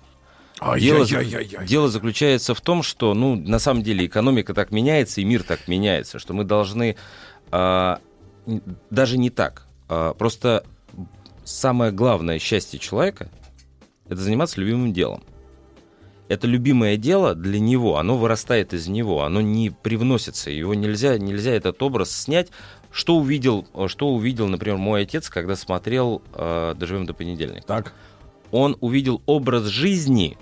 Дело, дело заключается в том, что, ну, на самом деле экономика так меняется, и мир так меняется, что мы должны а, даже не так. а, просто самое главное счастье человека – это заниматься любимым делом. Это любимое дело для него, оно вырастает из него, оно не привносится, его нельзя, нельзя этот образ снять. Что увидел, что увидел, например, мой отец, когда смотрел э, «Доживем до понедельника»? Так. Он увидел образ жизни,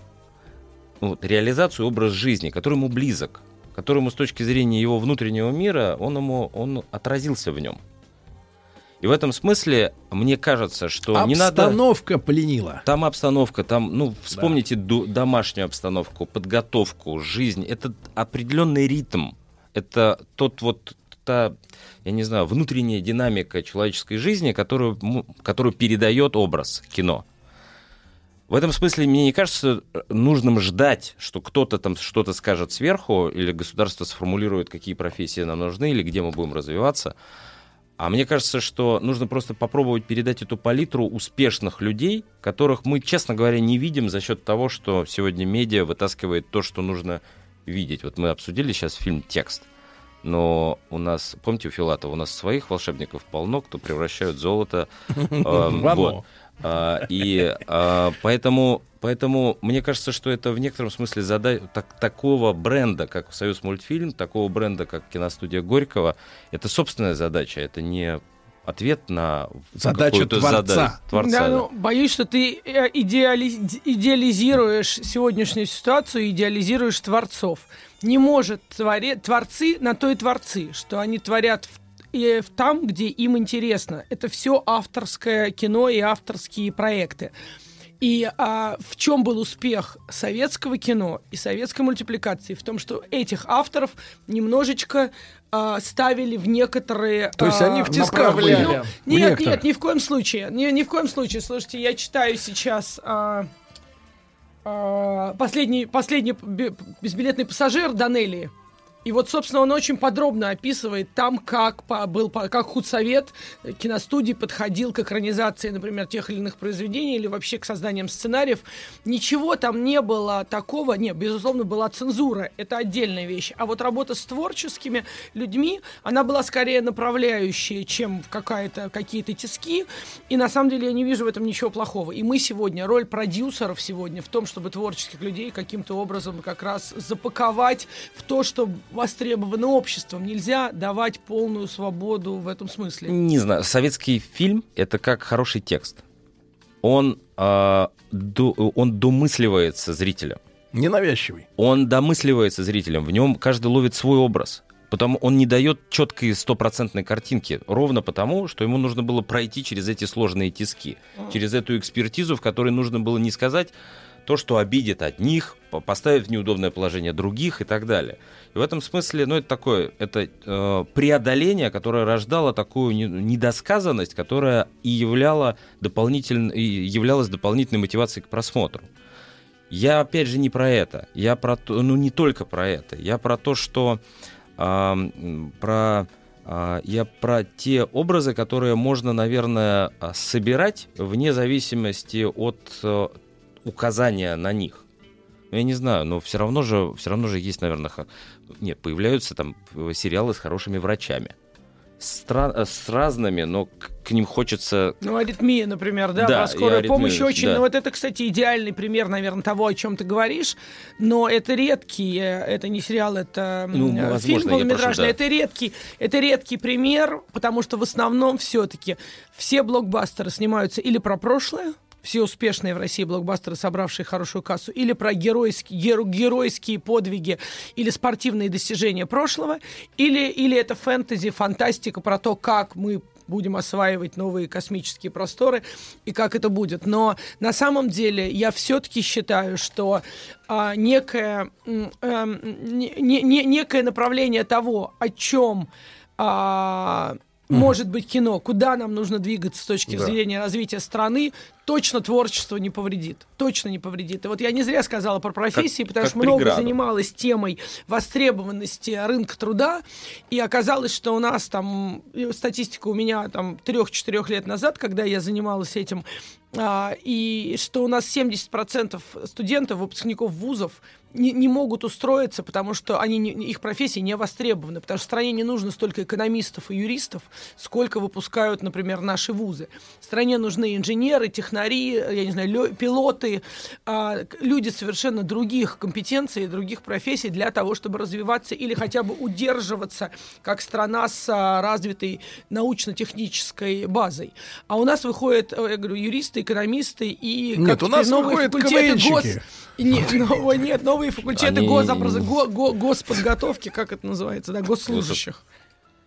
ну, вот, реализацию образ жизни, который ему близок, который ему с точки зрения его внутреннего мира, он ему он отразился в нем. И в этом смысле мне кажется, что не надо... Обстановка пленила. Там обстановка, там, ну, вспомните ду- домашнюю обстановку, подготовку, жизнь. Это определенный ритм. Это тот вот, та, я не знаю, внутренняя динамика человеческой жизни, которую, которую передает образ кино. В этом смысле мне не кажется нужным ждать, что кто-то там что-то скажет сверху, или государство сформулирует, какие профессии нам нужны, или где мы будем развиваться. А мне кажется, что нужно просто попробовать передать эту палитру успешных людей, которых мы, честно говоря, не видим за счет того, что сегодня медиа вытаскивает то, что нужно видеть. Вот мы обсудили сейчас фильм «Текст». Но у нас, помните, у Филатова, у нас своих волшебников полно, кто превращают золото вот. А, И а, поэтому, поэтому мне кажется, что это в некотором смысле зада... так- такого бренда, как Союз мультфильм, такого бренда, как киностудия Горького, это собственная задача, это не ответ на Задача какую-то творца. зада- творца, Да, да. ну, боюсь, что ты э, идеали- идеализируешь сегодняшнюю ситуацию, идеализируешь творцов. Не может твори- творцы на то и творцы, что они творят в, и там, где им интересно. Это все авторское кино и авторские проекты. И а, в чем был успех советского кино и советской мультипликации? В том, что этих авторов немножечко а, ставили в некоторые... То есть а, они в тисках были? ну, нет, некоторых. нет, ни в коем случае. Ни, ни в коем случае. Слушайте, я читаю сейчас а, а, последний, последний бе- безбилетный пассажир Данелии. И вот, собственно, он очень подробно описывает там, как был, как худсовет киностудии подходил к экранизации, например, тех или иных произведений или вообще к созданиям сценариев. Ничего там не было такого. Нет, безусловно, была цензура. Это отдельная вещь. А вот работа с творческими людьми, она была скорее направляющая, чем какая-то, какие-то тиски. И на самом деле я не вижу в этом ничего плохого. И мы сегодня, роль продюсеров сегодня в том, чтобы творческих людей каким-то образом как раз запаковать в то, что востребовано обществом. Нельзя давать полную свободу в этом смысле. Не знаю, советский фильм это как хороший текст. Он, а, до- он домысливается зрителем. Ненавязчивый. Он домысливается зрителем, в нем каждый ловит свой образ. Потому он не дает четкой стопроцентной картинки, ровно потому, что ему нужно было пройти через эти сложные тиски, через эту экспертизу, в которой нужно было не сказать то, что обидит одних, по- поставить в неудобное положение других и так далее. И в этом смысле, ну, это такое, это э, преодоление, которое рождало такую не- недосказанность, которая и, являла дополнительно, и являлась дополнительной мотивацией к просмотру. Я, опять же, не про это. Я про то, ну, не только про это. Я про то, что м, про а, я про те образы, которые можно, наверное, а, собирать вне зависимости от э, указания на них. Ну, я не знаю, но все равно же, все равно же есть, наверное, нет, появляются там э, сериалы с хорошими врачами. Стра- э, с разными, но к, к ним хочется... Ну, аритмия, например, да, Да, про скорую помощь очень. да. Ну, вот это, кстати, идеальный пример, наверное, того, о чем ты говоришь. Но это редкий, э, это не сериал, это Ну, возможно, фильм полнометражный. да. Это редкий, это редкий пример, потому что в основном все-таки все блокбастеры снимаются или про прошлое, все успешные в России блокбастеры, собравшие хорошую кассу, или про геройские, геро- геройские подвиги или спортивные достижения прошлого, или, или это фэнтези, фантастика про то, как мы будем осваивать новые космические просторы и как это будет. Но на самом деле я все-таки считаю, что а, некое, не- не- не- некое направление того, о чем а, может быть кино, куда нам нужно двигаться с точки Да. зрения развития страны, точно творчество не повредит. Точно не повредит. И вот я не зря сказала про профессии, Как- потому как что много преграду. занималась темой востребованности рынка труда, и оказалось, что у нас там, статистика у меня там трех-четырех лет назад, когда я занималась этим, а, и что у нас 70% студентов, выпускников вузов не, не могут устроиться, потому что они не- их профессии не востребованы, потому что стране не нужно столько экономистов и юристов, сколько выпускают, например, наши вузы. Стране нужны инженеры, технари, я не знаю, лё- пилоты, к- люди совершенно других компетенций, других профессий для того, чтобы развиваться или хотя бы удерживаться как страна с а, развитой научно-технической базой. А у нас выходят, э, я говорю, юристы, экономисты и Нет, у нас выходят КВНщики. Нет, нового нет, новые факультеты Они- гособраз- го- го- господготовки, как это называется, да, госслужащих.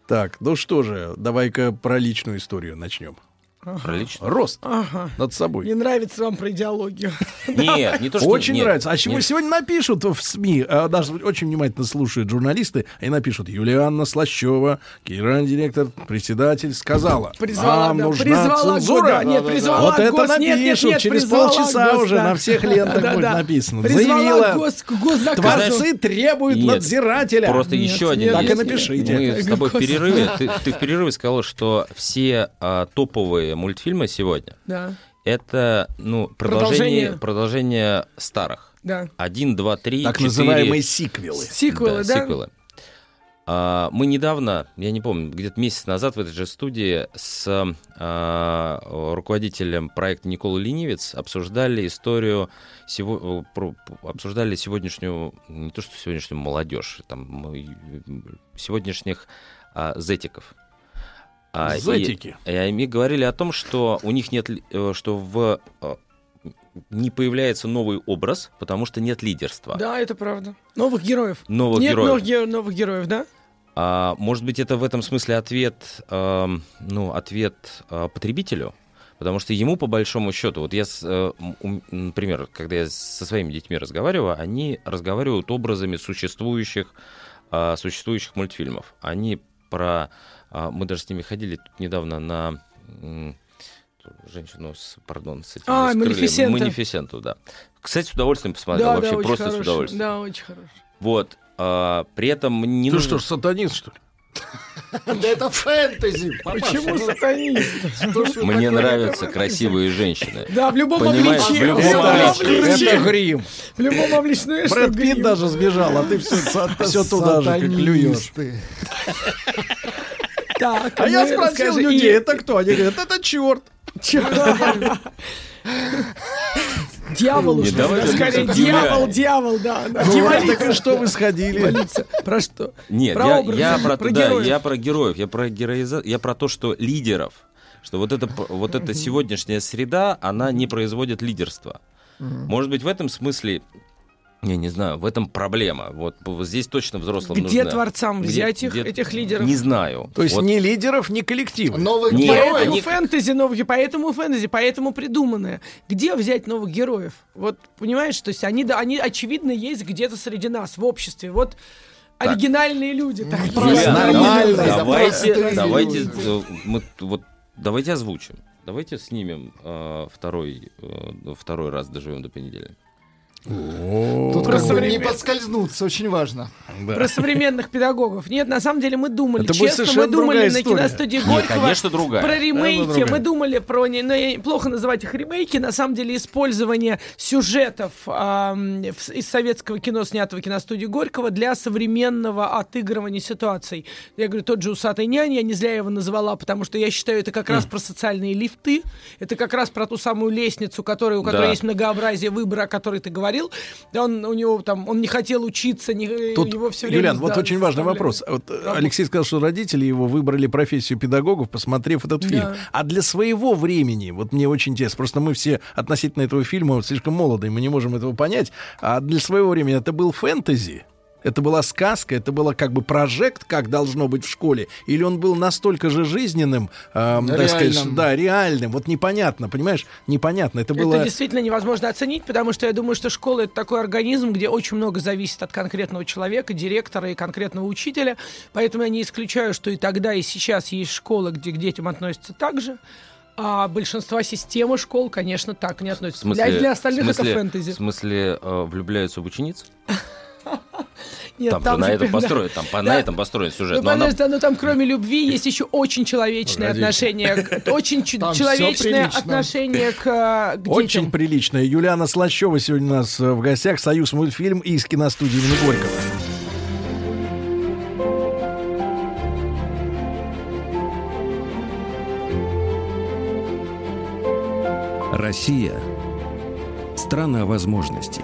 Так, ну что же, давай-ка про личную историю начнем. Ага. Про? Рост Ага. над собой. Не нравится вам про идеологию. Нет, не то, что... Очень нет, нравится. А чего нет. сегодня напишут в СМИ, а, даже очень внимательно слушают журналисты, и напишут, Юлианна Слащева, генеральный-директор, председатель, сказала, Призвала, нам да, нужна призвала цензура. гос- да, нет, призвала вот это гос- нет, нет, напишут, нет, через полчаса гос, уже да. на всех лентах Да, будет да. написано. Призвала Заявила, гос- госзаказу. творцы требуют Нет, надзирателя. Просто Нет, еще один. нет, Так и напишите. Мы с тобой в Гос- перерыве, ты, ты в перерыве сказала, что все а, топовые мультфильмы сегодня Да, это ну, продолжение, Продолжение. продолжение старых. да. Один, два, три, Так четыре. называемые сиквелы. Сиквелы, да? сиквелы. А, мы недавно, я не помню, где-то месяц назад в этой же студии с а, руководителем проекта Николой Ленивец обсуждали историю, сего- про- обсуждали сегодняшнюю, не то что сегодняшнюю молодежь, там, сегодняшних а, зетиков. А, и- Зетики. И, они говорили о том, что у них нет, э, что в э, не появляется новый образ, потому что нет лидерства. Да, это правда. Новых героев. Новых Нет героев. новых, ге- новых героев, да? А, может быть, это в этом смысле ответ, эм, ну, ответ э, потребителю? Потому что ему, по большому счету, вот я, с, э, например, когда я со своими детьми разговариваю, они разговаривают образами существующих, э, существующих мультфильмов. Они про... э, мы даже с ними ходили тут недавно на женщину с, пардон, с этим... А, с. Малефисента. Манифисенту, да. Кстати, с удовольствием посмотрел, да, вообще да, просто с хороший. удовольствием. Да, очень хороший. Вот. а, при этом не Ты нужно... что ж, сатанист, что ли? Да это фэнтези. Почему сатанист? Мне нравятся красивые женщины. Да, в любом обличии. Это грим. В любом обличии. Ну, Брэд Питт даже сбежал, а ты все, все туда же, как клюешь. Так, А я ну, спросил людей, и- это кто? Они говорят, это черт. Дьявол уж, скорее, дьявол, дьявол, да. Ну, так и что вы сходили? Про что? Нет, я, про, героев. я про героев, я про героиза, я про то, что лидеров, что вот эта вот эта сегодняшняя среда, она не производит лидерства. Может быть в этом смысле, я не знаю, в этом проблема. Вот, вот здесь точно взрослым Где нужно. творцам Где- взять их, где- этих лидеров? Не знаю. То есть Вот ни лидеров, ни коллективов. Новых Нет, героев. Поэтому они- фэнтези новых, поэтому фэнтези, поэтому придуманное. Где взять новых героев? Вот, понимаешь, то есть они, да, они очевидно есть где-то среди нас, в обществе. Вот оригинальные люди. Так, просто нормально, давайте, давайте, люди. э, мы, вот, давайте озвучим. Давайте снимем э, второй, э, второй раз доживем до понедельника. Тут как бы не подскользнуться, очень важно. Про современных педагогов. Нет, на самом деле мы думали, честно, мы думали на киностудии Горького. конечно, другая. Про ремейки. Мы думали про, не- ну, я- плохо называть их ремейки, на самом деле использование сюжетов из советского кино, снятого киностудии Горького, для современного отыгрывания ситуаций. Я говорю, тот же «Усатый нянь», я не зря его назвала, потому что я считаю, это как раз про социальные лифты, это как раз про ту самую лестницу, которая, у которой Да. есть многообразие выбора, о которой ты говорил. Да, он, у него там, он не хотел учиться, не, Тут, его все время... Юлиан, вот очень важный вопрос. Вот э, Алексей сказал, что родители его выбрали профессию педагогов, посмотрев этот фильм. Да. А для своего времени, вот мне очень интересно, просто мы все относительно этого фильма слишком молодые, мы не можем этого понять. А для своего времени это был фэнтези? Это была сказка, это было как бы прожект, как должно быть в школе, или он был настолько же жизненным, эм, так сказать, Реальным. да, реальным. Вот непонятно, понимаешь, непонятно. Это было. Это действительно невозможно оценить, потому что я думаю, что школа это такой организм, где очень много зависит от конкретного человека, директора и конкретного учителя. Поэтому я не исключаю, что и тогда, и сейчас есть школы, где к детям относятся так же. А большинство системы школ, конечно, так не В относятся. смысле, для, для остальных смысле- это фэнтези. В смысле, э, влюбляются в учениц? Нет, там, же на этом да. построен, там по- на Да. этом построен сюжет. Ну, Но она- подожди, ну там кроме любви есть еще очень человечное Погодите. отношение, к- очень Там человечное отношение к, э, к Очень детям. приличная. Юлиана Слащева сегодня у нас э, в гостях. Союз мультфильм из киностудии имени Горького. Россия – страна возможностей.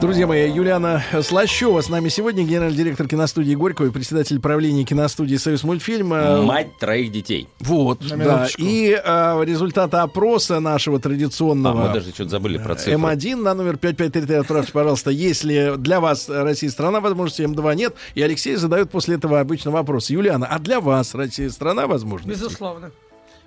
Друзья мои, Юлиана Слащева с нами сегодня, генеральный директор киностудии Горького и председатель правления киностудии «Союз мультфильм». Э, Мать троих детей. Вот, На да. И э, результаты опроса нашего А, традиционного мы даже что-то забыли про цифры. М1 на номер 5533 отправьте, пожалуйста, если для вас Россия страна возможностей, М2 нет. И Алексей задает после этого обычно вопрос. Юлиана, а для вас Россия страна возможностей? Безусловно.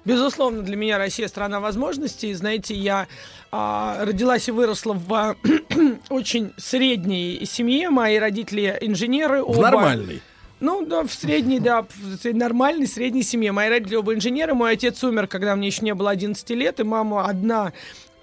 Безусловно, для меня Россия страна возможностей. Знаете, я а, родилась и выросла в а, очень средней семье. Мои родители инженеры. В оба. нормальной. Ну, да, в средней, да, в нормальной средней семье. Мои родители оба инженеры. Мой отец умер, когда мне еще не было 11 лет, и мама одна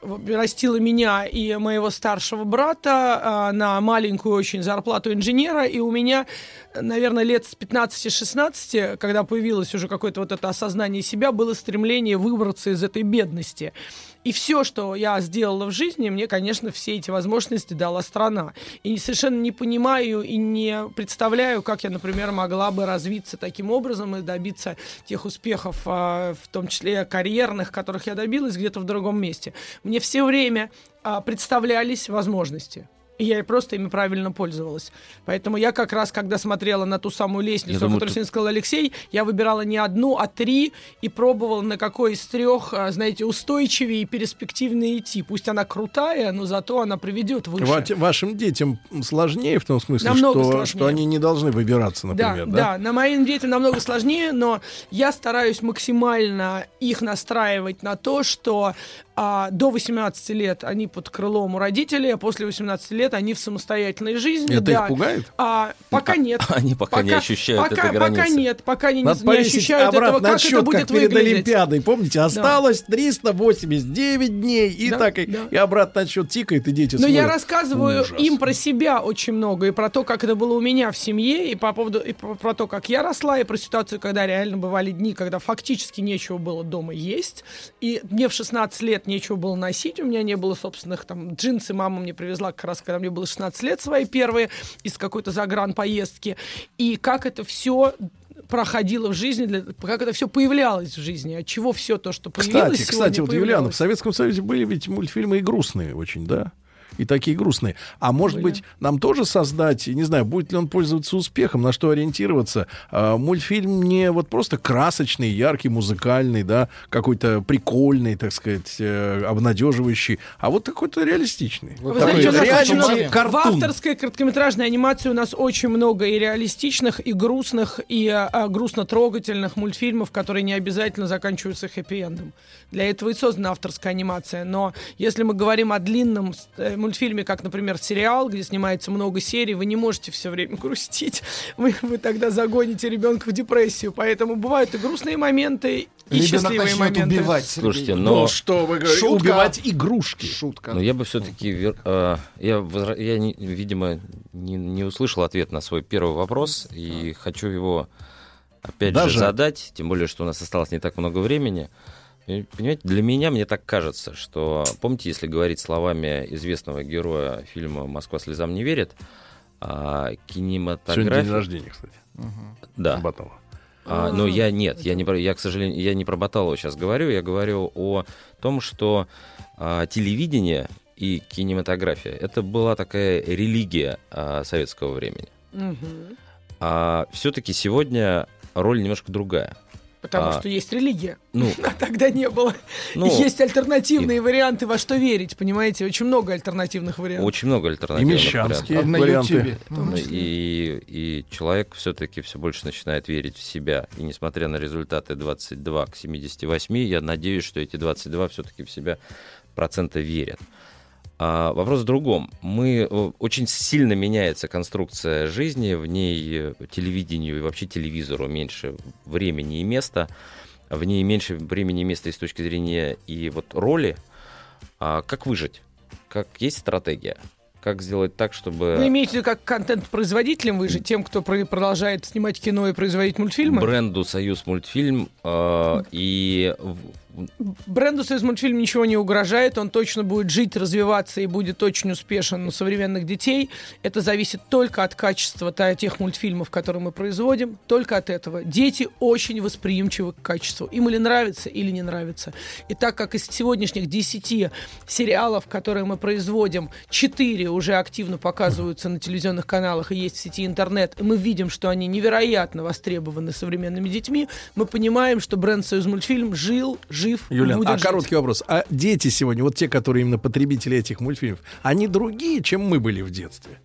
растила меня и моего старшего брата а, на маленькую очень зарплату инженера, и у меня, наверное, лет с 15-16, когда появилось уже какое-то вот это осознание себя, было стремление выбраться из этой бедности. И все, что я сделала в жизни, мне, конечно, все эти возможности дала страна. И совершенно не понимаю и не представляю, как я, например, могла бы развиться таким образом и добиться тех успехов, а, в том числе карьерных, которых я добилась где-то в другом месте. Мне все время а, представлялись возможности. И я просто ими правильно пользовалась. Поэтому я как раз, когда смотрела на ту самую лестницу, Я о думаю, которой ты- сказал Алексей, я выбирала не одну, а три и пробовала на какой из трех, а, знаете, устойчивее и перспективнее идти. Пусть она крутая, но зато она приведет выше. Ва- Вашим детям сложнее в том смысле, Намного что, сложнее. что они не должны выбираться, например, да? да, на моим детям намного сложнее, но я стараюсь максимально их настраивать на то, что а, до 18 лет они под крылом у родителей, а после 18 лет они в самостоятельной жизни. Это их да. пугает? А, пока нет. Они пока не ощущают пока, этой границы. Пока нет, пока они не, Надо не повесить ощущают этого, как отсчет, это будет как перед выглядеть. Олимпиадой. Помните, осталось 389 дней. И Да, так, и, да. и обратный отсчет тикает, и дети Но я смотрят. рассказываю Ужас. им про себя очень много, и про то, как это было у меня в семье, и по поводу, и про, про то, как я росла, и про ситуацию, когда реально бывали дни, когда фактически нечего было дома есть, и мне в 16 лет нечего было носить, у меня не было собственных там джинсы, мама мне привезла как раз, когда мне было 16 лет, свои первые из какой-то загран поездки, и как это все проходило в жизни, для- как это все появлялось в жизни, от чего все то, что появилось Кстати, кстати, вот, Юлиана, в Советском Союзе были ведь мультфильмы и грустные очень, да? И такие грустные. А может Были. быть, нам тоже создать, не знаю, будет ли он пользоваться успехом, на что ориентироваться. А, мультфильм не вот просто красочный, яркий, музыкальный, да, какой-то прикольный, так сказать, э, обнадеживающий, а вот какой-то реалистичный. Вы Такой знаете, реальный много- В авторской короткометражной анимации у нас очень много и реалистичных, и грустных, и а, грустно-трогательных мультфильмов, которые не обязательно заканчиваются хэппи-эндом. Для этого и создана авторская анимация. Но если мы говорим о длинном э, мультфильме, как, например, сериал, где снимается много серий, вы не можете все время грустить. Вы, вы тогда загоните ребенка в депрессию. Поэтому бывают и грустные моменты, и Ребенок счастливые моменты. убивать. Слушайте, Сергей. но... Ну, что вы говорите? Шутка. Убивать игрушки. Шутка. Но я бы все-таки, я, возра- я не- видимо, не, не услышал ответ на свой первый вопрос и хочу его опять Даже? же задать, тем более, что у нас осталось не так много времени. Понимаете, для меня, мне так кажется, что, помните, если говорить словами известного героя фильма «Москва слезам не верит», а, Сегодня кинематография... день рождения, кстати. Да. Баталова. А, но я нет, я не про, я, к сожалению, я не про Баталова сейчас говорю, я говорю о том, что а, телевидение и кинематография это была такая религия а, советского времени. Мгм. А все-таки сегодня роль немножко другая. Потому А, что есть религия. Ну, А тогда не было. Ну, есть альтернативные варианты, во что верить, понимаете? Очень много альтернативных вариантов. очень много альтернативных И вариантов. На варианты. Ютьюбе. Ну, И, и человек все-таки все больше начинает верить в себя. И несмотря на результаты 22 к 78, я надеюсь, что эти 22 все-таки в себя процента верят. А вопрос в другом. Мы э, очень сильно меняется конструкция жизни, в ней э, телевидению и вообще телевизору меньше времени и места, в ней меньше времени и места и с точки зрения и вот роли. А как выжить? Как есть стратегия? Как сделать так, чтобы Вы имеете в виду как контент-производителем выжить, тем, кто про- продолжает снимать кино и производить мультфильмы? бренду Союз мультфильм э, и Бренду «Союз мультфильм» ничего не угрожает, он точно будет жить, развиваться и будет очень успешен у современных детей. Это зависит только от качества тех мультфильмов, которые мы производим, только от этого. Дети очень восприимчивы к качеству. Им или нравится, или не нравится. И так как из сегодняшних 10 сериалов, которые мы производим, 4 уже активно показываются на телевизионных каналах и есть в сети интернет, и мы видим, что они невероятно востребованы современными детьми, мы понимаем, что бренд «Союз мультфильм» жил, жив, Юлиан, а жить. короткий вопрос. А дети сегодня, вот те, которые именно потребители этих мультфильмов, они другие, чем мы были в детстве?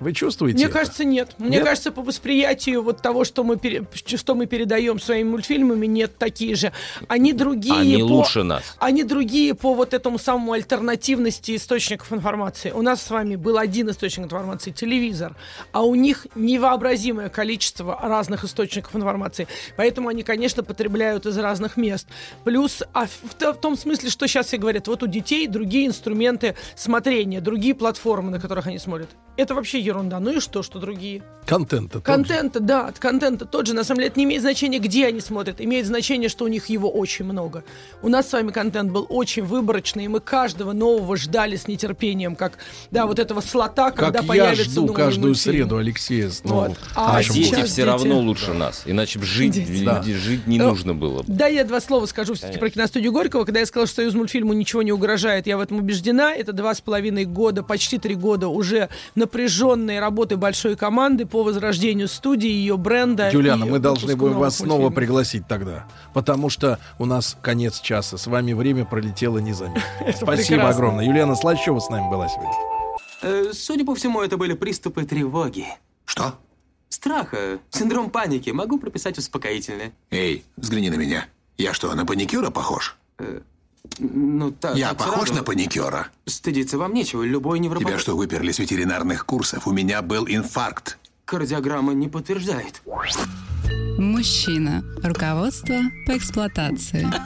Вы чувствуете? Мне это? кажется, нет. Мне Нет? кажется, по восприятию вот того, что мы, пере- что мы передаем своими мультфильмами, нет такие же. Они другие они по... лучше нас. Они другие по вот этому самому альтернативности источников информации. У нас с вами был один источник информации — телевизор, а у них невообразимое количество разных источников информации. Поэтому они, конечно, потребляют из разных мест. Плюс а в, в том смысле, что сейчас все говорят, вот у детей другие инструменты смотрения, другие платформы, на которых они смотрят. Это вообще ерунда. Ну и что, что другие? Контента. тот же. Контента, да, от контента тот же. На самом деле это не имеет значения, где они смотрят. Имеет значение, что у них его очень много. У нас с вами контент был очень выборочный, и мы каждого нового ждали с нетерпением, как, да, вот этого слота, когда Как я появится жду новый каждую мультфильм. среду Алексея снова. Вот. А А дети все дети- равно лучше нас. Иначе бы жить, Дети. Да. жить не Ну, нужно было. бы. Да, я два слова скажу все-таки про киностудию Горького. Когда я сказал, что Союз мультфильму ничего не угрожает, я в этом убеждена. Это два с половиной года, почти три года уже напряженной работы большой команды по возрождению студии, ее бренда. Юлиана, мы должны будем вас снова мультфильмов. пригласить тогда, потому что у нас конец часа. С вами время пролетело незаметно. Спасибо огромное. Юлиана Слащева с нами была сегодня. Э, Судя по всему, это были приступы тревоги. Что? Страха, синдром паники. Могу прописать успокоительное. Эй, взгляни на меня. Я что, на паникюра похож? Ну, так. Я так похож сразу. на паникюра? Стыдиться вам нечего. Любой невропат... Тебя что, выперли с ветеринарных курсов? У меня был инфаркт. Кардиограмма не подтверждает. Мужчина. Руководство по эксплуатации.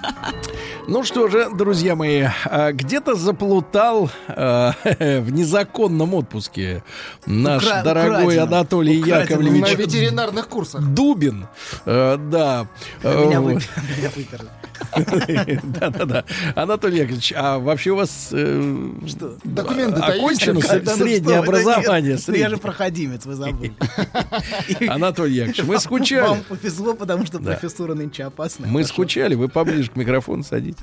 Ну что же, друзья мои, а, где-то заплутал а, в незаконном отпуске наш Укра- дорогой украденном. Анатолий Украденном. Яковлевич На ветеринарных курсах. Дубин. Э, да. Меня Э, вы- вот. меня выперли. Да-да-да. Анатолий Яковлевич, а вообще у вас э, Документы-то есть? окончено ну среднее образование? среднее? Я же проходимец, вы забыли. Анатолий Яковлевич, мы скучали. Вам повезло, потому что профессура нынче опасная. Мы скучали, вы поближе к микрофону садитесь.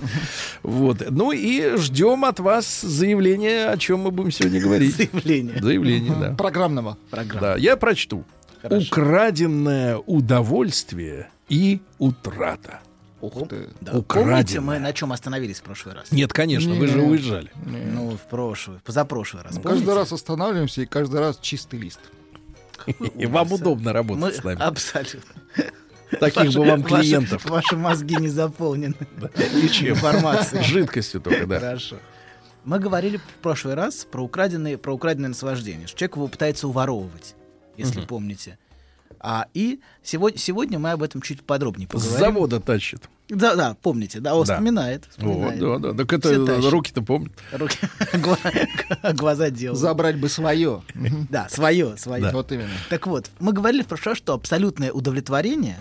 Вот. Ну и ждем от вас заявления, о чем мы будем сегодня говорить. Заявление. Заявление, да. Программного. Да, я прочту. Украденное удовольствие и утрата. Ух ты. Да. Украденное. Помните, мы на чем остановились в прошлый раз? Нет, конечно, вы же уезжали. Ну, в прошлый, позапрошлый раз. Мы помните? Каждый раз останавливаемся, и каждый раз чистый лист. И вам удобно работать с нами. Абсолютно. Таких бы вам клиентов. Ваши мозги не заполнены информацией. Жидкостью только, да. Хорошо. Мы говорили в прошлый раз про украденные, про украденное наслаждение, что человек его пытается уворовывать, если Мгм. помните. А, и сегодня, сегодня мы об этом чуть подробнее С поговорим. завода тащит. Да, да, помните, да, он Да. вспоминает. Вот, вспоминает. да, да. Так это руки-то помнят. Руки, гла- глаза делают. Забрать бы свое. Да, свое, свое. Да. Вот именно. Так вот, мы говорили в прошлый раз, что абсолютное удовлетворение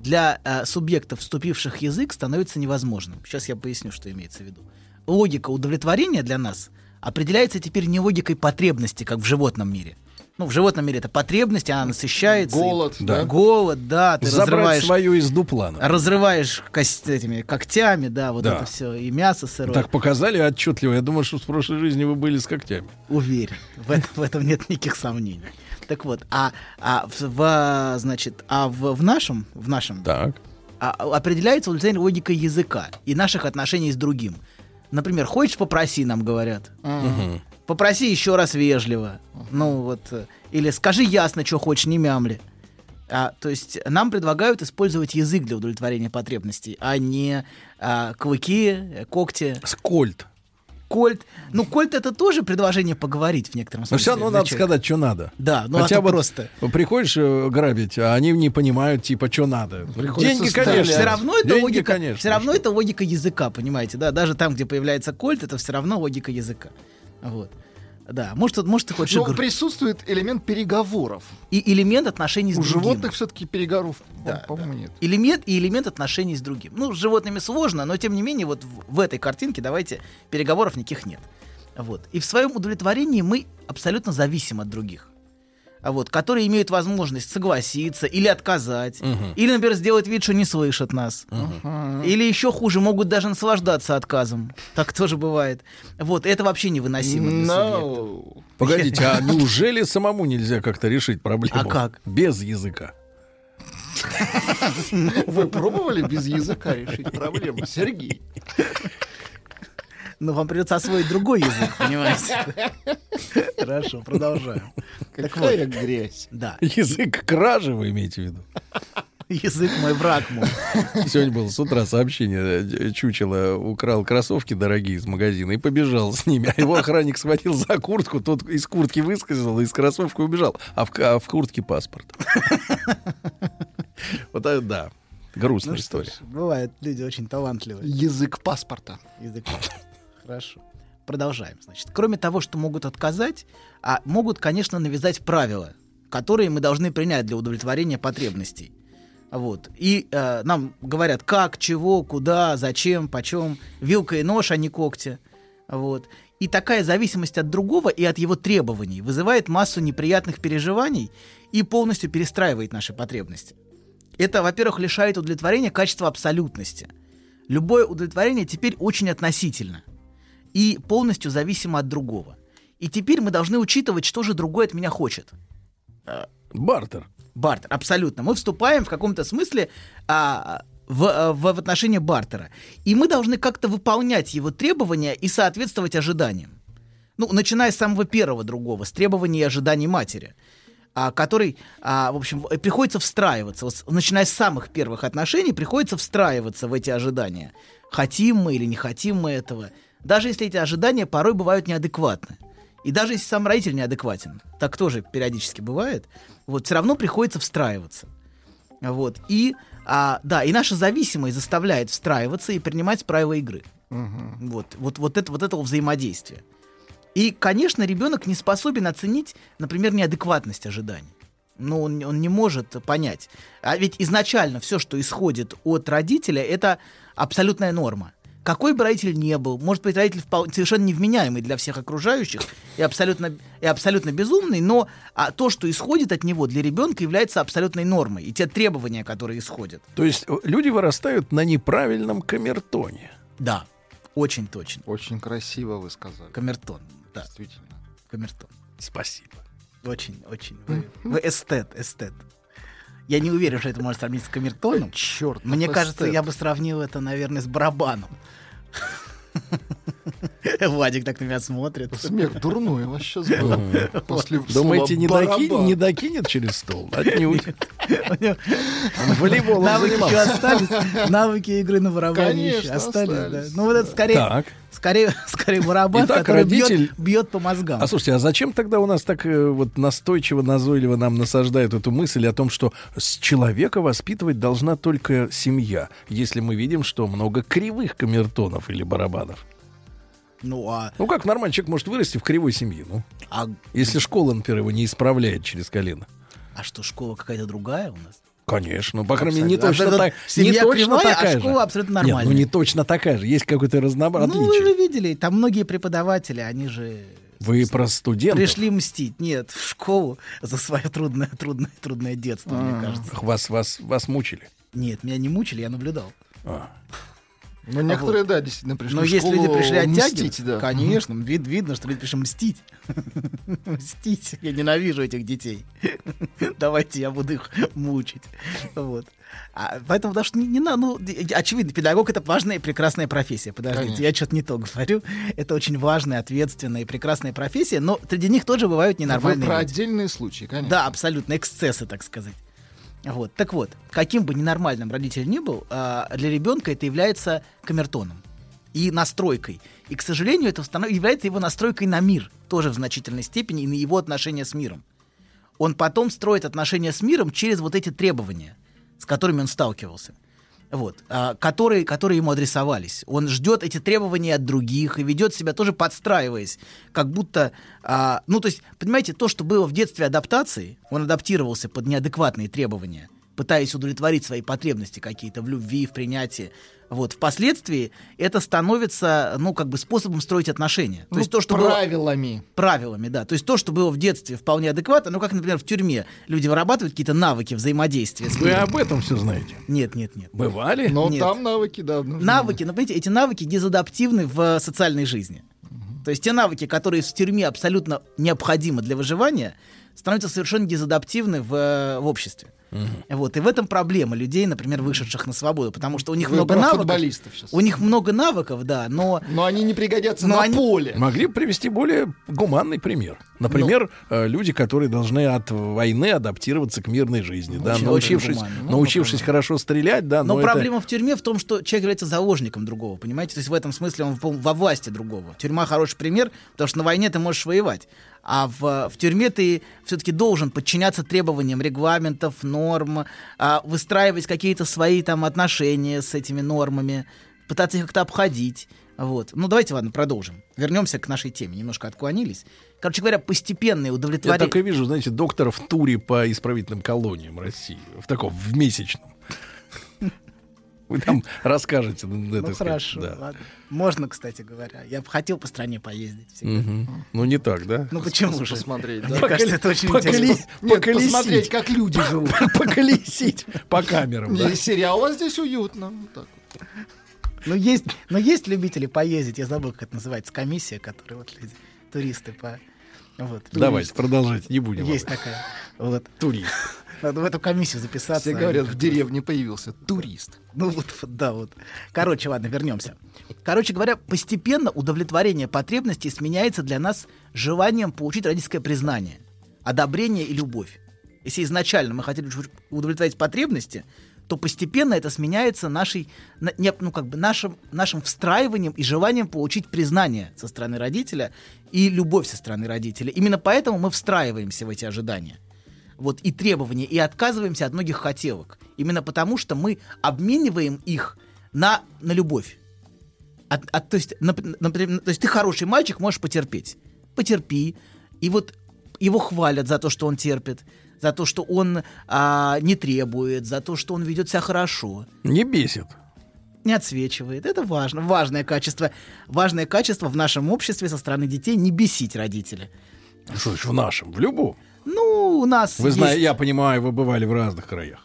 для э, субъектов, вступивших в язык, становится невозможным. Сейчас я поясню, что имеется в виду. Логика удовлетворения для нас определяется теперь не логикой потребности, как в животном мире. Ну, в животном мире это потребность, она насыщается. Голод, И- да. Голод, да. Ты Забрать разрываешь, свое из дуплана. разрываешь кость- этими когтями, да, вот Да. это все, и мясо сырое. Так показали отчетливо. Я думаю, что в прошлой жизни вы были с когтями. Уверен, в этом, в этом нет никаких сомнений. Так вот, а, а в, в, значит, а в, в нашем, в нашем Так. а, определяется удовлетворение логикой языка и наших отношений с другим. Например, хочешь попроси, нам говорят. Мгм. Попроси еще раз вежливо. Ну вот. э, Или скажи ясно, что хочешь, не мямли. А, то есть нам предлагают использовать язык для удовлетворения потребностей, а не а, клыки, когти. Скольд. Кольт. Ну, кольт это тоже предложение поговорить в некотором Но смысле. все равно надо человека. сказать, что надо. Да, ну Хотя это вот просто. приходишь э, грабить, а они не понимают, типа, что надо. Приходится Деньги, конечно. Все равно это Деньги, логика, конечно. все равно это логика языка, понимаете, да, даже там, где появляется кольт, это все равно логика языка, вот, да, может, может ты хочешь Но игр- присутствует элемент переговоров. и элемент отношений с У другим, животных все-таки переговоров, Да, по-моему, нет. элемент и элемент отношений с другим. Ну, с животными сложно, но тем не менее вот в, в этой картинке давайте переговоров никаких нет, вот. И в своем удовлетворении мы абсолютно зависим от других. А вот, которые имеют возможность согласиться или отказать, Мгм. или, например, сделать вид, что не слышат нас. Или еще хуже, могут даже наслаждаться отказом. Так тоже бывает. Вот, это вообще невыносимо для субъекта. Погодите, а неужели самому нельзя как-то решить проблему? А как? Без языка. Вы пробовали без языка решить проблему, Сергей? Но вам придется освоить другой язык, понимаете? Хорошо, продолжаем. Так Какая вот, грязь. Да, Язык кражи вы имеете в виду? язык мой враг мой. Сегодня было с утра сообщение. э, Чучело украл кроссовки дорогие из магазина и побежал с ними. А его охранник схватил за куртку, тот из куртки выскользнул, из кроссовка убежал. А в, а в куртке паспорт. Вот это да. Грустная Ну история. ж, бывают люди очень талантливые. Язык паспорта. Язык. Хорошо. Продолжаем. Значит, кроме того, что могут отказать, а могут, конечно, навязать правила, которые мы должны принять для удовлетворения потребностей. Вот. И э, нам говорят, как, чего, куда, зачем, почем. Вилка и нож, а не когти. Вот. И такая зависимость от другого и от его требований вызывает массу неприятных переживаний и полностью перестраивает наши потребности. Это, во-первых, лишает удовлетворения качества абсолютности. Любое удовлетворение теперь очень относительно и полностью зависимо от другого. И теперь мы должны учитывать, что же другой от меня хочет. Бартер. Бартер, абсолютно. Мы вступаем в каком-то смысле а, в, а, в, в отношения бартера. И мы должны как-то выполнять его требования и соответствовать ожиданиям. Ну, начиная с самого первого другого, с требований и ожиданий матери, а, который, а, в общем, приходится встраиваться. Вот начиная с самых первых отношений, приходится встраиваться в эти ожидания. Хотим мы или не хотим мы этого. Даже если эти ожидания порой бывают неадекватны. И даже если сам родитель неадекватен, так тоже периодически бывает, вот все равно приходится встраиваться. Вот. И, а, да, и наша зависимость заставляет встраиваться и принимать правила игры. Вот, вот, вот, это, вот этого взаимодействия. И, конечно, ребенок не способен оценить, например, неадекватность ожиданий. Ну, он, он не может понять. А ведь изначально все, что исходит от родителя, это абсолютная норма. Какой бы родитель ни был, может быть, родитель совершенно невменяемый для всех окружающих и абсолютно, и абсолютно безумный, но а, то, что исходит от него, для ребенка является абсолютной нормой. И те требования, которые исходят. То есть э, люди вырастают на неправильном камертоне. Да, очень точно. Очень красиво вы сказали. Камертон, да. Действительно. Камертон. Спасибо. Очень, очень. Вы, вы эстет, эстет. Я не уверен, что это может сравниться с камертоном. Черт. Мне кажется, я бы сравнил это, наверное, с барабаном. Вадик так на меня смотрит. Смех дурной сейчас был. После Думаете, не, слова доки- «барабан». не докинет через стол? Отнюдь. Он волейболом Навыки остались. Навыки игры на барабане еще остались. да. Ну вот это скорее, Так. скорее, скорее барабан, Итак, который бьет- родитель- бьет по мозгам. А слушайте, а зачем тогда у нас так э, вот настойчиво, назойливо нам насаждают эту мысль о том, что с человека воспитывать должна только семья, если мы видим, что много кривых камертонов или барабанов? Ну а, Ну как нормальный человек может вырасти в кривой семье? Ну, а, если школа, например, его не исправляет через колено. а что, школа какая-то другая у нас? Конечно, ну, по крайней мере, не Абсолютно. точно А так. семья не точно кривая, а такая же. школа абсолютно Нет, нормальная. ну не точно такая же. Есть какое-то разнообразие. Ну, вы же видели, там многие преподаватели, они же Вы про студентов? пришли мстить. Нет, в школу за свое трудное, трудное, трудное детство, мне кажется. Вас, вас, вас мучили? Нет, меня не мучили, я наблюдал. А. Ну, некоторые, да, действительно пришли Но школу люди пришли оттягивать, мстить, да. конечно, вид, видно, что люди пришли мстить. Мстить. Я ненавижу этих детей. Давайте я буду их мучить. Вот. А, поэтому потому что не, не надо, ну, очевидно, педагог это важная и прекрасная профессия. Подождите, Конечно. я что-то не то говорю. Это очень важная, ответственная и прекрасная профессия, но среди них тоже бывают Вы ненормальные про люди. отдельные случаи, конечно. Да, абсолютно, эксцессы, так сказать. Вот. Так вот, каким бы ненормальным родитель ни был, а, для ребенка это является камертоном и настройкой. И, к сожалению, это является его настройкой на мир, тоже в значительной степени, и на его отношения с миром. Он потом строит отношения с миром через вот эти требования, с которыми он сталкивался. Вот, а, которые, которые ему адресовались. Он ждет эти требования от других и ведет себя тоже подстраиваясь, как будто, а, ну то есть, понимаете, то, что было в детстве адаптации, он адаптировался под неадекватные требования, пытаясь удовлетворить свои потребности какие-то в любви, в принятии. Вот, впоследствии это становится, ну, как бы способом строить отношения. То Ну, есть то, что было- правилами. правилами, да. То есть то, что было в детстве вполне адекватно, ну, как, например, в тюрьме люди вырабатывают какие-то навыки взаимодействия. с Вы об этом все знаете? Нет, нет, нет. Бывали? Но Нет. там навыки, да. нужны. Навыки, ну, понимаете, эти навыки дезадаптивны в социальной жизни. То есть те навыки, которые в тюрьме абсолютно необходимы для выживания, становятся совершенно дезадаптивны в, э, в обществе. Вот. И в этом проблема людей, например, вышедших на свободу, потому что у них Вы много про навыков. футболистов сейчас. У них много навыков, да, но... Но они не пригодятся Но на они- поле. Могли бы привести более гуманный пример. Например, Ну. э, люди, которые должны от войны адаптироваться к мирной жизни, да, Очень- научившись, очень гуманно. Ну, научившись хорошо стрелять, да, Но но, это- проблема в тюрьме в том, что человек является заложником другого, понимаете? То есть в этом смысле он в- во власти другого. Тюрьма хороший пример, потому что на войне ты можешь воевать. А в, в тюрьме ты все-таки должен подчиняться требованиям регламентов, норм, а, выстраивать какие-то свои там отношения с этими нормами, пытаться их как-то обходить. Вот. Ну, давайте, ладно, продолжим. Вернемся к нашей теме. Немножко отклонились. Короче говоря, постепенное Я удовлетворение... так и вижу, знаете, доктора в туре по исправительным колониям России. В таком, в месячном. Вы там расскажете. ну, Ну, хорошо, да. ладно. Можно, кстати говоря. Я бы хотел по стране поездить. всегда. Ну, не так, да? Ну почему же? Посмотреть, Мне да. кажется, это очень интересно. Посмотреть, как люди живут. Поколесить по камерам. да. Не сериал, у вас здесь уютно. Вот так вот. Ну есть, но есть любители поездить, я забыл, как это называется, комиссия, которая вот люди, туристы по... Вот, Давайте, турист. продолжайте, не будем. Есть такая. Вот. Турист. Надо в эту комиссию записаться. Все говорят, в деревне появился турист. Ну вот, да, вот. Короче, ладно, вернемся. Короче говоря, постепенно удовлетворение потребностей сменяется для нас желанием получить родительское признание, одобрение и любовь. Если изначально мы хотели удовлетворить потребности, то постепенно это сменяется нашей, ну, как бы нашим, нашим встраиванием и желанием получить признание со стороны родителя и любовь со стороны родителя. Именно поэтому мы встраиваемся в эти ожидания вот, и требования, и отказываемся от многих хотелок. Именно потому, что мы обмениваем их на, на любовь. От- от- то, есть, нап- например, то есть ты хороший мальчик, можешь потерпеть. Потерпи. И вот его хвалят за то, что он терпит, за то, что он а, не требует, за то, что он ведет себя хорошо, Не бесит. не отсвечивает. Это важно, важное качество. Важное качество в нашем обществе со стороны детей не бесить родителя. Что значит в нашем? В любом. Ну, у нас Вы есть- знаете, я понимаю, вы бывали в разных краях.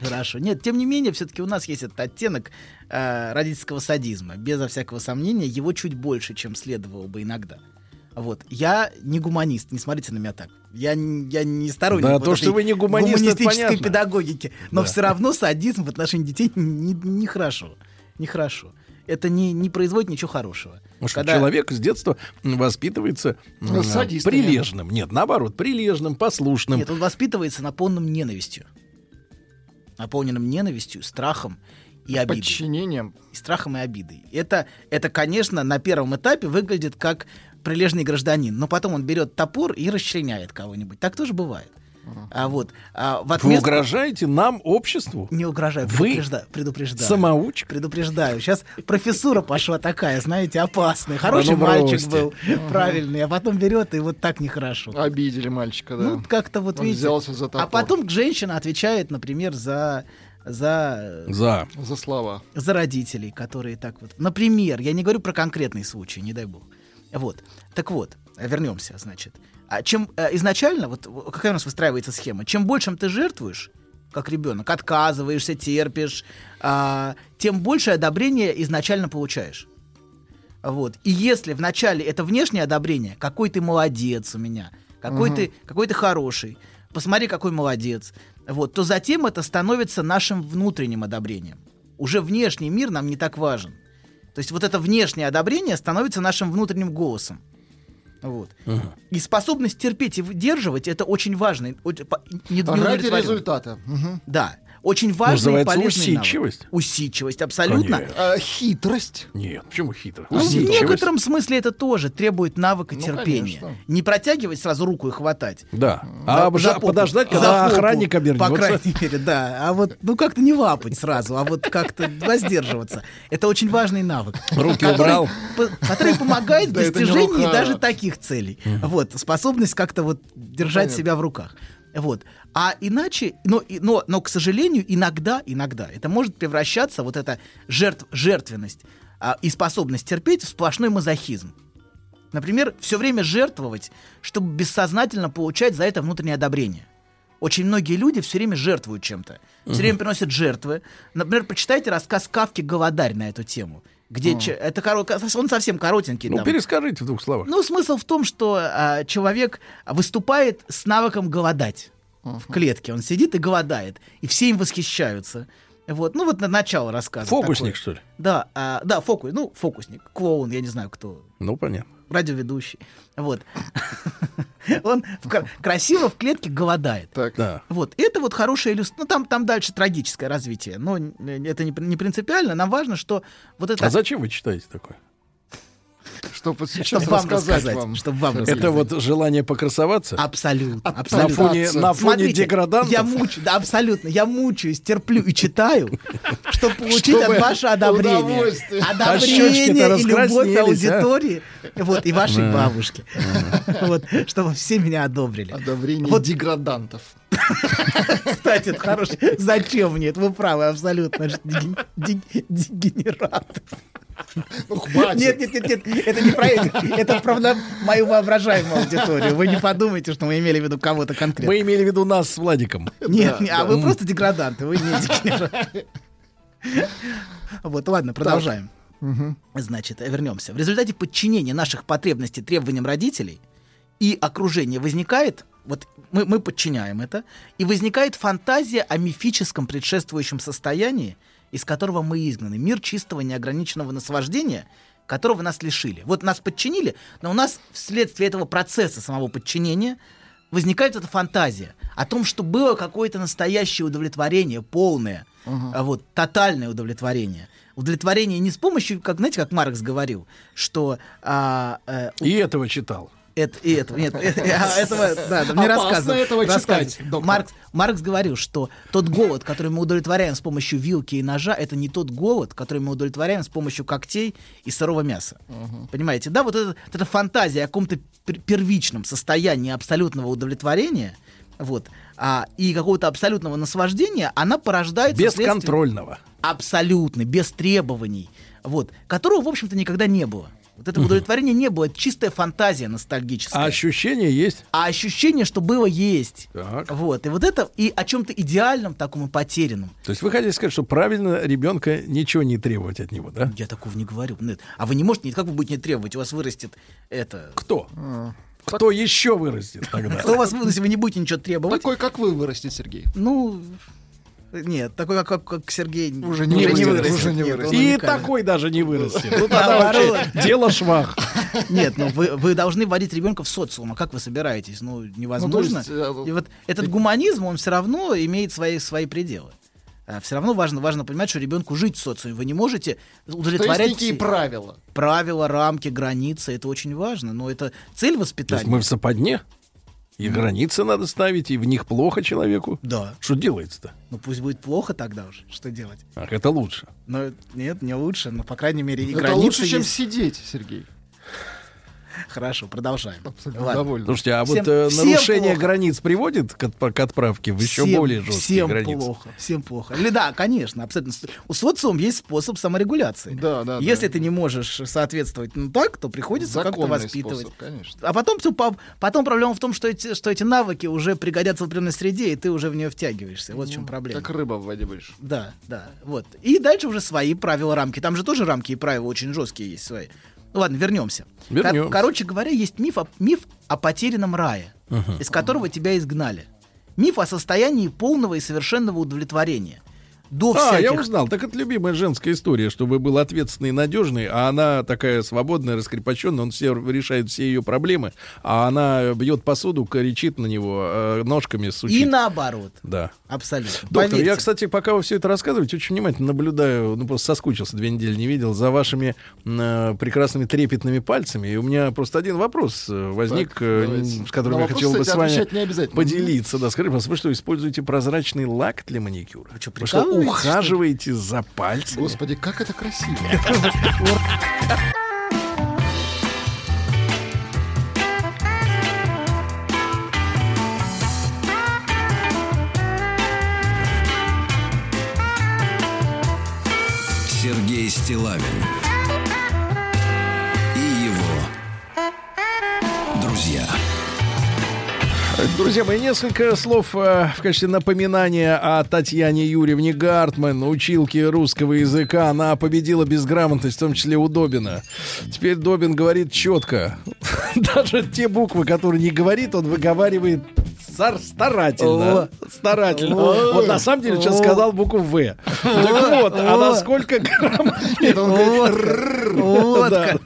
Хорошо. Нет, тем не менее, все-таки у нас есть этот оттенок э, родительского садизма. Безо всякого сомнения, его чуть больше, чем следовало бы иногда. Вот. Я не гуманист, не смотрите на меня так. Я, я не сторонник Да, вот то, что вы не гуманист, гуманистической педагогики. Но Да. все равно садизм в отношении детей не- нехорошо. Нехорошо. Это не, не производит ничего хорошего. Потому что Когда- человек с детства воспитывается Ну, садистами. прилежным. Нет, наоборот, прилежным, послушным. Нет, он воспитывается наполненным ненавистью. Наполненным ненавистью, страхом и обидой. Подчинением. И страхом и обидой. Это, это, конечно, на первом этапе выглядит как прилежный гражданин, но потом он берет топор и расчленяет кого-нибудь. Так тоже бывает. А вот а, в Вы отместку- угрожаете нам, обществу? Не угрожаю, Вы предупреждаю. предупреждаю. самоучка? Предупреждаю. Сейчас профессура пошла такая, знаете, опасная. Хороший ну мальчик был, правильный, а потом берет и вот так нехорошо. Обидели мальчика, да. Ну, как-то вот Он видите. взялся за а топор. потом женщина отвечает, например, за за За. За слова. за родителей, которые так вот. Например, я не говорю про конкретный случай, не дай бог. Вот. Так вот, вернемся, значит. А чем э, изначально, вот какая у нас выстраивается схема? Чем большим ты жертвуешь, как ребенок, отказываешься, терпишь, а, тем больше одобрения изначально получаешь. Вот. И если вначале это внешнее одобрение, какой ты молодец у меня, какой, Мгм. ты, какой ты хороший, посмотри, какой молодец, вот, то затем это становится нашим внутренним одобрением. Уже внешний мир нам не так важен. То есть вот это внешнее одобрение становится нашим внутренним голосом. Вот. И способность терпеть и выдерживать это очень важно. по- не- Ради результата. Мгм. Да. Очень важный и Называется полезный навык. усидчивость. Усидчивость, абсолютно. Конечно. А, хитрость. Нет, почему хитро? Ну, в Усидчивость. некотором смысле это тоже требует навыка Ну, терпения. конечно. Не протягивать сразу руку и хватать. Да. За- А за попу. подождать, За когда попу, охранник обернется. По крайней мере, да. А вот, ну, как-то не лапать сразу, а вот как-то воздерживаться. Это очень важный навык. Руки который убрал. Который помогает в достижении даже таких целей. Вот. Способность как-то вот держать себя в руках. Вот. А иначе, но, но, но, к сожалению, иногда, иногда это может превращаться, вот эта жертв, жертвенность а, и способность терпеть в сплошной мазохизм. Например, все время жертвовать, чтобы бессознательно получать за это внутреннее одобрение. Очень многие люди все время жертвуют чем-то. Все время приносят жертвы. Например, почитайте рассказ Кавки «Голодарь» на эту тему. Где че- это коро- он совсем коротенький. Ну, там. перескажите в двух словах. Ну, смысл в том, что а, человек выступает с навыком голодать в клетке. Он сидит и голодает, и все им восхищаются. Вот, ну вот на начало рассказа. Фокусник, такое. что ли? Да, а, да, фокус, ну фокусник, клоун, я не знаю кто, Ну, понятно. радиоведущий. Вот, он красиво в клетке голодает. Так. Да. Вот, это вот хорошая иллюстрация. Ну, там, там дальше трагическое развитие. Но это не, не принципиально. Нам важно, что вот это... А зачем вы читаете такое? Чтобы сейчас Чтобы вам рассказать вам. чтобы вам Это рассказать. вот желание покрасоваться? Абсолютно. От- На абсолютно. фоне, на фоне Смотрите, деградантов? Я мучаю, да, абсолютно. Я мучаюсь, терплю и читаю, чтобы получить Чтобы от ваше одобрение. удовольствие. А Одобрение и любовь а? аудитории. Вот, и вашей Да. бабушки. Вот, чтобы все меня одобрили. Одобрение Вот. деградантов. Кстати, это хороший. Зачем мне это? Вы правы, абсолютно. Деген- деген- Дегенерат. Ну, хватит. Нет, нет, нет, нет, это не про это. Это про мою воображаемую аудиторию. Вы не подумайте, что мы имели в виду кого-то конкретно. Мы имели в виду нас с Владиком. Нет, Да, не, а вы просто деграданты, вы не дегенераты. Вот, ладно, продолжаем. Значит, вернемся. В результате подчинения наших потребностей требованиям родителей и окружения возникает, вот мы, мы подчиняем это, и возникает фантазия о мифическом предшествующем состоянии, из которого мы изгнаны. Мир чистого неограниченного наслаждения, которого нас лишили. Вот нас подчинили, но у нас вследствие этого процесса самого подчинения возникает эта фантазия о том, что было какое-то настоящее удовлетворение, полное, а вот тотальное удовлетворение. Удовлетворение не с помощью, как знаете, как Маркс говорил, что а, э, И этого читал. Это, и этого, нет, а, этого, да, да, мне Опасно рассказывали. этого читать. Маркс, Маркс говорил, что тот голод, который мы удовлетворяем с помощью вилки и ножа, это не тот голод, который мы удовлетворяем с помощью когтей и сырого мяса. Понимаете, да, вот, это, вот эта фантазия о каком-то пер- первичном состоянии абсолютного удовлетворения, вот, а, и какого-то абсолютного наслаждения, она порождается Бесконтрольного. абсолютный, без требований, вот, которого, в общем-то, никогда не было. Вот этого удовлетворения не было, это чистая фантазия ностальгическая. А ощущение есть. А ощущение, что было, есть. Так. Вот, и вот это, и о чем-то идеальном, таком и потерянном. То есть вы хотите сказать, что правильно ребенка ничего не требовать от него, да? Я такого не говорю. Нет. А вы не можете, как вы будете не требовать? У вас вырастет это... Кто? Кто еще вырастет тогда? Кто у вас вырастет, если вы не будете ничего требовать? Такой, как вы, вырастет, Сергей. Ну, Нет, такой, как, как, как Сергей Уже не вырастет, уже не Нет, вырастет. он И уникален. такой даже не вырастет. Ну, тогда Наоборот. вообще дело швах. Нет, ну вы, вы должны вводить ребенка в социум. А как вы собираетесь? Ну, невозможно. Ну, то есть, э, И вот этот гуманизм, он все равно имеет свои, свои пределы. все равно важно, важно понимать, что ребенку жить в социуме. Вы не можете Что удовлетворять есть некие правила. правила, рамки, границы. Это очень важно. Но это цель То есть воспитания. мы в западне? И границы надо ставить, и в них плохо человеку. Да. Что делается-то? Ну пусть будет плохо тогда уже. Что делать? Ах, это лучше. Но нет, не лучше. Но, по крайней мере, и Это границы лучше, чем есть. сидеть, Сергей. Хорошо, продолжаем. Абсолютно Ладно. довольный. Слушайте, а Всем- вот э, всем нарушение плохо. границ приводит к, к отправке в еще Всем- более жесткие всем границы? плохо, всем плохо. Или да, конечно, абсолютно. У социума есть способ саморегуляции. Да, да, Если да. ты не можешь соответствовать ну, так, то приходится как-то воспитывать. способ, конечно. А потом, по- потом проблема в том, что эти, что эти навыки уже пригодятся в определенной среде, и ты уже в нее втягиваешься. Вот в чем проблема. Как рыба в воде будешь. Да, да, вот. И дальше уже свои правила, рамки. Там же тоже рамки и правила очень жесткие есть свои. Ладно, вернемся. Вернемся. Кор- короче говоря, есть миф о, миф о потерянном рае, Мгм. из которого тебя изгнали. Миф о состоянии полного и совершенного удовлетворения. До А, я всяких... узнал. Так это любимая женская история, чтобы был ответственный и надежный, а она такая свободная, раскрепощенная, он все решает все ее проблемы, а она бьет посуду, кричит на него, э, ножками сучит. И наоборот. Да. Абсолютно. Доктор, Поверьте. я, кстати, пока вы все это рассказываете, очень внимательно наблюдаю, ну, просто соскучился, две недели не видел, за вашими э, прекрасными трепетными пальцами. И у меня просто один вопрос э, возник, Так, э, с которым я хотел бы с вами поделиться. Да, скажите, пожалуйста, вы что, используете прозрачный лак для маникюра? Вы что, прикалываетесь, ухаживаете за пальцами? Господи, как это красиво. Сергей Стилавин и его друзья. Друзья мои, несколько слов э, в качестве напоминания о Татьяне Юрьевне Гартман, училке русского языка. Она победила безграмотность, в том числе у Добина. Теперь Добин говорит четко. Даже те буквы, которые не говорит, он выговаривает стар- старательно. Старательно. О. Вот на самом деле сейчас О. сказал букву В. Так вот, а насколько грамотный... он говорит, Вот, да.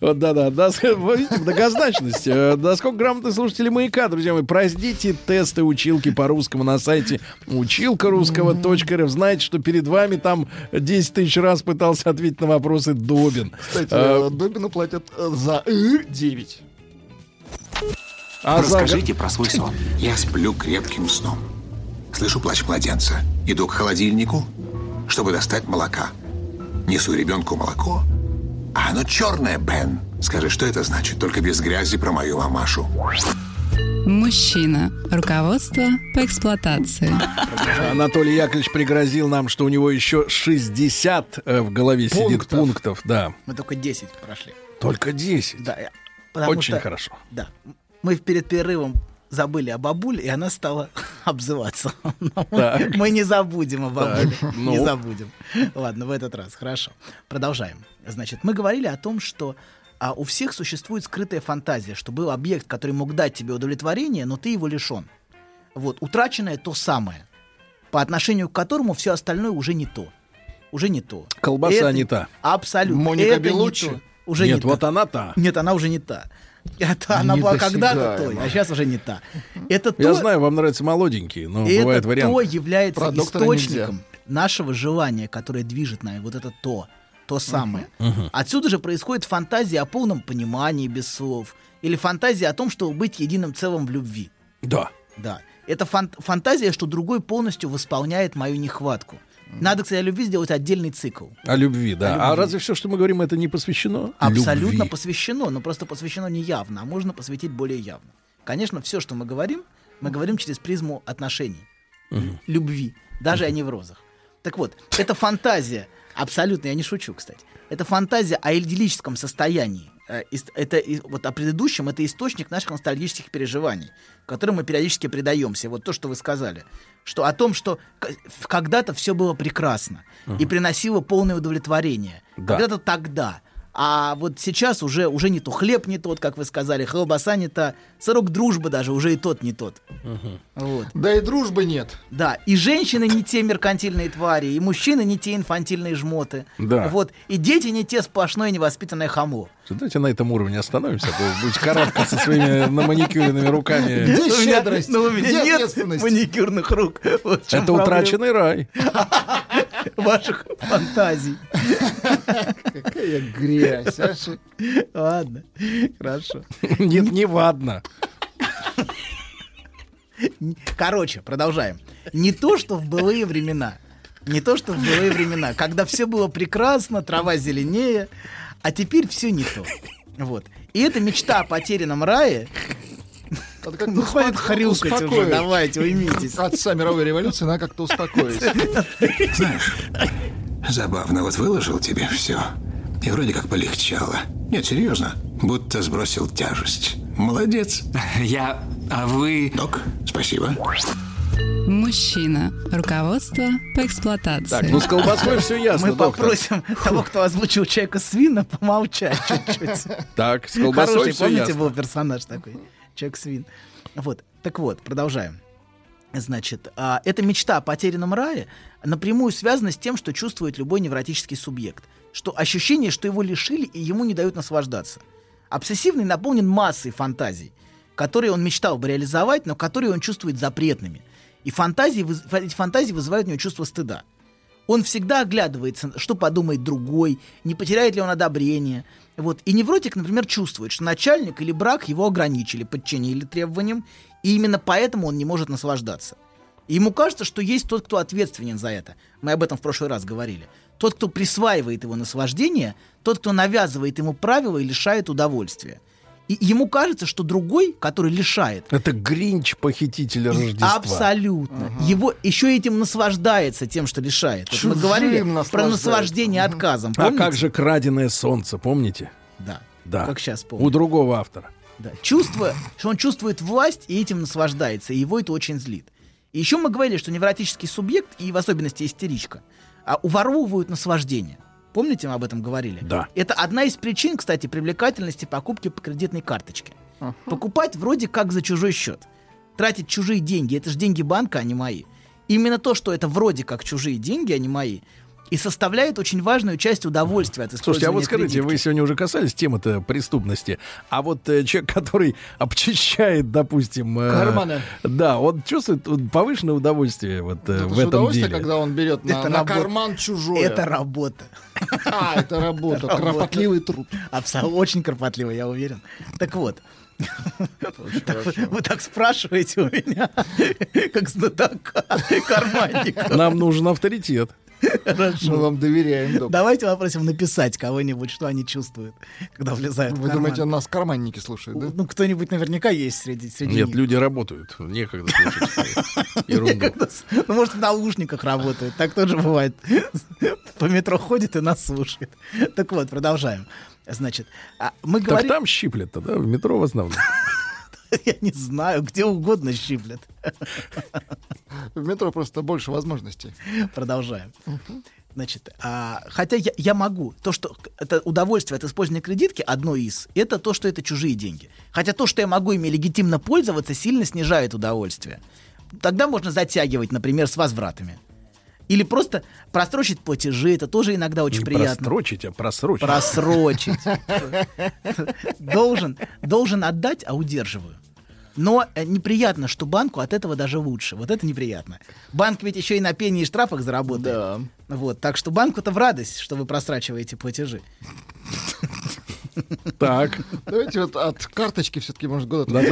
Вот, да, да. да. Вы Видите, многозначность. Насколько грамотны слушатели маяка, друзья мои, пройдите тесты училки по русскому на сайте училка русского.рф. Знаете, что перед вами там 10 тысяч раз пытался ответить на вопросы Добин. Кстати, э, Добину платят э, за «ы» 9. а за- Расскажите про свой сон. Я сплю крепким сном. Слышу плач младенца. Иду к холодильнику, чтобы достать молока. Несу ребенку молоко. А оно черное, Бен. Скажи, что это значит? Только без грязи про мою мамашу. Мужчина. Руководство по эксплуатации. Анатолий Яковлевич пригрозил нам, что у него еще 60 э, в голове сидит Пунктов. пунктов. Да. Мы только 10 прошли. Только 10. Да, Очень что- хорошо. Да. Мы перед перерывом забыли о бабуле, и она стала обзываться. Мы- Так. Мы не забудем о бабуле. Так, Не ну. забудем. Ладно, в этот раз. Хорошо. Продолжаем. Значит, мы говорили о том, что а, у всех существует скрытая фантазия, что был объект, который мог дать тебе удовлетворение, но ты его лишен. Вот, утраченное то самое, по отношению к которому все остальное уже не то. Уже не то. Колбаса Это- не та. Абсолютно. Моника Это не Беллуччи? то. Уже Нет, не та. вот она та. Нет, она уже не та. Это она была когда-то той, а сейчас уже не та. Это Я то, знаю, вам нравятся молоденькие, но это бывает то вариант. является Про доктора источником нашего желания, которое движет нами. Вот это то, то самое. Мгм. Отсюда же происходит фантазия о полном понимании без слов. Или фантазия о том, чтобы быть единым целым в любви. Да. Да. Это фан- фантазия, что другой полностью восполняет мою нехватку. Надо, кстати, о любви сделать отдельный цикл. О любви, да. О А любви. разве все, что мы говорим, это не посвящено? Абсолютно любви? посвящено, но просто посвящено не явно, а можно посвятить более явно. Конечно, все, что мы говорим, мы говорим через призму отношений, Мгм. любви, даже о неврозах. Так вот, это фантазия, абсолютно, я не шучу, кстати, это фантазия о идиллическом состоянии. Э, Это вот о предыдущем, это источник наших ностальгических переживаний, которым мы периодически предаемся. Вот то, что вы сказали, что о том, что когда-то все было прекрасно и приносило полное удовлетворение. Да. Когда-то тогда. А вот сейчас уже, уже не то. Хлеб не тот, как вы сказали, колбаса не та. Сырок дружбы даже уже и тот не тот. Вот. Да и дружбы нет. Да, и женщины не те меркантильные твари, и мужчины не те инфантильные жмоты. Да. Вот, и дети не те сплошное невоспитанное хамо. Давайте на этом уровне остановимся, а то будете карабкаться со своими наманикюренными руками. Где щедрость? Ну, у меня нет маникюрных рук. Это утраченный рай. ваших фантазий. Какая грязь. а Ладно, хорошо. Нет, не вадно. Короче, продолжаем. Не то, что в былые времена. Не то, что в былые времена, когда все было прекрасно, трава зеленее, а теперь все не то. Вот. И эта мечта о потерянном рае... Надо как-то Ну, хватит хрюкать уже, давайте, уймитесь. Отца мировой революции надо как-то успокоить. Знаешь, забавно, вот выложил тебе все. И вроде как полегчало. Нет, серьезно, будто сбросил тяжесть. Молодец. Я... А вы... Док, спасибо. Мужчина. Руководство по эксплуатации. Так, ну с колбасой все ясно, Мы доктор. попросим того, кто озвучил человека свина, помолчать чуть-чуть. Так, с колбасой Хороший, все помните, ясно. был персонаж такой, человек-свин. Вот, так вот, продолжаем. Значит, а, эта мечта о потерянном рае напрямую связана с тем, что чувствует любой невротический субъект. Что ощущение, что его лишили и ему не дают наслаждаться. Обсессивный наполнен массой фантазий, которые он мечтал бы реализовать, но которые он чувствует запретными. И фантазии, эти фантазии вызывают у него чувство стыда. Он всегда оглядывается, что подумает другой, не потеряет ли он одобрение. Вот. И невротик, например, чувствует, что начальник или брак его ограничили, подчинили требованиям, и именно поэтому он не может наслаждаться. И ему кажется, что есть тот, кто ответственен за это. Мы об этом в прошлый раз говорили. Тот, кто присваивает его наслаждение, тот, кто навязывает ему правила и лишает удовольствия. И ему кажется, что другой, который лишает, Это Гринч, похититель Рождества. Абсолютно. Его еще этим наслаждается тем, что лишает. Вот мы говорили про наслаждение отказом. А помните? как же краденое солнце, помните? Да. Да. Как сейчас помню. У другого автора. Да. Чувство, что он чувствует власть и этим наслаждается, и его это очень злит. И еще мы говорили, что невротический субъект, и в особенности истеричка, а, уворовывают наслаждение. Помните, мы об этом говорили? Да. Это одна из причин, кстати, привлекательности покупки по кредитной карточке. Покупать вроде как за чужой счет. Тратить чужие деньги, это же деньги банка, а не мои. Именно то, что это вроде как чужие деньги, а не мои, и составляет очень важную часть удовольствия от использования Слушайте, а вот скажите, кредитки. вы сегодня уже касались темы-то преступности, а вот э, человек, который обчищает, допустим... э, Карманы. Да, он чувствует повышенное удовольствие вот э, Это в этом удовольствие, деле. когда он берет на, Это на работа. карман чужое. Это работа. А, это работа. Работа. Кропотливый труд. Абсолютно очень кропотливо, я уверен. Так вот. Так вы- Вы так спрашиваете у меня, как знатока, карманника. Нам нужен авторитет. Мы Хорошо. вам доверяем, док. Давайте попросим написать кого-нибудь, что они чувствуют, когда влезают в Вы карман. думаете, нас карманники слушают, да? Ну, кто-нибудь наверняка есть среди, среди Нет, них. люди работают. Некогда слушать. Некогда Ну, может, в наушниках работают. Так тоже бывает. По метро ходит и нас слушает. Так вот, продолжаем. Значит, а мы Так говорим... там щиплет-то, да? В метро в основном. Я не знаю, где угодно щиплет. В метро просто больше возможностей. Продолжаем. Значит, а, хотя я, я могу, то, что это удовольствие от использования кредитки, одно из, это то, что это чужие деньги. Хотя то, что я могу ими легитимно пользоваться, сильно снижает удовольствие. Тогда можно затягивать, например, с возвратами. Или просто просрочить платежи, это тоже иногда очень Не приятно. прострочить, а просрочить. Просрочить. Должен, должен отдать, а удерживаю. Но э, неприятно, что банку от этого даже лучше. Вот это неприятно. Банк ведь еще и на пении и штрафах заработает. Да. Вот, так что банку-то в радость, что вы просрачиваете платежи. Так, Давайте вот от карточки все-таки, может, года Да,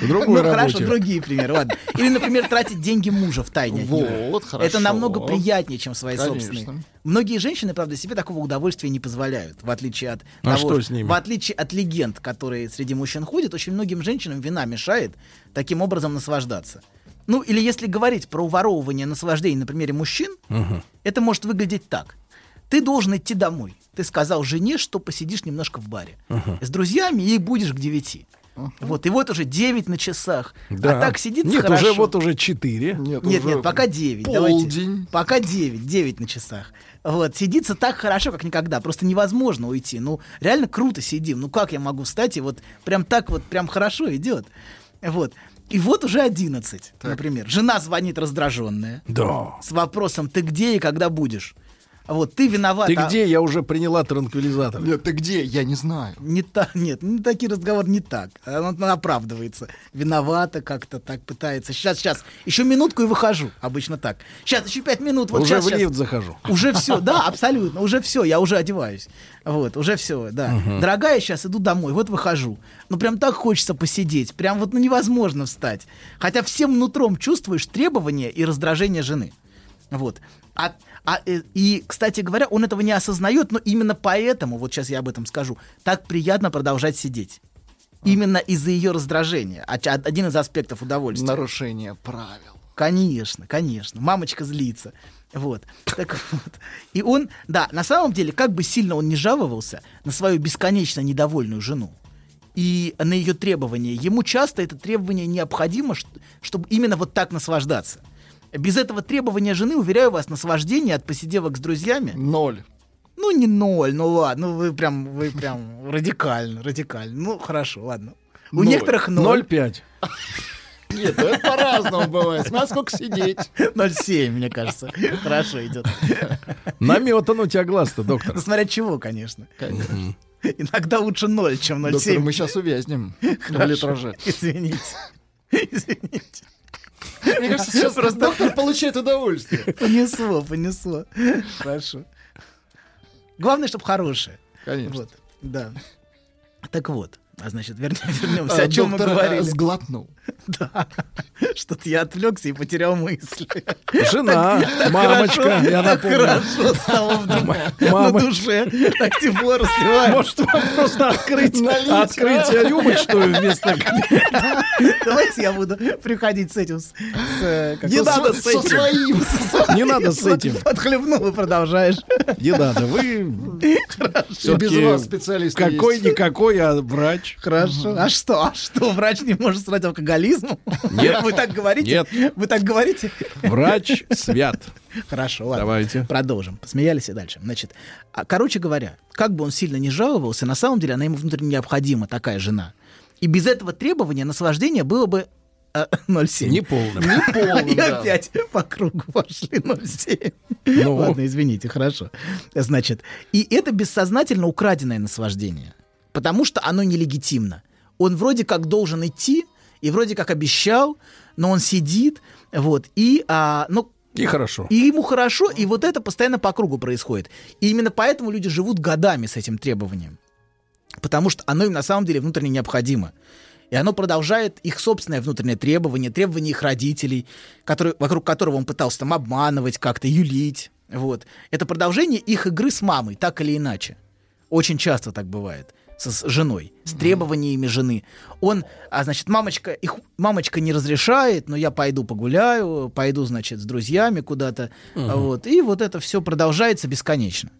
другую ну хорошо, другие примеры, ладно. Или, например, тратить деньги мужа в тайне. Вот, хорошо. Это намного приятнее, чем свои Конечно. собственные. Многие женщины, правда, себе такого удовольствия не позволяют, в отличие от А того, что с ними? в отличие от легенд, которые среди мужчин ходят, очень многим женщинам вина мешает таким образом наслаждаться. Ну, или если говорить про уворовывание наслаждений на примере мужчин, Мгм. это может выглядеть так. Ты должен идти домой. Ты сказал жене, что посидишь немножко в баре. Мгм. С друзьями и будешь к девяти. Вот, и вот уже 9 на часах. Да. А так сидит Нет, хорошо. уже вот уже 4. Нет, Нет, уже нет, пока 9. полдень. Пока 9, 9 на часах. Вот, сидится так хорошо, как никогда. Просто невозможно уйти. Ну, реально круто сидим. Ну, как я могу встать и вот прям так вот, прям хорошо идет. Вот. И вот уже 11, например. Жена звонит раздраженная. Да. С вопросом, ты где и когда будешь? Вот, ты виноват. Ты а- где? Я уже приняла транквилизатор. Нет, ты где? Я не знаю. Не так, нет, не такие разговоры не так. Она, она оправдывается. Виновата как-то так пытается. Сейчас, сейчас, еще минутку и выхожу. Обычно так. Сейчас, еще пять минут. Вот Уже щас, в лифт захожу. Уже все, да, абсолютно. Уже все, я уже одеваюсь. Вот, уже все, да. Мгм. Дорогая, сейчас иду домой, вот выхожу. Ну, прям так хочется посидеть. Прям вот ну, невозможно встать. Хотя всем нутром чувствуешь требования и раздражение жены. Вот. А, а, э, и, кстати говоря, он этого не осознает, но именно поэтому, вот сейчас я об этом скажу, так приятно продолжать сидеть. Именно из-за ее раздражения. А- Один из аспектов удовольствия. Нарушение правил. Конечно, конечно. Мамочка злится. Вот. Так вот. И он, да, на самом деле, как бы сильно он не жаловался на свою бесконечно недовольную жену и на ее требования, ему часто это требование необходимо, чтобы именно вот так наслаждаться. Без этого требования жены, уверяю вас, наслаждение от посидевок с друзьями... Ноль. Ну, не ноль, ну ладно, ну вы прям, вы прям радикально, радикально. Ну, хорошо, ладно. У Ноль. некоторых ноль. 0,5. Нет, ну это по-разному бывает. Смотри, сколько сидеть. 0,7, мне кажется. Хорошо идет. Наметан у тебя глаз-то, доктор. Ну, смотря чего, конечно. Мгм. Иногда лучше 0, чем 0,7. Доктор, мы сейчас увязнем в литраже. Извините. Извините. Мне кажется, сейчас Просто- доктор получает удовольствие. Понесло, понесло. Хорошо. Главное, чтобы хорошее. Конечно. Вот, да. Так вот, а значит, вернем, вернемся, А, о чем мы доктор, говорили. а, сглотнул. Да. Что-то я отвлекся и потерял мысли. Жена, Так мамочка, хорошо, я напомню. Хорошо стало вдруг на Мама. душе. Так тепло разливается. Может, вам просто открыть, Налить, открытие а? рюмочную вместо... Давайте я буду приходить с этим. с, Не со- надо со с этим. своим, со своим. Не надо с этим. Отхлебнул и продолжаешь. Не надо, вы И без вас специалисты какой-никакой, а врач. Хорошо. А что? А что? Врач не может страдать алкоголизмом? Нет. Вы так говорите? Нет. Вы так говорите? Врач свят. Хорошо, ладно. Давайте. Продолжим. Посмеялись и дальше. Значит, а, короче говоря, как бы он сильно не жаловался, на самом деле она ему внутренне необходима, такая жена. И без этого требования наслаждение было бы э, 0,7. Неполным. Неполным, И да. опять по кругу пошли 0,7. Ну. Ладно, извините, хорошо. Значит, и это бессознательно украденное наслаждение. Потому что оно нелегитимно. Он вроде как должен идти, и вроде как обещал, но он сидит, вот, и, а, ну, И хорошо. и ему хорошо, и вот это постоянно по кругу происходит. И именно поэтому люди живут годами с этим требованием. Потому что оно им на самом деле внутренне необходимо. И оно продолжает их собственное внутреннее требование, требование их родителей, которые, вокруг которого он пытался там обманывать, как-то юлить. Вот. Это продолжение их игры с мамой, так или иначе. Очень часто так бывает со- с женой, с требованиями жены. Он, а значит, мамочка, их мамочка не разрешает, но я пойду погуляю, пойду, значит, с друзьями куда-то. Мгм. Вот. И вот это все продолжается бесконечно.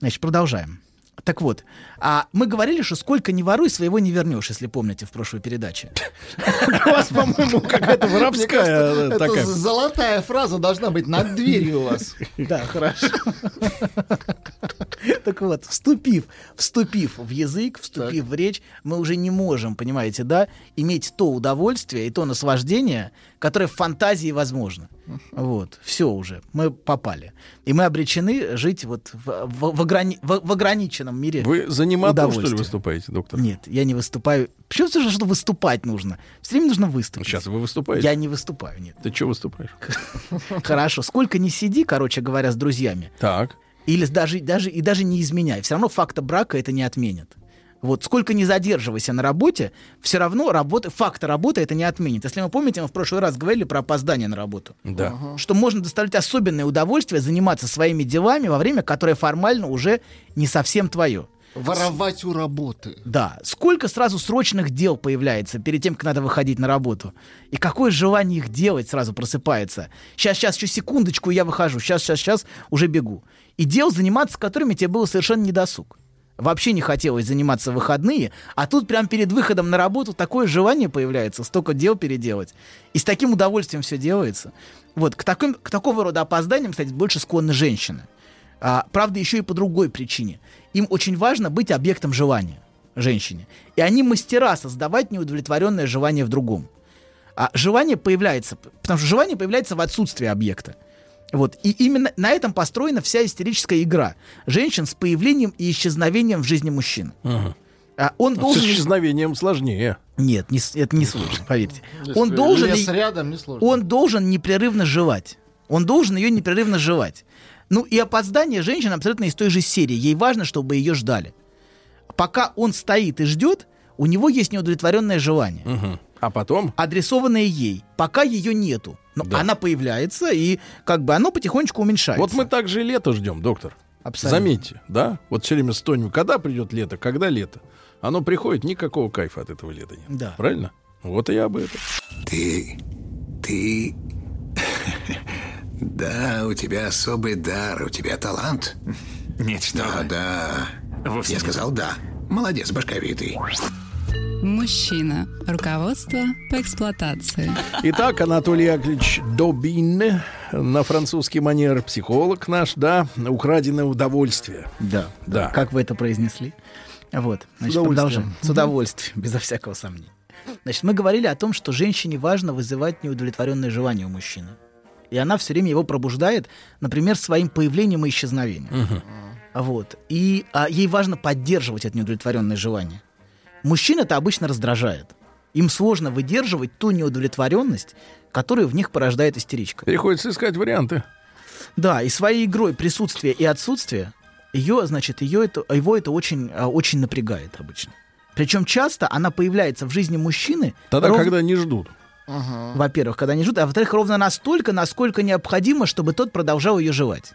Значит, продолжаем. Так вот, а мы говорили, что сколько не воруй, своего не вернешь, если помните в прошлой передаче. У вас, по-моему, какая-то воровская э, это такая. золотая фраза должна быть над дверью у вас. Да, хорошо. Так вот, вступив, вступив в язык, вступив в речь, мы уже не можем, понимаете, да, иметь то удовольствие и то наслаждение, которое в фантазии возможно. Вот, все уже, мы попали. И мы обречены жить вот в, в- в ограни- в- в ограниченном мире Вы за немату, что ли, выступаете, доктор? Нет, я не выступаю. Почему все что выступать нужно? Все время нужно выступить. Сейчас вы выступаете? Я не выступаю, нет. Ты что выступаешь? Хорошо. Сколько не сиди, короче говоря, с друзьями. Так. Или даже, даже, и даже не изменяй. Все равно факта брака это не отменит. Вот сколько не задерживайся на работе, все равно работа, факта работы это не отменит. Если вы помните, мы в прошлый раз говорили про опоздание на работу. Да. Что можно доставлять особенное удовольствие заниматься своими делами во время, которое формально уже не совсем твое. Воровать у работы. Да. Сколько сразу срочных дел появляется перед тем, как надо выходить на работу? И какое желание их делать сразу просыпается? Сейчас, сейчас, еще секундочку, я выхожу. Сейчас, сейчас, сейчас, уже бегу. И дел, заниматься которыми тебе было совершенно недосуг. Вообще не хотелось заниматься в выходные, а тут прям перед выходом на работу такое желание появляется, столько дел переделать. И с таким удовольствием все делается. Вот, к, таким, к такого рода опозданиям, кстати, больше склонны женщины. А, правда, еще и по другой причине. Им очень важно быть объектом желания женщине. И они мастера создавать неудовлетворенное желание в другом. А желание появляется, потому что желание появляется в отсутствии объекта. Вот. И именно на этом построена вся истерическая игра женщин с появлением и исчезновением в жизни мужчин. Ага. А он Ну, должен... С исчезновением сложнее. Нет, не, это не сложно, поверьте. Если Он должен, лес рядом, не сложно. он должен непрерывно жевать. Он должен ее непрерывно жевать. Ну и опоздание женщин абсолютно из той же серии. Ей важно, чтобы ее ждали. Пока он стоит и ждет, у него есть неудовлетворенное желание. А потом? Адресованное ей. Пока ее нету. Но она появляется, и как бы оно потихонечку уменьшается. Вот мы также и лето ждем, доктор. Абсолютно. Заметьте, да? Вот все время стонем, когда придет лето, когда лето. Оно приходит, никакого кайфа от этого лета нет. Да. Правильно? Вот и я об этом. Ты... ты... Да, у тебя особый дар, у тебя талант. Нет, что Да, вы. да. Вовсе Я нет. сказал да. Молодец, башковитый. Мужчина. Руководство по эксплуатации. Итак, Анатолий Яковлевич Добин, на французский манер, психолог наш, да, украденное удовольствие. Да, Да. Как вы это произнесли? Вот, значит, удовольствием. продолжаем. С удовольствием, безо всякого сомнения. Значит, мы говорили о том, что женщине важно вызывать неудовлетворенное желание у мужчины. И она все время его пробуждает, например, своим появлением и исчезновением. Вот. И а, ей важно поддерживать это неудовлетворенное желание. Мужчин это обычно раздражает. Им сложно выдерживать ту неудовлетворенность, которую в них порождает истеричка. Приходится искать варианты. Да, и своей игрой присутствие и отсутствие ее, значит, ее это, его это очень, а, очень напрягает обычно. Причем часто она появляется в жизни мужчины. Тогда, ров- когда не ждут. Во-первых, когда не ждут, а во-вторых, ровно настолько, насколько необходимо, чтобы тот продолжал ее жевать.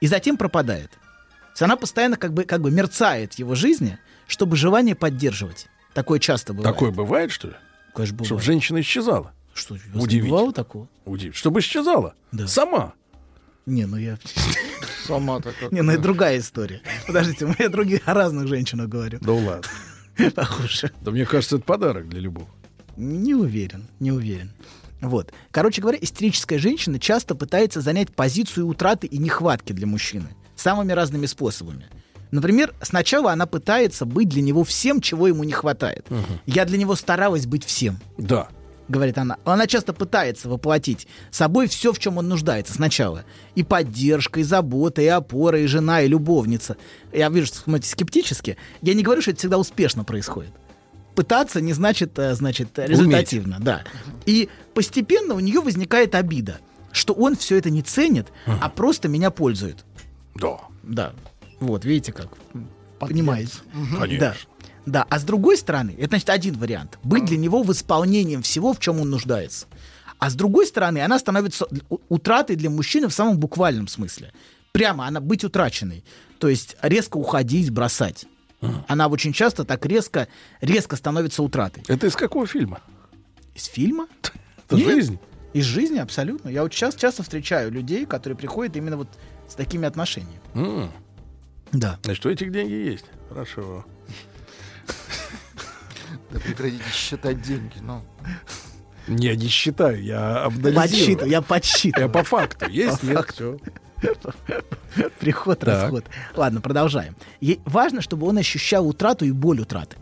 И затем пропадает. То есть она постоянно как бы, как бы мерцает в его жизни, чтобы желание поддерживать. Такое часто бывает. Такое бывает, что ли? Конечно, бывает. Чтобы женщина исчезала. Что, у вас не Удивительно. бывало такого? Удивительно. Чтобы исчезала. Да. Сама. Не, ну я... Сама-то как. Не, ну это другая история. Подождите, мы о других, о разных женщинах говорю. Да ладно. Похоже. Да мне кажется, это подарок для любого. Не уверен, не уверен. Вот. Короче говоря, истерическая женщина часто пытается занять позицию утраты и нехватки для мужчины самыми разными способами. Например, сначала она пытается быть для него всем, чего ему не хватает. Я для него старалась быть всем. Да. Говорит она. Она часто пытается воплотить собой все, в чем он нуждается сначала. И поддержка, и забота, и опора, и жена, и любовница. Я вижу, что смотрите скептически. Я не говорю, что это всегда успешно происходит. Пытаться не значит, э, значит, э, результативно, да. И постепенно у нее возникает обида, что он все это не ценит, а просто меня пользует. Да. Да. Вот, видите как. Понимаете. Конечно. Да. Да, а с другой стороны, это значит один вариант. Быть для него восполнением всего, в чем он нуждается. А с другой стороны, она становится утратой для мужчины в самом буквальном смысле. Прямо она быть утраченной. То есть резко уходить, бросать. Она очень часто так резко, резко становится утратой. Это из какого фильма? Из фильма? Это Нет. жизнь. Из жизни, абсолютно. Я вот сейчас часто встречаю людей, которые приходят именно вот с такими отношениями. М. Да. Значит, у этих деньги есть. Хорошо. Да прекратите считать деньги, ну. Я не считаю, я обнализирую. Подсчитываю, я подсчитываю. Я по факту. Есть, По нет, факту. всё. Приход, Так. расход. Ладно, продолжаем. Важно, чтобы он ощущал утрату и боль утраты.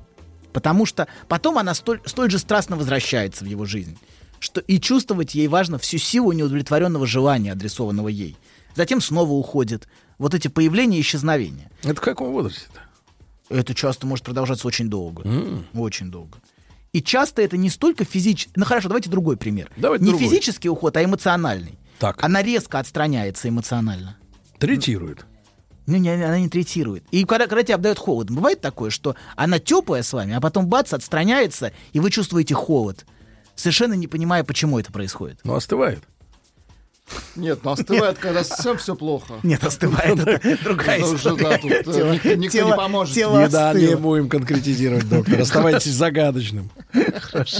Потому что потом она столь, столь же страстно возвращается в его жизнь. Что и чувствовать ей важно всю силу неудовлетворенного желания, адресованного ей. Затем снова уходит. Вот эти появления и исчезновения. Это в каком возрасте-то? Это часто может продолжаться очень долго. М. Очень долго. И часто это не столько физически... Ну хорошо, давайте другой пример. Давайте не другой. физический уход, а эмоциональный. Так. Она резко отстраняется эмоционально. Третирует. Ну, не, она не третирует. И когда, когда тебя обдает холодом, бывает такое, что она теплая с вами, а потом бац, отстраняется, и вы чувствуете холод, совершенно не понимая, почему это происходит. Ну, остывает. Нет, ну остывает, когда совсем все плохо. Нет, остывает, это другая Это уже, да, история. тут, э, Тело- никто- никто тело- не поможет. тело Не, да, не будем конкретизировать, доктор. Оставайтесь загадочным.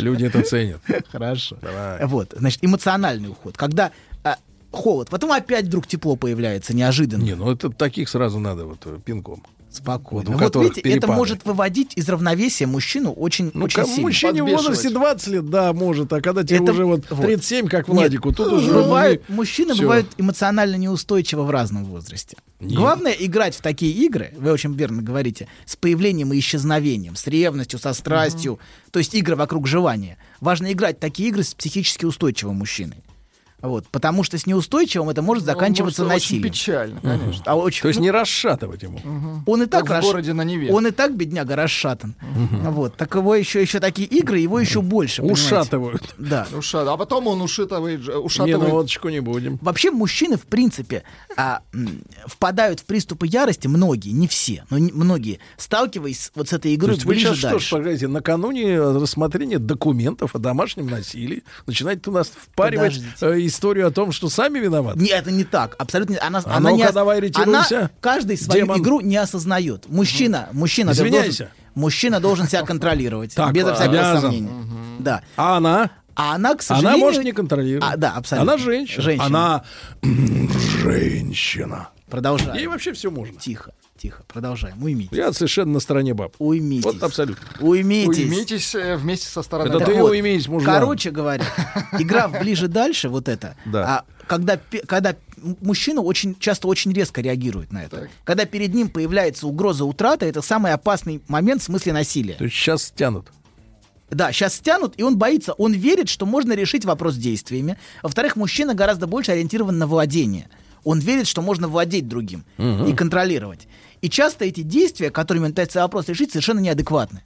Люди это ценят. Хорошо. Давай. Вот, значит, эмоциональный уход. Когда холод, потом опять вдруг тепло появляется неожиданно. Не, ну это таких сразу надо вот э, пинком. Спокойно. Вот которых видите, это перепады. может выводить из равновесия мужчину очень, Ну, очень сильно. мужчине в возрасте 20 лет, да, может, а когда тебе Это- уже вот вот. 37, как Нет, Владику, тут уже... бывают, ну, мужчины всё. бывают эмоционально неустойчивы в разном возрасте. Нет. Главное играть в такие игры, вы очень верно говорите, с появлением и исчезновением, с ревностью, со страстью, то есть игры вокруг желания. Важно играть в такие игры с психически устойчивым мужчиной. Вот, потому что с неустойчивым это может заканчиваться Ну, может, очень насилием. печально, конечно. А очень, То есть ну, не расшатывать ему. он и так Как в городе на Неве. Он и так бедняга расшатан. Вот, так его еще еще такие игры, его еще больше. понимаете? Ушатывают. Да. Ушат- А потом он ушатывает, ж- Не, ушатывает ну водочку не будем. Вообще мужчины, в принципе, а, впадают в приступы ярости, многие, не все, но не- многие, сталкиваясь с- вот с этой То игрой есть вы ближе сейчас что ж, дальше. погодите, накануне рассмотрения документов о домашнем насилии начинаете у нас впаривать Подождите. э, историю о том, что сами виноваты? Не, это не так. Абсолютно. не- Она, А она, не давай она ретируйся, каждый свою демон. игру не осознает. Мужчина, мужчина, Извиняйся. должен- мужчина должен себя контролировать. Так, безо всякого обязан. сомнения. Да. А она? А она, к сожалению... Она может не контролировать. А, да, абсолютно. Она женщина. Женщина. Она женщина. Продолжаем. Ей вообще все можно. Тихо, тихо, продолжаем. Уймитесь. Я совершенно на стороне баб. Уймитесь. Вот абсолютно. Уймитесь. Уймитесь э, вместе со стороны. Это Так ты вот, уймись, мужлан. Короче говоря, игра в ближе дальше, вот это, Да. а, когда, когда мужчина очень часто очень резко реагирует на это. Когда перед ним появляется угроза утраты, это самый опасный момент в смысле насилия. То есть сейчас стянут. Да, сейчас стянут, и он боится, он верит, что можно решить вопрос действиями. Во-вторых, мужчина гораздо больше ориентирован на владение. Он верит, что можно владеть другим Мгм. и контролировать. И часто эти действия, которыми он пытается вопрос решить, совершенно неадекватны.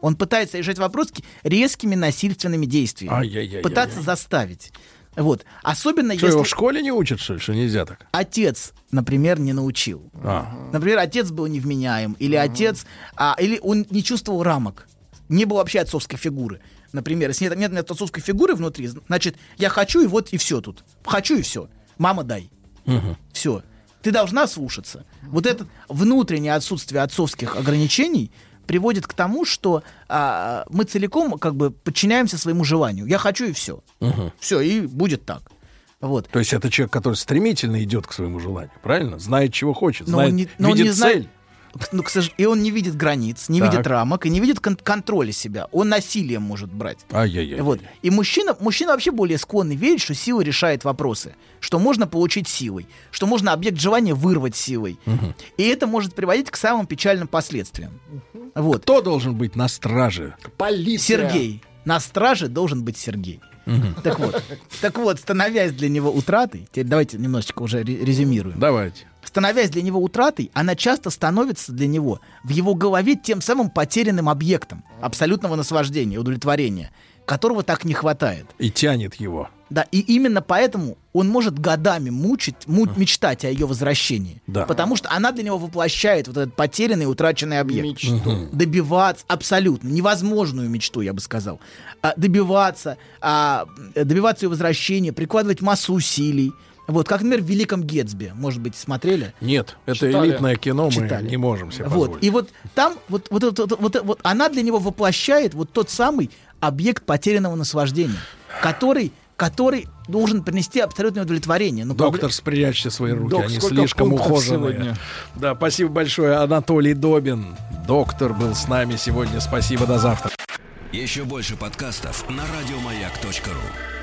Он пытается решать вопрос ки- резкими насильственными действиями. Ай-яй-яй-яй-яй. Пытаться заставить. Вот. Особенно Что, если его в школе не учат, что ли, что нельзя так? отец, например, не научил. А. Например, отец был невменяем, или отец, а, или он не чувствовал рамок, не было вообще отцовской фигуры. Например, если нет, нет, нет отцовской фигуры внутри, значит, я хочу и вот и все тут. Хочу и все. Мама дай. Все. Ты должна слушаться. Вот это внутреннее отсутствие отцовских ограничений приводит к тому, что а, мы целиком как бы подчиняемся своему желанию. Я хочу и все. Мгм. Все, и будет так. Вот. То есть это человек, который стремительно идет к своему желанию, правильно? Знает, чего хочет, Но знает, не, но видит не знает, цель. Ну, к сож- и он не видит границ, не Так. видит рамок и не видит кон- контроля себя. Он насилием может брать. Ай-яй-яй. Вот. И мужчина, мужчина вообще более склонный верить, что сила решает вопросы, что можно получить силой, что можно объект желания вырвать силой. И это может приводить к самым печальным последствиям. Вот. Кто должен быть на страже? Полиция. Сергей. На страже должен быть Сергей. Так вот, так вот, становясь для него утратой, теперь давайте немножечко уже ре- резюмируем. Давайте. Становясь для него утратой, она часто становится для него в его голове тем самым потерянным объектом абсолютного наслаждения, удовлетворения, которого так не хватает. И тянет его. Да, и именно поэтому он может годами мучить, му- мечтать о ее возвращении. Да. Потому что она для него воплощает вот этот потерянный, утраченный объект. Мечту. Добиваться, абсолютно, невозможную мечту, я бы сказал. А, добиваться, а, добиваться ее возвращения, прикладывать массу усилий. Вот, как, например, в «Великом Гетсби», может быть, смотрели? Нет, это Читали. элитное кино, мы Читали. не можем себе Вот, позволить. и вот там, вот, вот, вот, вот, вот, вот она для него воплощает вот тот самый объект потерянного наслаждения, который, который должен принести абсолютное удовлетворение. Но Доктор, спрячьте свои руки, Док, они слишком ухоженные. сегодня? Да, спасибо большое, Анатолий Добин. Доктор был с нами сегодня. Спасибо, до завтра. Еще больше подкастов на радиомаяк.ру.